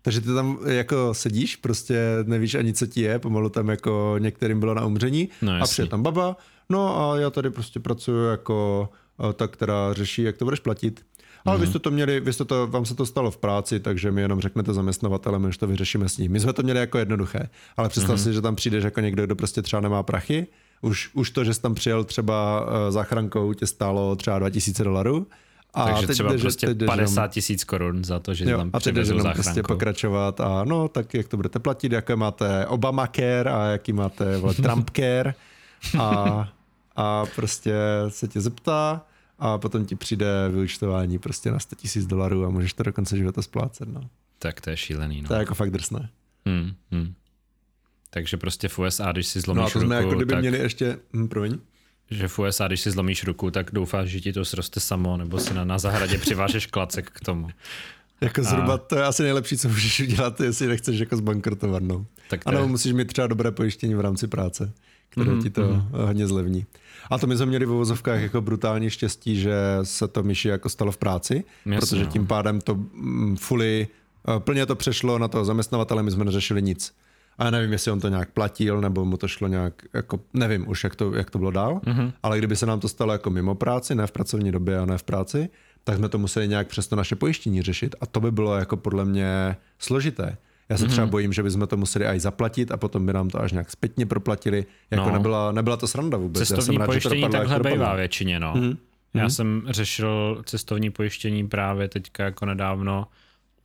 Takže ty tam jako sedíš, prostě nevíš ani, co ti je, pomalu tam jako některým bylo na umření No, a přijde tam baba, no a já tady prostě pracuji jako eh, ta, která řeší, jak to budeš platit. Ale Mhm. vy jste to měli, vy jste to, vám se to stalo v práci, takže mi jenom řeknete zaměstnavatele, my už to vyřešíme s ním. My jsme to měli jako jednoduché, ale představ Mhm. si, že tam přijdeš jako někdo, kdo prostě třeba nemá prachy, už, už to, že jsi tam přijel třeba uh, záchrankou, tě stálo třeba 2000 dolarů. A Takže třeba jdeš- prostě teď jdeš jenom- 50 tisíc korun za to, že Jo, tam a teď jenom prostě záchranku. pokračovat a no, tak jak to budete platit, jaké máte Obamacare a jaký máte vole, Trumpcare a, a prostě se tě zeptá a potom ti přijde vyučtování prostě na 100 tisíc dolarů a můžeš to do konce života splácet. No. Tak to je šílený, no. To je jako fakt drsné. Hmm, hmm. Takže prostě v USA, když si zlomíš No a to ruku, jsme jako kdyby tak, měli ještě, hm, promiň, že v USA, když si zlomíš ruku, tak doufáš, že ti to sroste samo, nebo si na, na zahradě přivážeš klacek k tomu. jako zhruba to je asi nejlepší, co můžeš udělat, jestli nechceš jako zbankrotovat. No. Tak to Ano, je, musíš mít třeba dobré pojištění v rámci práce, které Mhm, ti to hodně zlevní. A to my jsme měli v uvozovkách jako brutální štěstí, že se to myši jako stalo v práci, Jasně, protože no. tím pádem to mm, fully, eh, plně to přešlo na toho zaměstnavatele, my jsme neřešili nic. A já nevím, jestli on to nějak platil, nebo mu to šlo nějak, jako, nevím už, jak to, jak to bylo dál, Mhm. ale kdyby se nám to stalo jako mimo práci, ne v pracovní době a ne v práci, tak jsme to museli nějak přes to naše pojištění řešit a to by bylo jako podle mě složité. Já se Mhm. třeba bojím, že bychom to museli aj zaplatit a potom by nám to až nějak zpětně proplatili. Jako No. nebyla, nebyla to sranda vůbec. Já jsem cestovní rád, že to pojištění jak takhle bývá většině, no. Mhm. Já jsem řešil cestovní pojištění právě teďka jako nedávno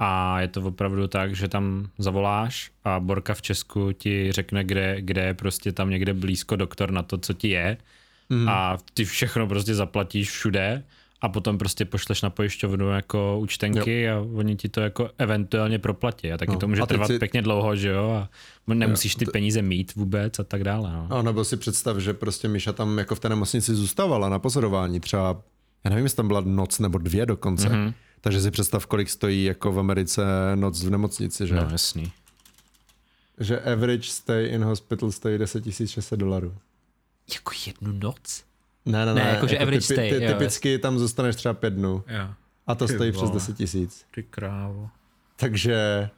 a je to opravdu tak, že tam zavoláš a Borka v Česku ti řekne, kde, kde je prostě tam někde blízko doktor na to, co ti je Mhm. a ty všechno prostě zaplatíš všude a potom prostě pošleš na pojišťovnu jako účtenky a oni ti to jako eventuálně proplatí a taky No. to může trvat si- pěkně dlouho, že jo, a nemusíš ty peníze mít vůbec a tak dále, no. A nebo si představ, že prostě Míša tam jako v té nemocnici zůstávala na pozorování třeba, já nevím, jestli tam byla noc nebo dvě dokonce. Mhm. Mm-hmm. Takže si představ, kolik stojí jako v Americe noc v nemocnici, že? No jasný. Že average stay in hospital stojí 10 600 dolarů. Jako jednu noc? Ne, ne, Ne, ne. jakože average typi, stay, ty, jo, typicky tam zůstaneš třeba pět dnů. Jo. A to Ty stojí přes vole. 10 tisíc. Ty krávo. Takže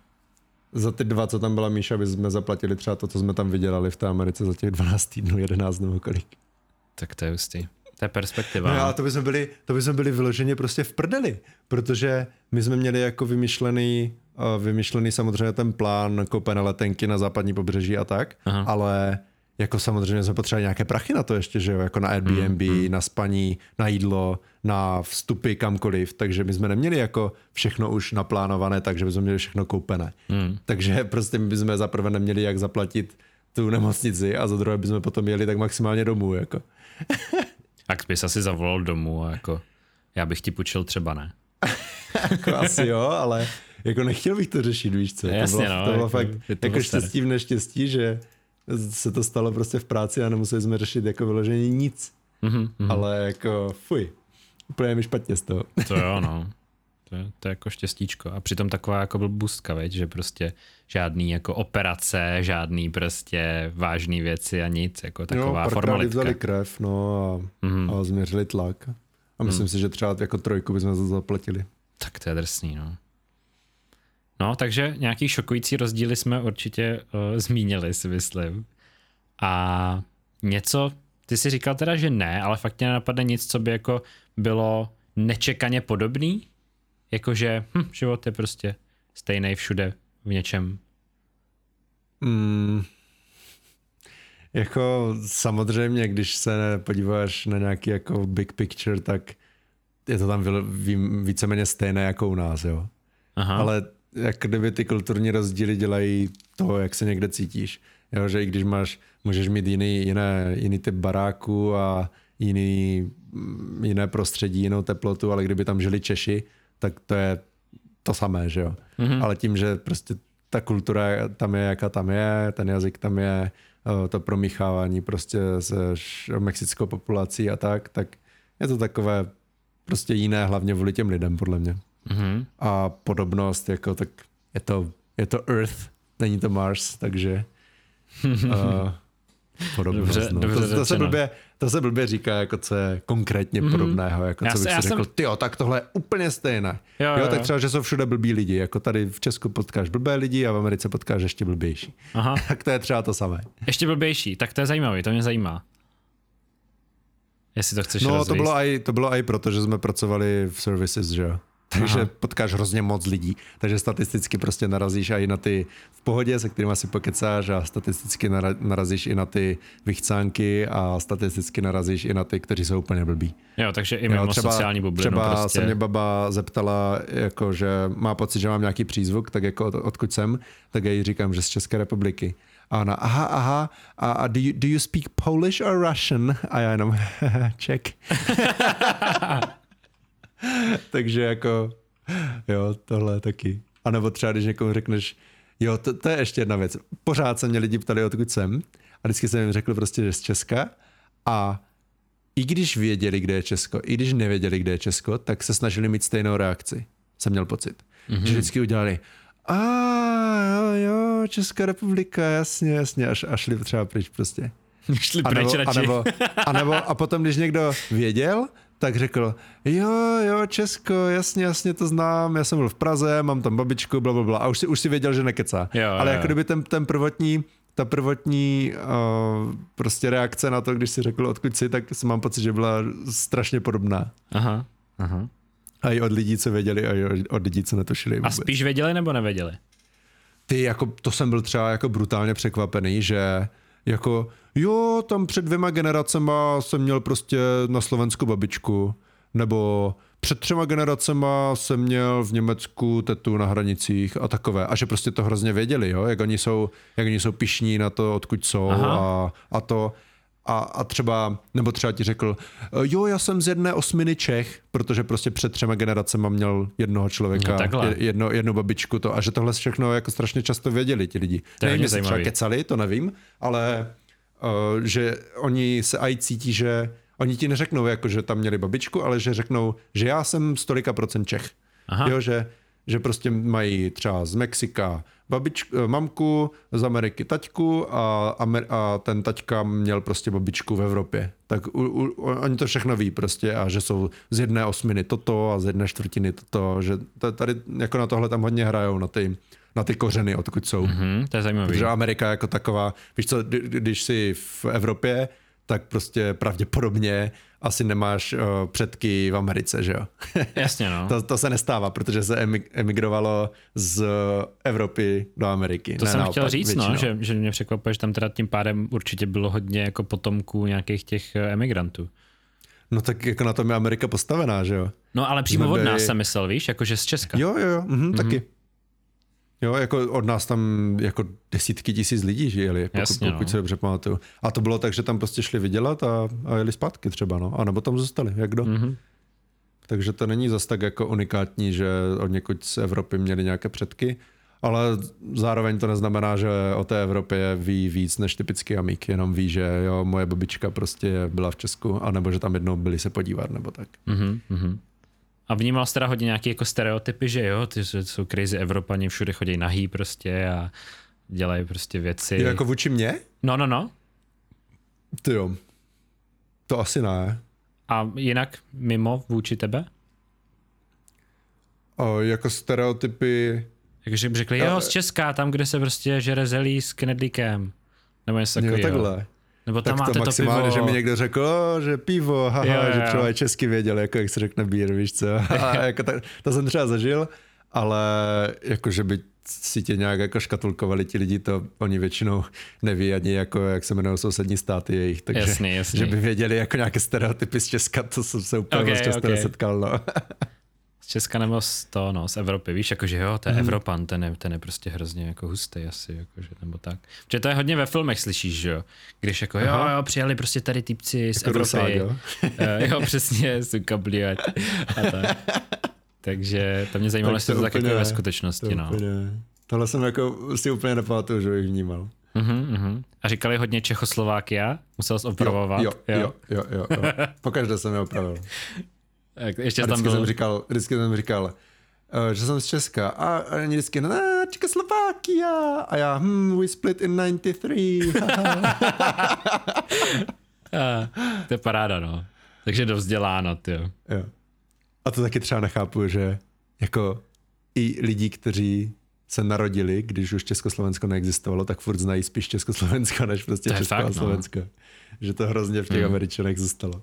za ty dva, co tam byla Míša, by jsme zaplatili třeba to, co jsme tam vydělali v té Americe za těch 12 týdnů, 11 nebo kolik. Tak to je hustý. To je perspektiva. No, ale to by jsme byli, to by jsme byli vyloženě prostě v prdeli, protože my jsme měli jako vymyšlený, uh, vymyšlený samozřejmě ten plán koupené letenky na západní pobřeží a tak, Aha. ale jako samozřejmě jsme potřebovali nějaké prachy na to ještě, že jo, jako na Airbnb, mm, na spaní, na jídlo, na vstupy kamkoliv, takže my jsme neměli jako všechno už naplánované, takže bychom měli všechno koupené. Mm. Takže prostě my bychom za prvé neměli jak zaplatit tu nemocnici a za druhé bychom potom jeli tak maximálně domů, jako. Tak bys asi zavolal domů a jako já bych ti půjčil třeba ne. jako asi jo, ale jako nechtěl bych to řešit, víš co. Jasně, to bylo, no, to bylo jako fakt je to jako štěstí v neštěstí, že se to stalo prostě v práci a nemuseli jsme řešit jako vyloženě nic. Mhm, mhm. Ale jako fuj, úplně mi špatně z toho. To jo, no. To je, to je jako štěstíčko. A přitom taková jako blbůstka, veď, že prostě žádný jako operace, žádný prostě vážný věci a nic, jako taková jo, formalitka. vzali krev, no a, Mhm. a změřili tlak. A myslím si, že třeba jako trojku bychom za to zaplatili. Tak to je drsný, no. No, takže nějaký šokující rozdíly jsme určitě uh, zmínili, si myslím. A něco, ty si říkal teda, že ne, ale fakt tě nenapadne nic, co by jako bylo nečekaně podobný? Jakože hm, život je prostě stejný všude v něčem. Mm, jako samozřejmě, když se podíváš na nějaký jako big picture, tak je to tam víceméně stejné jako u nás, jo. Aha. Ale jak kdyby ty kulturní rozdíly dělají to, jak se někde cítíš. Jo, že i když máš, můžeš mít jiný, jiné, jiný typ baráku a jiný, jiné prostředí, jinou teplotu, ale kdyby tam žili Češi, tak to je to samé, že jo. Mhm. Ale tím, že prostě ta kultura tam je, jaká tam je, ten jazyk tam je, eh, to promíchávání prostě se mexickou populací a tak, tak je to takové prostě jiné, hlavně vůli těm lidem, podle mě Mhm. a podobnost, jako tak je to, je to Earth, není to Mars, takže uh, podobnost. Dobře, no. dobře to, to, se blbě, to se blbě říká, jako co je konkrétně mm-hmm. podobného, jako Já co bych si jsem- řekl, ty tak tohle je úplně stejné. Jo, Jo, jo, tak třeba, že jsou všude blbí lidi, jako tady v Česku potkáš blbé lidi a v Americe potkáš ještě blbější. Aha. Tak to je třeba to samé. Ještě blbější, tak to je zajímavý, to mě zajímá. Jestli to chceš No, to rozvíjet. bylo, aj, to bylo aj proto, že jsme pracovali v services, že jo. Takže Aha. Potkáš hrozně moc lidí, takže statisticky prostě narazíš i na ty v pohodě, se kterými si pokecáš a statisticky nara- narazíš i na ty vychcánky a statisticky narazíš i na ty, kteří jsou úplně blbí. Jo, takže i mimo sociální bublinu třeba prostě. se mě baba zeptala, jako, že má pocit, že mám nějaký přízvuk, tak jako od, odkud jsem, tak já jí říkám, že z České republiky. A ona, aha, aha, a, a do, you, do you speak Polish or Russian? A já jenom, Czech. Takže jako, jo, tohle taky. A nebo třeba, když někomu řekneš, jo, to, to je ještě jedna věc. Pořád se mě lidi ptali, odkud jsem. A vždycky jsem jim řekl prostě, že z Česka. A i když věděli, kde je Česko, i když nevěděli, kde je Česko, tak se snažili mít stejnou reakci. Jsem měl pocit. Mm-hmm. Že vždycky udělali, a jo, jo, Česká republika, jasně, jasně, až, až šli třeba pryč prostě. Šli A pryč a, nebo, a, nebo, a potom, když někdo věděl, tak řekl, jo, jo, Česko, jasně, jasně to znám, já jsem byl v Praze, mám tam babičku, bla, bla, bla. A už si, už si věděl, že nekecá. Jo, Ale jo, jako jo. kdyby ten, ten prvotní, ta prvotní uh, prostě reakce na to, když si řekl, odkud jsi, tak si mám pocit, že byla strašně podobná. Aha, aha. A i od lidí, co věděli, a i od- lidí, co netušili A vůbec. spíš věděli nebo nevěděli? Ty, jako, to jsem byl třeba jako brutálně překvapený, že jako, jo, tam před dvěma generacema jsem měl prostě na Slovensku babičku, nebo před třema generacema jsem měl v Německu tetu na hranicích a takové. A že prostě to hrozně věděli, jo? Jak, oni jsou, jak oni jsou pišní na to, odkud jsou Aha. a, a to. A, a třeba, nebo třeba ti řekl, jo, já jsem z jedné osminy Čech, protože prostě před třema generacema měl jednoho člověka, No takhle. jedno, jednu babičku to a že tohle všechno jako strašně často věděli ti lidi. To Nevím, jestli třeba kecali, to nevím, ale uh, že oni se aj cítí, že oni ti neřeknou, jako, že tam měli babičku, ale že řeknou, že já jsem z tolika procent Čech. Aha. Jo, že, že prostě mají třeba z Mexika babičku, eh, mamku, z Ameriky taťku a, Amer- a ten taťka měl prostě babičku v Evropě. Tak u, u, oni to všechno ví prostě a že jsou z jedné osminy toto a z jedné čtvrtiny toto, že tady jako na tohle tam hodně hrajou, na ty, na ty kořeny, odkud jsou. Hm, to je zajímavý. Protože Amerika jako taková, víš co, kdy- když jsi v Evropě, tak prostě pravděpodobně asi nemáš uh, předky v Americe, že jo? Jasně, no. to, to se nestává, protože se emi- emigrovalo z Evropy do Ameriky. To ne jsem naopak, chtěl říct, no, že, že mě překvapuje, že tam teda tím pádem určitě bylo hodně jako potomků nějakých těch eh, emigrantů. No tak jako na tom je Amerika postavená, že jo? No ale přímo Jsme od nás byli- jsem myslel, víš, jakože z Česka. Jo, jo, jo, mhm, taky. Jo, jako od nás tam jako desítky tisíc lidí žili, pokud, Jasně, pokud no. se dobře pamatuju. A to bylo tak, že tam prostě šli vydělat a, a jeli zpátky třeba, no. A nebo tam zůstali, jak kdo. Mhm. Takže to není zas tak jako unikátní, že od někud z Evropy měli nějaké předky, ale zároveň to neznamená, že o té Evropě ví víc než typický amík, jenom ví, že jo, moje babička prostě byla v Česku, anebo že tam jednou byli se podívat, nebo tak. Mhm, mhm. A vnímal jsi teda hodně nějaké jako stereotypy, že jo, ty jsou, crazy Evropani, všude chodí nahý prostě a dělají prostě věci. Je jako vůči mně? No, no, no. Ty jo. To asi ne. A jinak mimo vůči tebe? O, jako stereotypy, Takže by řekli, Jo, jo, z Česka, tam, kde se prostě žere zelí s knedlíkem. Nebo něco jo, takového. takhle. Nebo tam Tak máte to to, maximálně, pivo. že mi někdo řekl, že pivo, haha, Jo, jo, že třeba i česky věděl, jako jak se řekne bír, víš co. A jako tak, to jsem třeba zažil, ale jako, že by si tě nějak jako škatulkovali ti lidi, to oni většinou neví ani jako, jak se jmenují sousední státy jejich, takže Jasný, jasný. že by věděli jako nějaké stereotypy z Česka, to jsem se úplně Ok, moc často ok. nesetkal, no. Česka nebo z to, no, z Evropy, víš, jakože jo, to je Evropan, ten je, ten je prostě hrozně jako hustý asi, jakože, nebo tak. Protože to je hodně ve filmech slyšíš, že jo, když jako jo, Aha. jo, přijeli prostě tady typci z Jako Evropy. Rusák, jo? Eh, jo, přesně, jsou kablí a, tak. Takže to mě zajímalo, Tak jestli to to tak jako ve skutečnosti, To no. úplně, tohle jsem jako si úplně nepamatuju, že bych vnímal. Uh-huh, uh-huh. A říkali hodně Čechoslovákia, musel jsi opravovat. Jo, jo, jo, jo, jo, jo. Pokaždé jsem je opravil. Ještě A tam vždycky, jsem byl, říkal, vždycky jsem říkal, Uh, že jsem z Česka. A, a oni vždycky, no, Čekoslovákia. A já, hm, we split in 93. a, to je paráda, no. Takže dovzděláno, ty. Jo. A to taky třeba nechápu, že jako i lidi, kteří se narodili, když už Československo neexistovalo, tak furt znají spíš Československo, než prostě Česko a no. Slovensko. No. Že to hrozně v těch hmm. Američanech zůstalo.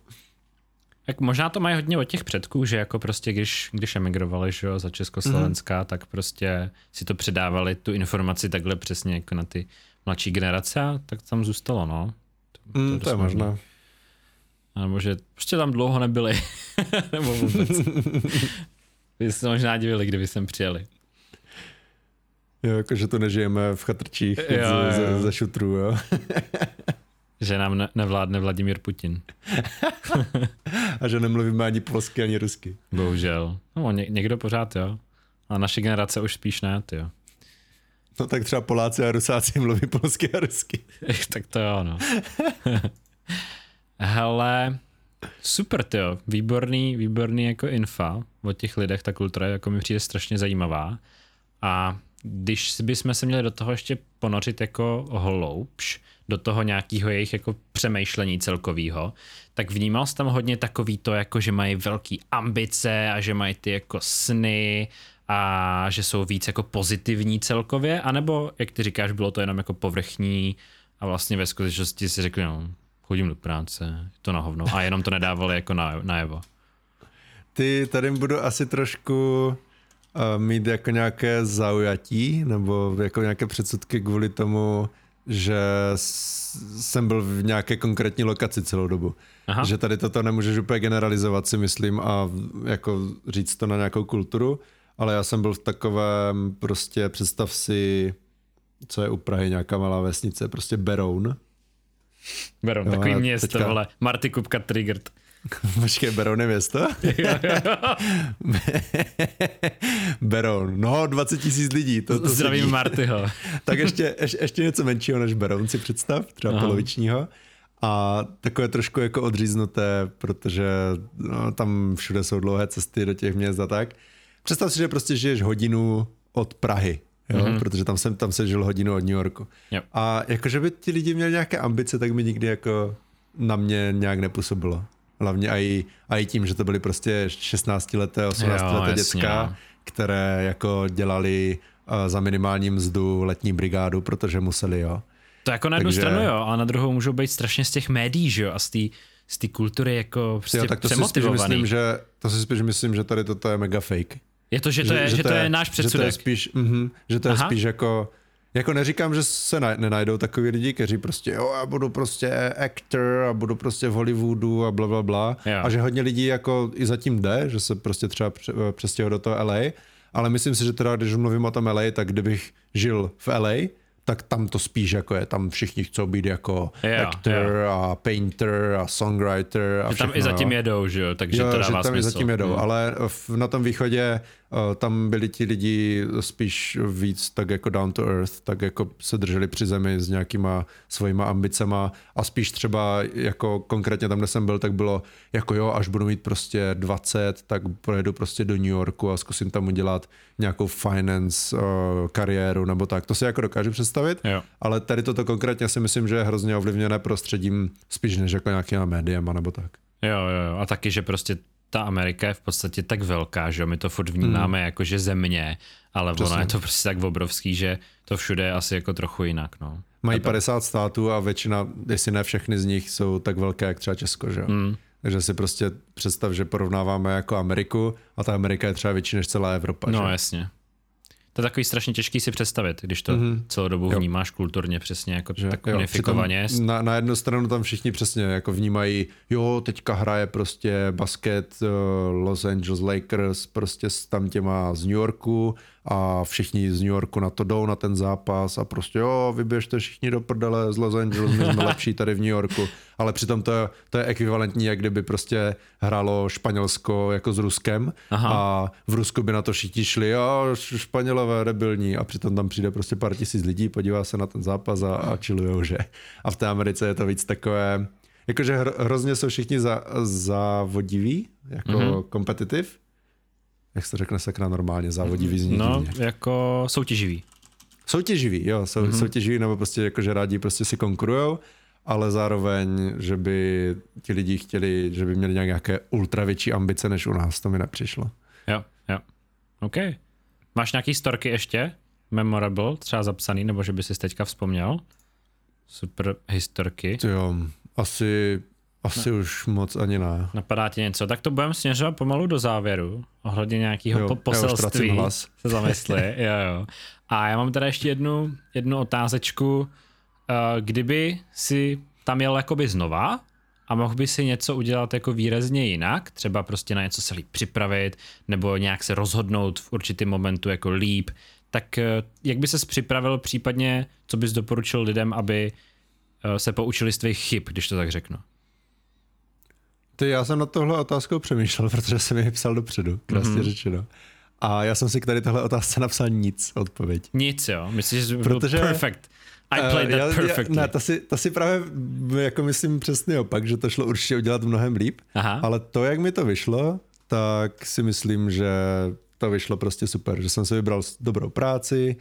Tak možná to mají hodně od těch předků, že jako prostě když, když emigrovali že jo, za Československa, mm-hmm. tak prostě si to předávali tu informaci takhle přesně jako na ty mladší generace a tak tam zůstalo, no. To, mm, to, to je možná. Nebo že prostě tam dlouho nebyli. Nebo vůbec. Vy se možná divili, kdyby sem přijeli. Jo, jakože to nežijeme v chatrčích jo, ze, ze, ze šutru, jo. že nám ne, nevládne Vladimír Putin. A že nemluvíme ani polsky, ani rusky. Bohužel. No, ně, někdo pořád, jo. A naše generace už spíš ne, jo. No tak třeba Poláci a Rusáci mluví polsky a rusky. tak to jo, no. Hele, super, jo. Výborný, výborný jako infa o těch lidech, ta kultura jako mi přijde strašně zajímavá. A když bychom se měli do toho ještě ponořit jako hloubš, do toho nějakého jejich jako přemýšlení celkového, tak vnímal jsi tam hodně takový to, jako že mají velký ambice a že mají ty jako sny a že jsou víc jako pozitivní celkově, anebo, jak ty říkáš, bylo to jenom jako povrchní a vlastně ve skutečnosti si řekli, no, chodím do práce, to na hovno a jenom to nedávali jako na, najevo. Ty tady budu asi trošku uh, mít jako nějaké zaujatí nebo jako nějaké předsudky kvůli tomu, že jsem byl v nějaké konkrétní lokaci celou dobu. Aha. Že tady toto nemůžeš úplně generalizovat si myslím a jako říct to na nějakou kulturu, ale já jsem byl v takovém prostě představ si, co je u Prahy, nějaká malá vesnice, prostě Beroun. Beroun, jo, takový město, teďka... vole, Marty Kupka Triggered. Počkej, Beroun je město? Beroun, no 20 tisíc lidí. To, to Zdravím sedí. Martyho. tak ještě, ještě, ještě něco menšího než Beroun si představ, třeba Aha. polovičního. A takové trošku jako odříznuté, protože no, tam všude jsou dlouhé cesty do těch měst a tak. Představ si, že prostě žiješ hodinu od Prahy, jo? Mm-hmm. protože tam jsem, tam se žil hodinu od New Yorku. Yep. A jakože by ti lidi měli nějaké ambice, tak mi nikdy jako na mě nějak nepůsobilo. Hlavně i, i tím, že to byly prostě 16 leté, 18 jo, leté jasně, děcka, no. které jako dělali uh, za minimální mzdu letní brigádu, protože museli, jo. To jako na jednu Takže... stranu jo, ale na druhou můžou být strašně z těch médií, že jo, a z té z té kultury jako prostě jo, tak to si spíš myslím, že, to si spíš myslím, že tady toto je mega fake. Je to, že to, že, je, že, to je, náš předsudek. Že to je spíš, mm, že to je spíš jako jako neříkám, že se nenajdou takový lidi, kteří prostě, jo, já budu prostě actor a budu prostě v Hollywoodu a bla, bla, bla. Jo. A že hodně lidí jako i zatím jde, že se prostě třeba přestěhuje do toho LA, ale myslím si, že teda, když mluvím o tom LA, tak kdybych žil v LA, tak tam to spíš jako je, tam všichni chcou být jako yeah, actor yeah. a painter a songwriter a všechno, Tam i zatím jedou, že jo, takže jo, to dává že tam smysl. i zatím jedou, mm. ale v, na tom východě tam byli ti lidi spíš víc tak jako down to earth, tak jako se drželi při zemi s nějakýma svojima ambicema a spíš třeba jako konkrétně tam, kde jsem byl, tak bylo jako jo, až budu mít prostě 20, tak projedu prostě do New Yorku a zkusím tam udělat nějakou finance uh, kariéru nebo tak. To si jako dokážu představit, jo. ale tady toto konkrétně si myslím, že je hrozně ovlivněné prostředím spíš než jako nějakýma médiama nebo tak. Jo, jo, jo. A taky, že prostě ta Amerika je v podstatě tak velká, že my to furt vnímáme hmm. jako, že země, ale Přesně. ono je to prostě tak obrovský, že to všude je asi jako trochu jinak, no. Mají 50 států a většina, jestli ne všechny z nich, jsou tak velké, jak třeba Česko, že hmm. Takže si prostě představ, že porovnáváme jako Ameriku a ta Amerika je třeba větší než celá Evropa. No že? jasně. To je takový strašně těžký si představit, když to mm-hmm. celou dobu jo. vnímáš kulturně přesně jako že, tak unifikovaně. Na, na jednu stranu tam všichni přesně jako vnímají, jo, teďka hraje prostě basket uh, Los Angeles Lakers prostě s tam těma z New Yorku a všichni z New Yorku na to jdou na ten zápas a prostě jo, vyběžte všichni do prdele z Los Angeles, my jsme lepší tady v New Yorku, ale přitom to, je, to je ekvivalentní, jak kdyby prostě hrálo Španělsko jako s Ruskem Aha. a v Rusku by na to všichni šli, jo, Španělové debilní a přitom tam přijde prostě pár tisíc lidí, podívá se na ten zápas a, a chillujou, že? A v té Americe je to víc takové, jakože hrozně jsou všichni za, závodiví, jako mm-hmm. kompetitiv, jak se řekne sakra normálně, závodivý zní No, divně. jako soutěživý. Soutěživý, jo, sou, Mhm. mm-hmm. soutěživý, nebo prostě jako, že rádi prostě si konkurujou, ale zároveň, že by ti lidi chtěli, že by měli nějaké ultra větší ambice než u nás, to mi nepřišlo. Jo, jo. OK. Máš nějaký storky ještě? Memorable, třeba zapsaný, nebo že by si teďka vzpomněl? Super historky. Jo, asi, asi už moc ani ne. Napadá ti něco? Tak to budeme směřovat pomalu do závěru. Ohledně nějakého Jo, po- já už poselství. hlas. Se zamysli, jo, jo. A já mám teda ještě jednu, jednu otázečku. Uh, kdyby si tam jel jakoby znova a mohl by si něco udělat jako výrazně jinak, třeba prostě na něco se líp připravit, nebo nějak se rozhodnout v určitém momentu jako líp, tak eh, jak by ses připravil případně, co bys doporučil lidem, aby eh, se poučili z tvých chyb, když to tak řeknu? Ty, já jsem na tohle otázkou přemýšlel, protože jsem ji psal dopředu, krásně mm-hmm. řečeno. A já jsem si k tady tohle otázce napsal nic, odpověď. Nic, jo? Myslíš, že byl Protože- perfect? I Eh, played that perfectly. Ne, to si, to si právě jako myslím přesně opak, že to šlo určitě udělat mnohem líp, Aha. ale to, jak mi to vyšlo, tak si myslím, že to vyšlo prostě super, že jsem si vybral dobrou práci,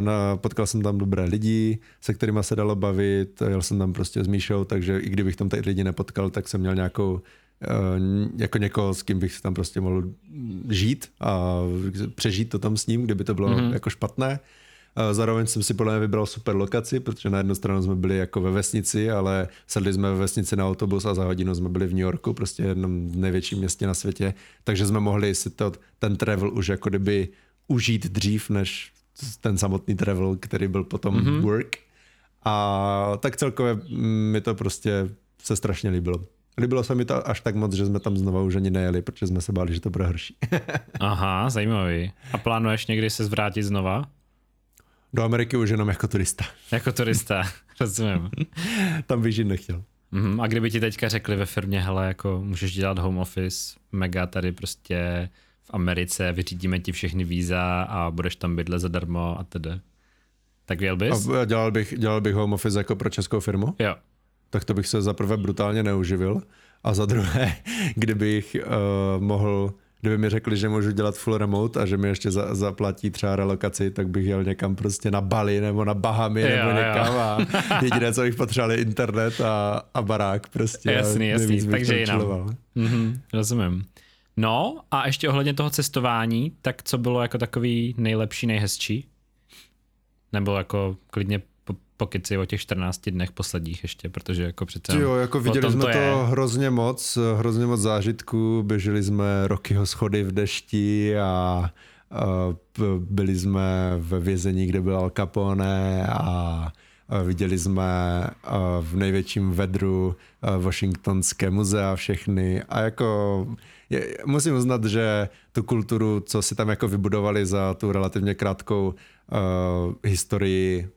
na, potkal jsem tam dobré lidi, se kterými se dalo bavit, jel jsem tam prostě s Míšou, takže i kdybych tam tady lidi nepotkal, tak jsem měl nějakou jako někoho, s kým bych tam prostě mohl žít a přežít to tam s ním, kdyby to bylo mm-hmm. jako špatné. Zároveň jsem si podle mě vybral super lokaci, protože na jednu stranu jsme byli jako ve vesnici, ale sedli jsme ve vesnici na autobus a za hodinu jsme byli v New Yorku, prostě jednom největším městě na světě, takže jsme mohli si to, ten travel už jako kdyby užít dřív, než ten samotný travel, který byl potom mm-hmm. work. A tak celkově mi to prostě se strašně líbilo. Líbilo se mi to až tak moc, že jsme tam znova už ani nejeli, protože jsme se báli, že to bude horší. Aha, zajímavý. A plánuješ někdy se zvrátit znova? Do Ameriky už jenom jako turista. Jako turista, rozumím. Tam bych žít nechtěl. Mhm. A kdyby ti teďka řekli ve firmě, hele, jako můžeš dělat home office, mega tady prostě v Americe, vyřídíme ti všechny víza a budeš tam bydlet zadarmo a tedy. Tak jel bys? A dělal bych, dělal bych home office jako pro českou firmu, Jo. tak to bych se za prvé brutálně neuživil. A za druhé, kdybych uh, mohl, kdyby mi řekli, že můžu dělat full remote a že mi ještě za, zaplatí třeba relokaci, tak bych jel někam prostě na Bali nebo na Bahamy Jo, nebo jo. někam a jediné, co bych potřeboval, je internet a, a barák prostě. a Jasný, jasný, takže jinam. Mhm, rozumím. No a ještě ohledně toho cestování, tak co bylo jako takový nejlepší, nejhezčí? Nebo jako klidně po, pokyci o těch 14 dnech posledních ještě, protože jako přece... Jo, jako viděli jsme to, je. hrozně moc, hrozně moc zážitků, běželi jsme Rokyho schody v dešti a, byli jsme ve vězení, kde byl Al Capone a, viděli jsme v největším vedru Washingtonské muzea všechny a jako je, musím uznat, že tu kulturu, co si tam jako vybudovali za tu relativně krátkou uh, historii,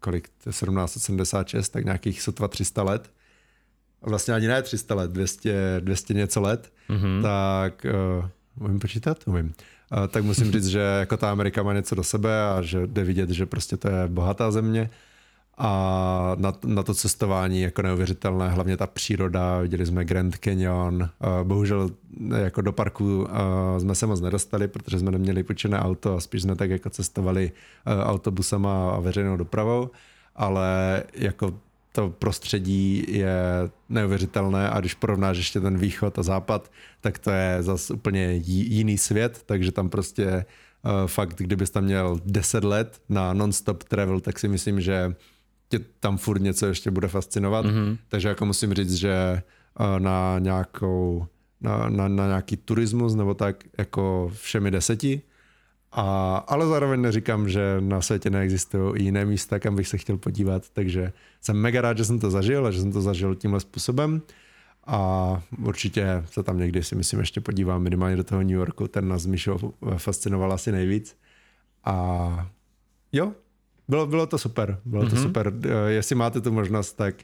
kolik, to je 1776, tak nějakých sotva 300 let, vlastně ani ne 300 let, 200, 200 něco let, mm-hmm. tak uh, umím počítat? Umím. Uh, tak musím říct, že jako ta Amerika má něco do sebe a že jde vidět, že prostě to je bohatá země a na, na to cestování jako neuvěřitelné, hlavně ta příroda, viděli jsme Grand Canyon, uh, bohužel eh, jako do parku uh, jsme se moc nedostali, protože jsme neměli půjčené auto a spíš jsme tak jako cestovali autobusama a veřejnou dopravou, ale jako to prostředí je neuvěřitelné a když porovnáš ještě ten východ a západ, tak to je zase úplně jiný svět, takže tam prostě fakt, kdybys tam měl 10 let na non-stop travel, tak si myslím, že tě tam furt něco ještě bude fascinovat. Mm-hmm. Takže jako musím říct, že uh, na nějakou na, na, na nějaký turismus nebo tak jako všemi deseti. A, ale zároveň neříkám, že na světě neexistují i jiné místa, kam bych se chtěl podívat, takže jsem mega rád, že jsem to zažil a že jsem to zažil tímhle způsobem. A určitě se tam někdy si myslím ještě podívám minimálně do toho New Yorku, ten nás s Míšou fascinoval asi nejvíc. A jo, bylo, bylo to super, bylo mm-hmm. to super. Eh, Jestli máte tu možnost, tak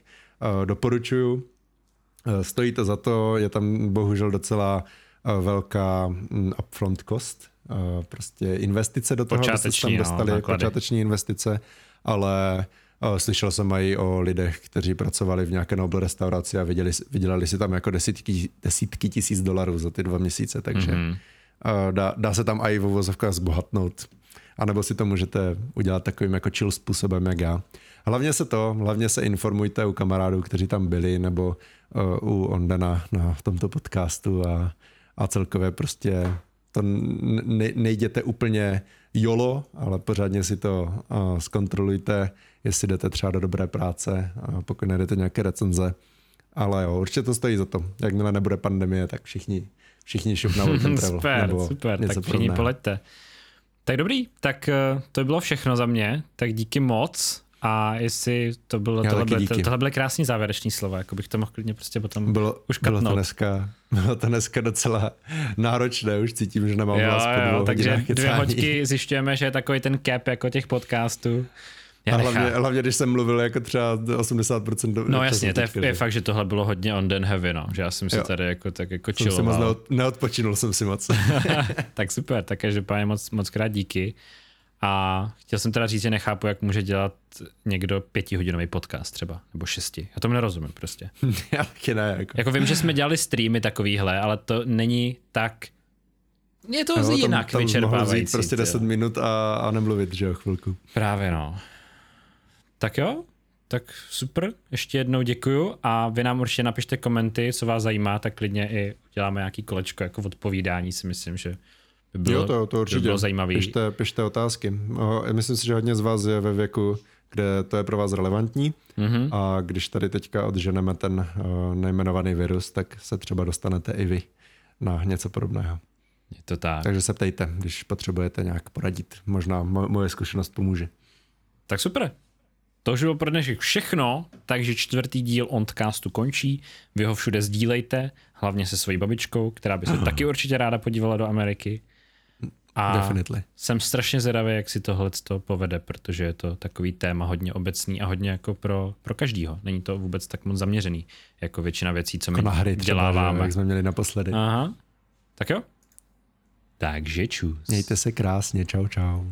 uh, doporučuju. Eh, Stojí to za to, je tam bohužel docela velká mm, upfront cost, prostě investice do toho, abyste se tam no, dostali, náklady. počáteční investice, ale slyšel jsem i o lidech, kteří pracovali v nějaké Noble restauraci a vydělali, vydělali si tam jako desítky, desítky tisíc dolarů za ty dva měsíce, takže Mhm. mm-hmm. Dá, dá se tam i v uvozovkách zbohatnout. A nebo si to můžete udělat takovým jako chill způsobem, jak já. Hlavně se to, hlavně se informujte u kamarádů, kteří tam byli, nebo uh, u Ondana na, v tomto podcastu a, a celkově prostě to ne, nejděte úplně jolo, ale pořádně si to uh, zkontrolujte, jestli jdete třeba do dobré práce, uh, pokud nejdete nějaké recenze. Ale jo, určitě to stojí za to. Jakmile nebude pandemie, tak všichni, všichni šup na Travel. super, nebo super, tak všichni poleďte. Tak dobrý, tak uh, to by bylo všechno za mě, tak díky moc. A jestli to bylo, tohle, byly, to, tohle byly krásný závěrečný slova, jako bych to mohl klidně prostě potom bylo, už Bylo to, dneska, bylo to dneska docela náročné, už cítím, že nemám jo, vás po jo, takže dvě hoďky zjišťujeme, že je takový ten cap jako těch podcastů. Já a hlavně, hlavně, když jsem mluvil jako třeba 80% do, No jasně, to je, je fakt, že tohle bylo hodně on den heavy, no. Že já jsem si jo. tady jako tak jako jsem si moc neod, neodpočinul jsem si moc. tak super, tak každopádně moc, moc krát díky. A chtěl jsem teda říct, že nechápu, jak může dělat někdo pětihodinový podcast třeba, nebo šesti. Já tomu nerozumím prostě. Já taky ne. Jako. jako vím, že jsme dělali streamy takovýhle, ale to není tak je to no, jinak tam, tam vyčerpávající. prostě 10 minut a, a nemluvit, že jo, chvilku. Právě no. Tak jo, tak super, ještě jednou děkuju a vy nám určitě napište komenty, co vás zajímá, tak klidně i uděláme nějaký kolečko jako odpovídání, si myslím, že by bylo, jo, to, to určitě. By bylo zajímavý. Pište, pište otázky. Myslím si, že hodně z vás je ve věku, kde to je pro vás relevantní mm-hmm. a když tady teďka odženeme ten nejmenovaný virus, tak se třeba dostanete i vy na něco podobného. Je to tak. Takže se ptejte, když potřebujete nějak poradit. Možná moje zkušenost pomůže. Tak super. To už bylo pro dnešek všechno, takže čtvrtý díl Ondcastu končí. Vy ho všude sdílejte, hlavně se svojí babičkou, která by se taky určitě ráda podívala do Ameriky. A Definitely. jsem strašně zvědavý, jak si tohle to povede, protože je to takový téma hodně obecný a hodně jako pro, pro každýho. Není to vůbec tak moc zaměřený, jako většina věcí, co my jako na hry děláváme. Třeba, jak jsme měli naposledy. Aha. Tak jo. Takže čus. Mějte se krásně. Čau, čau.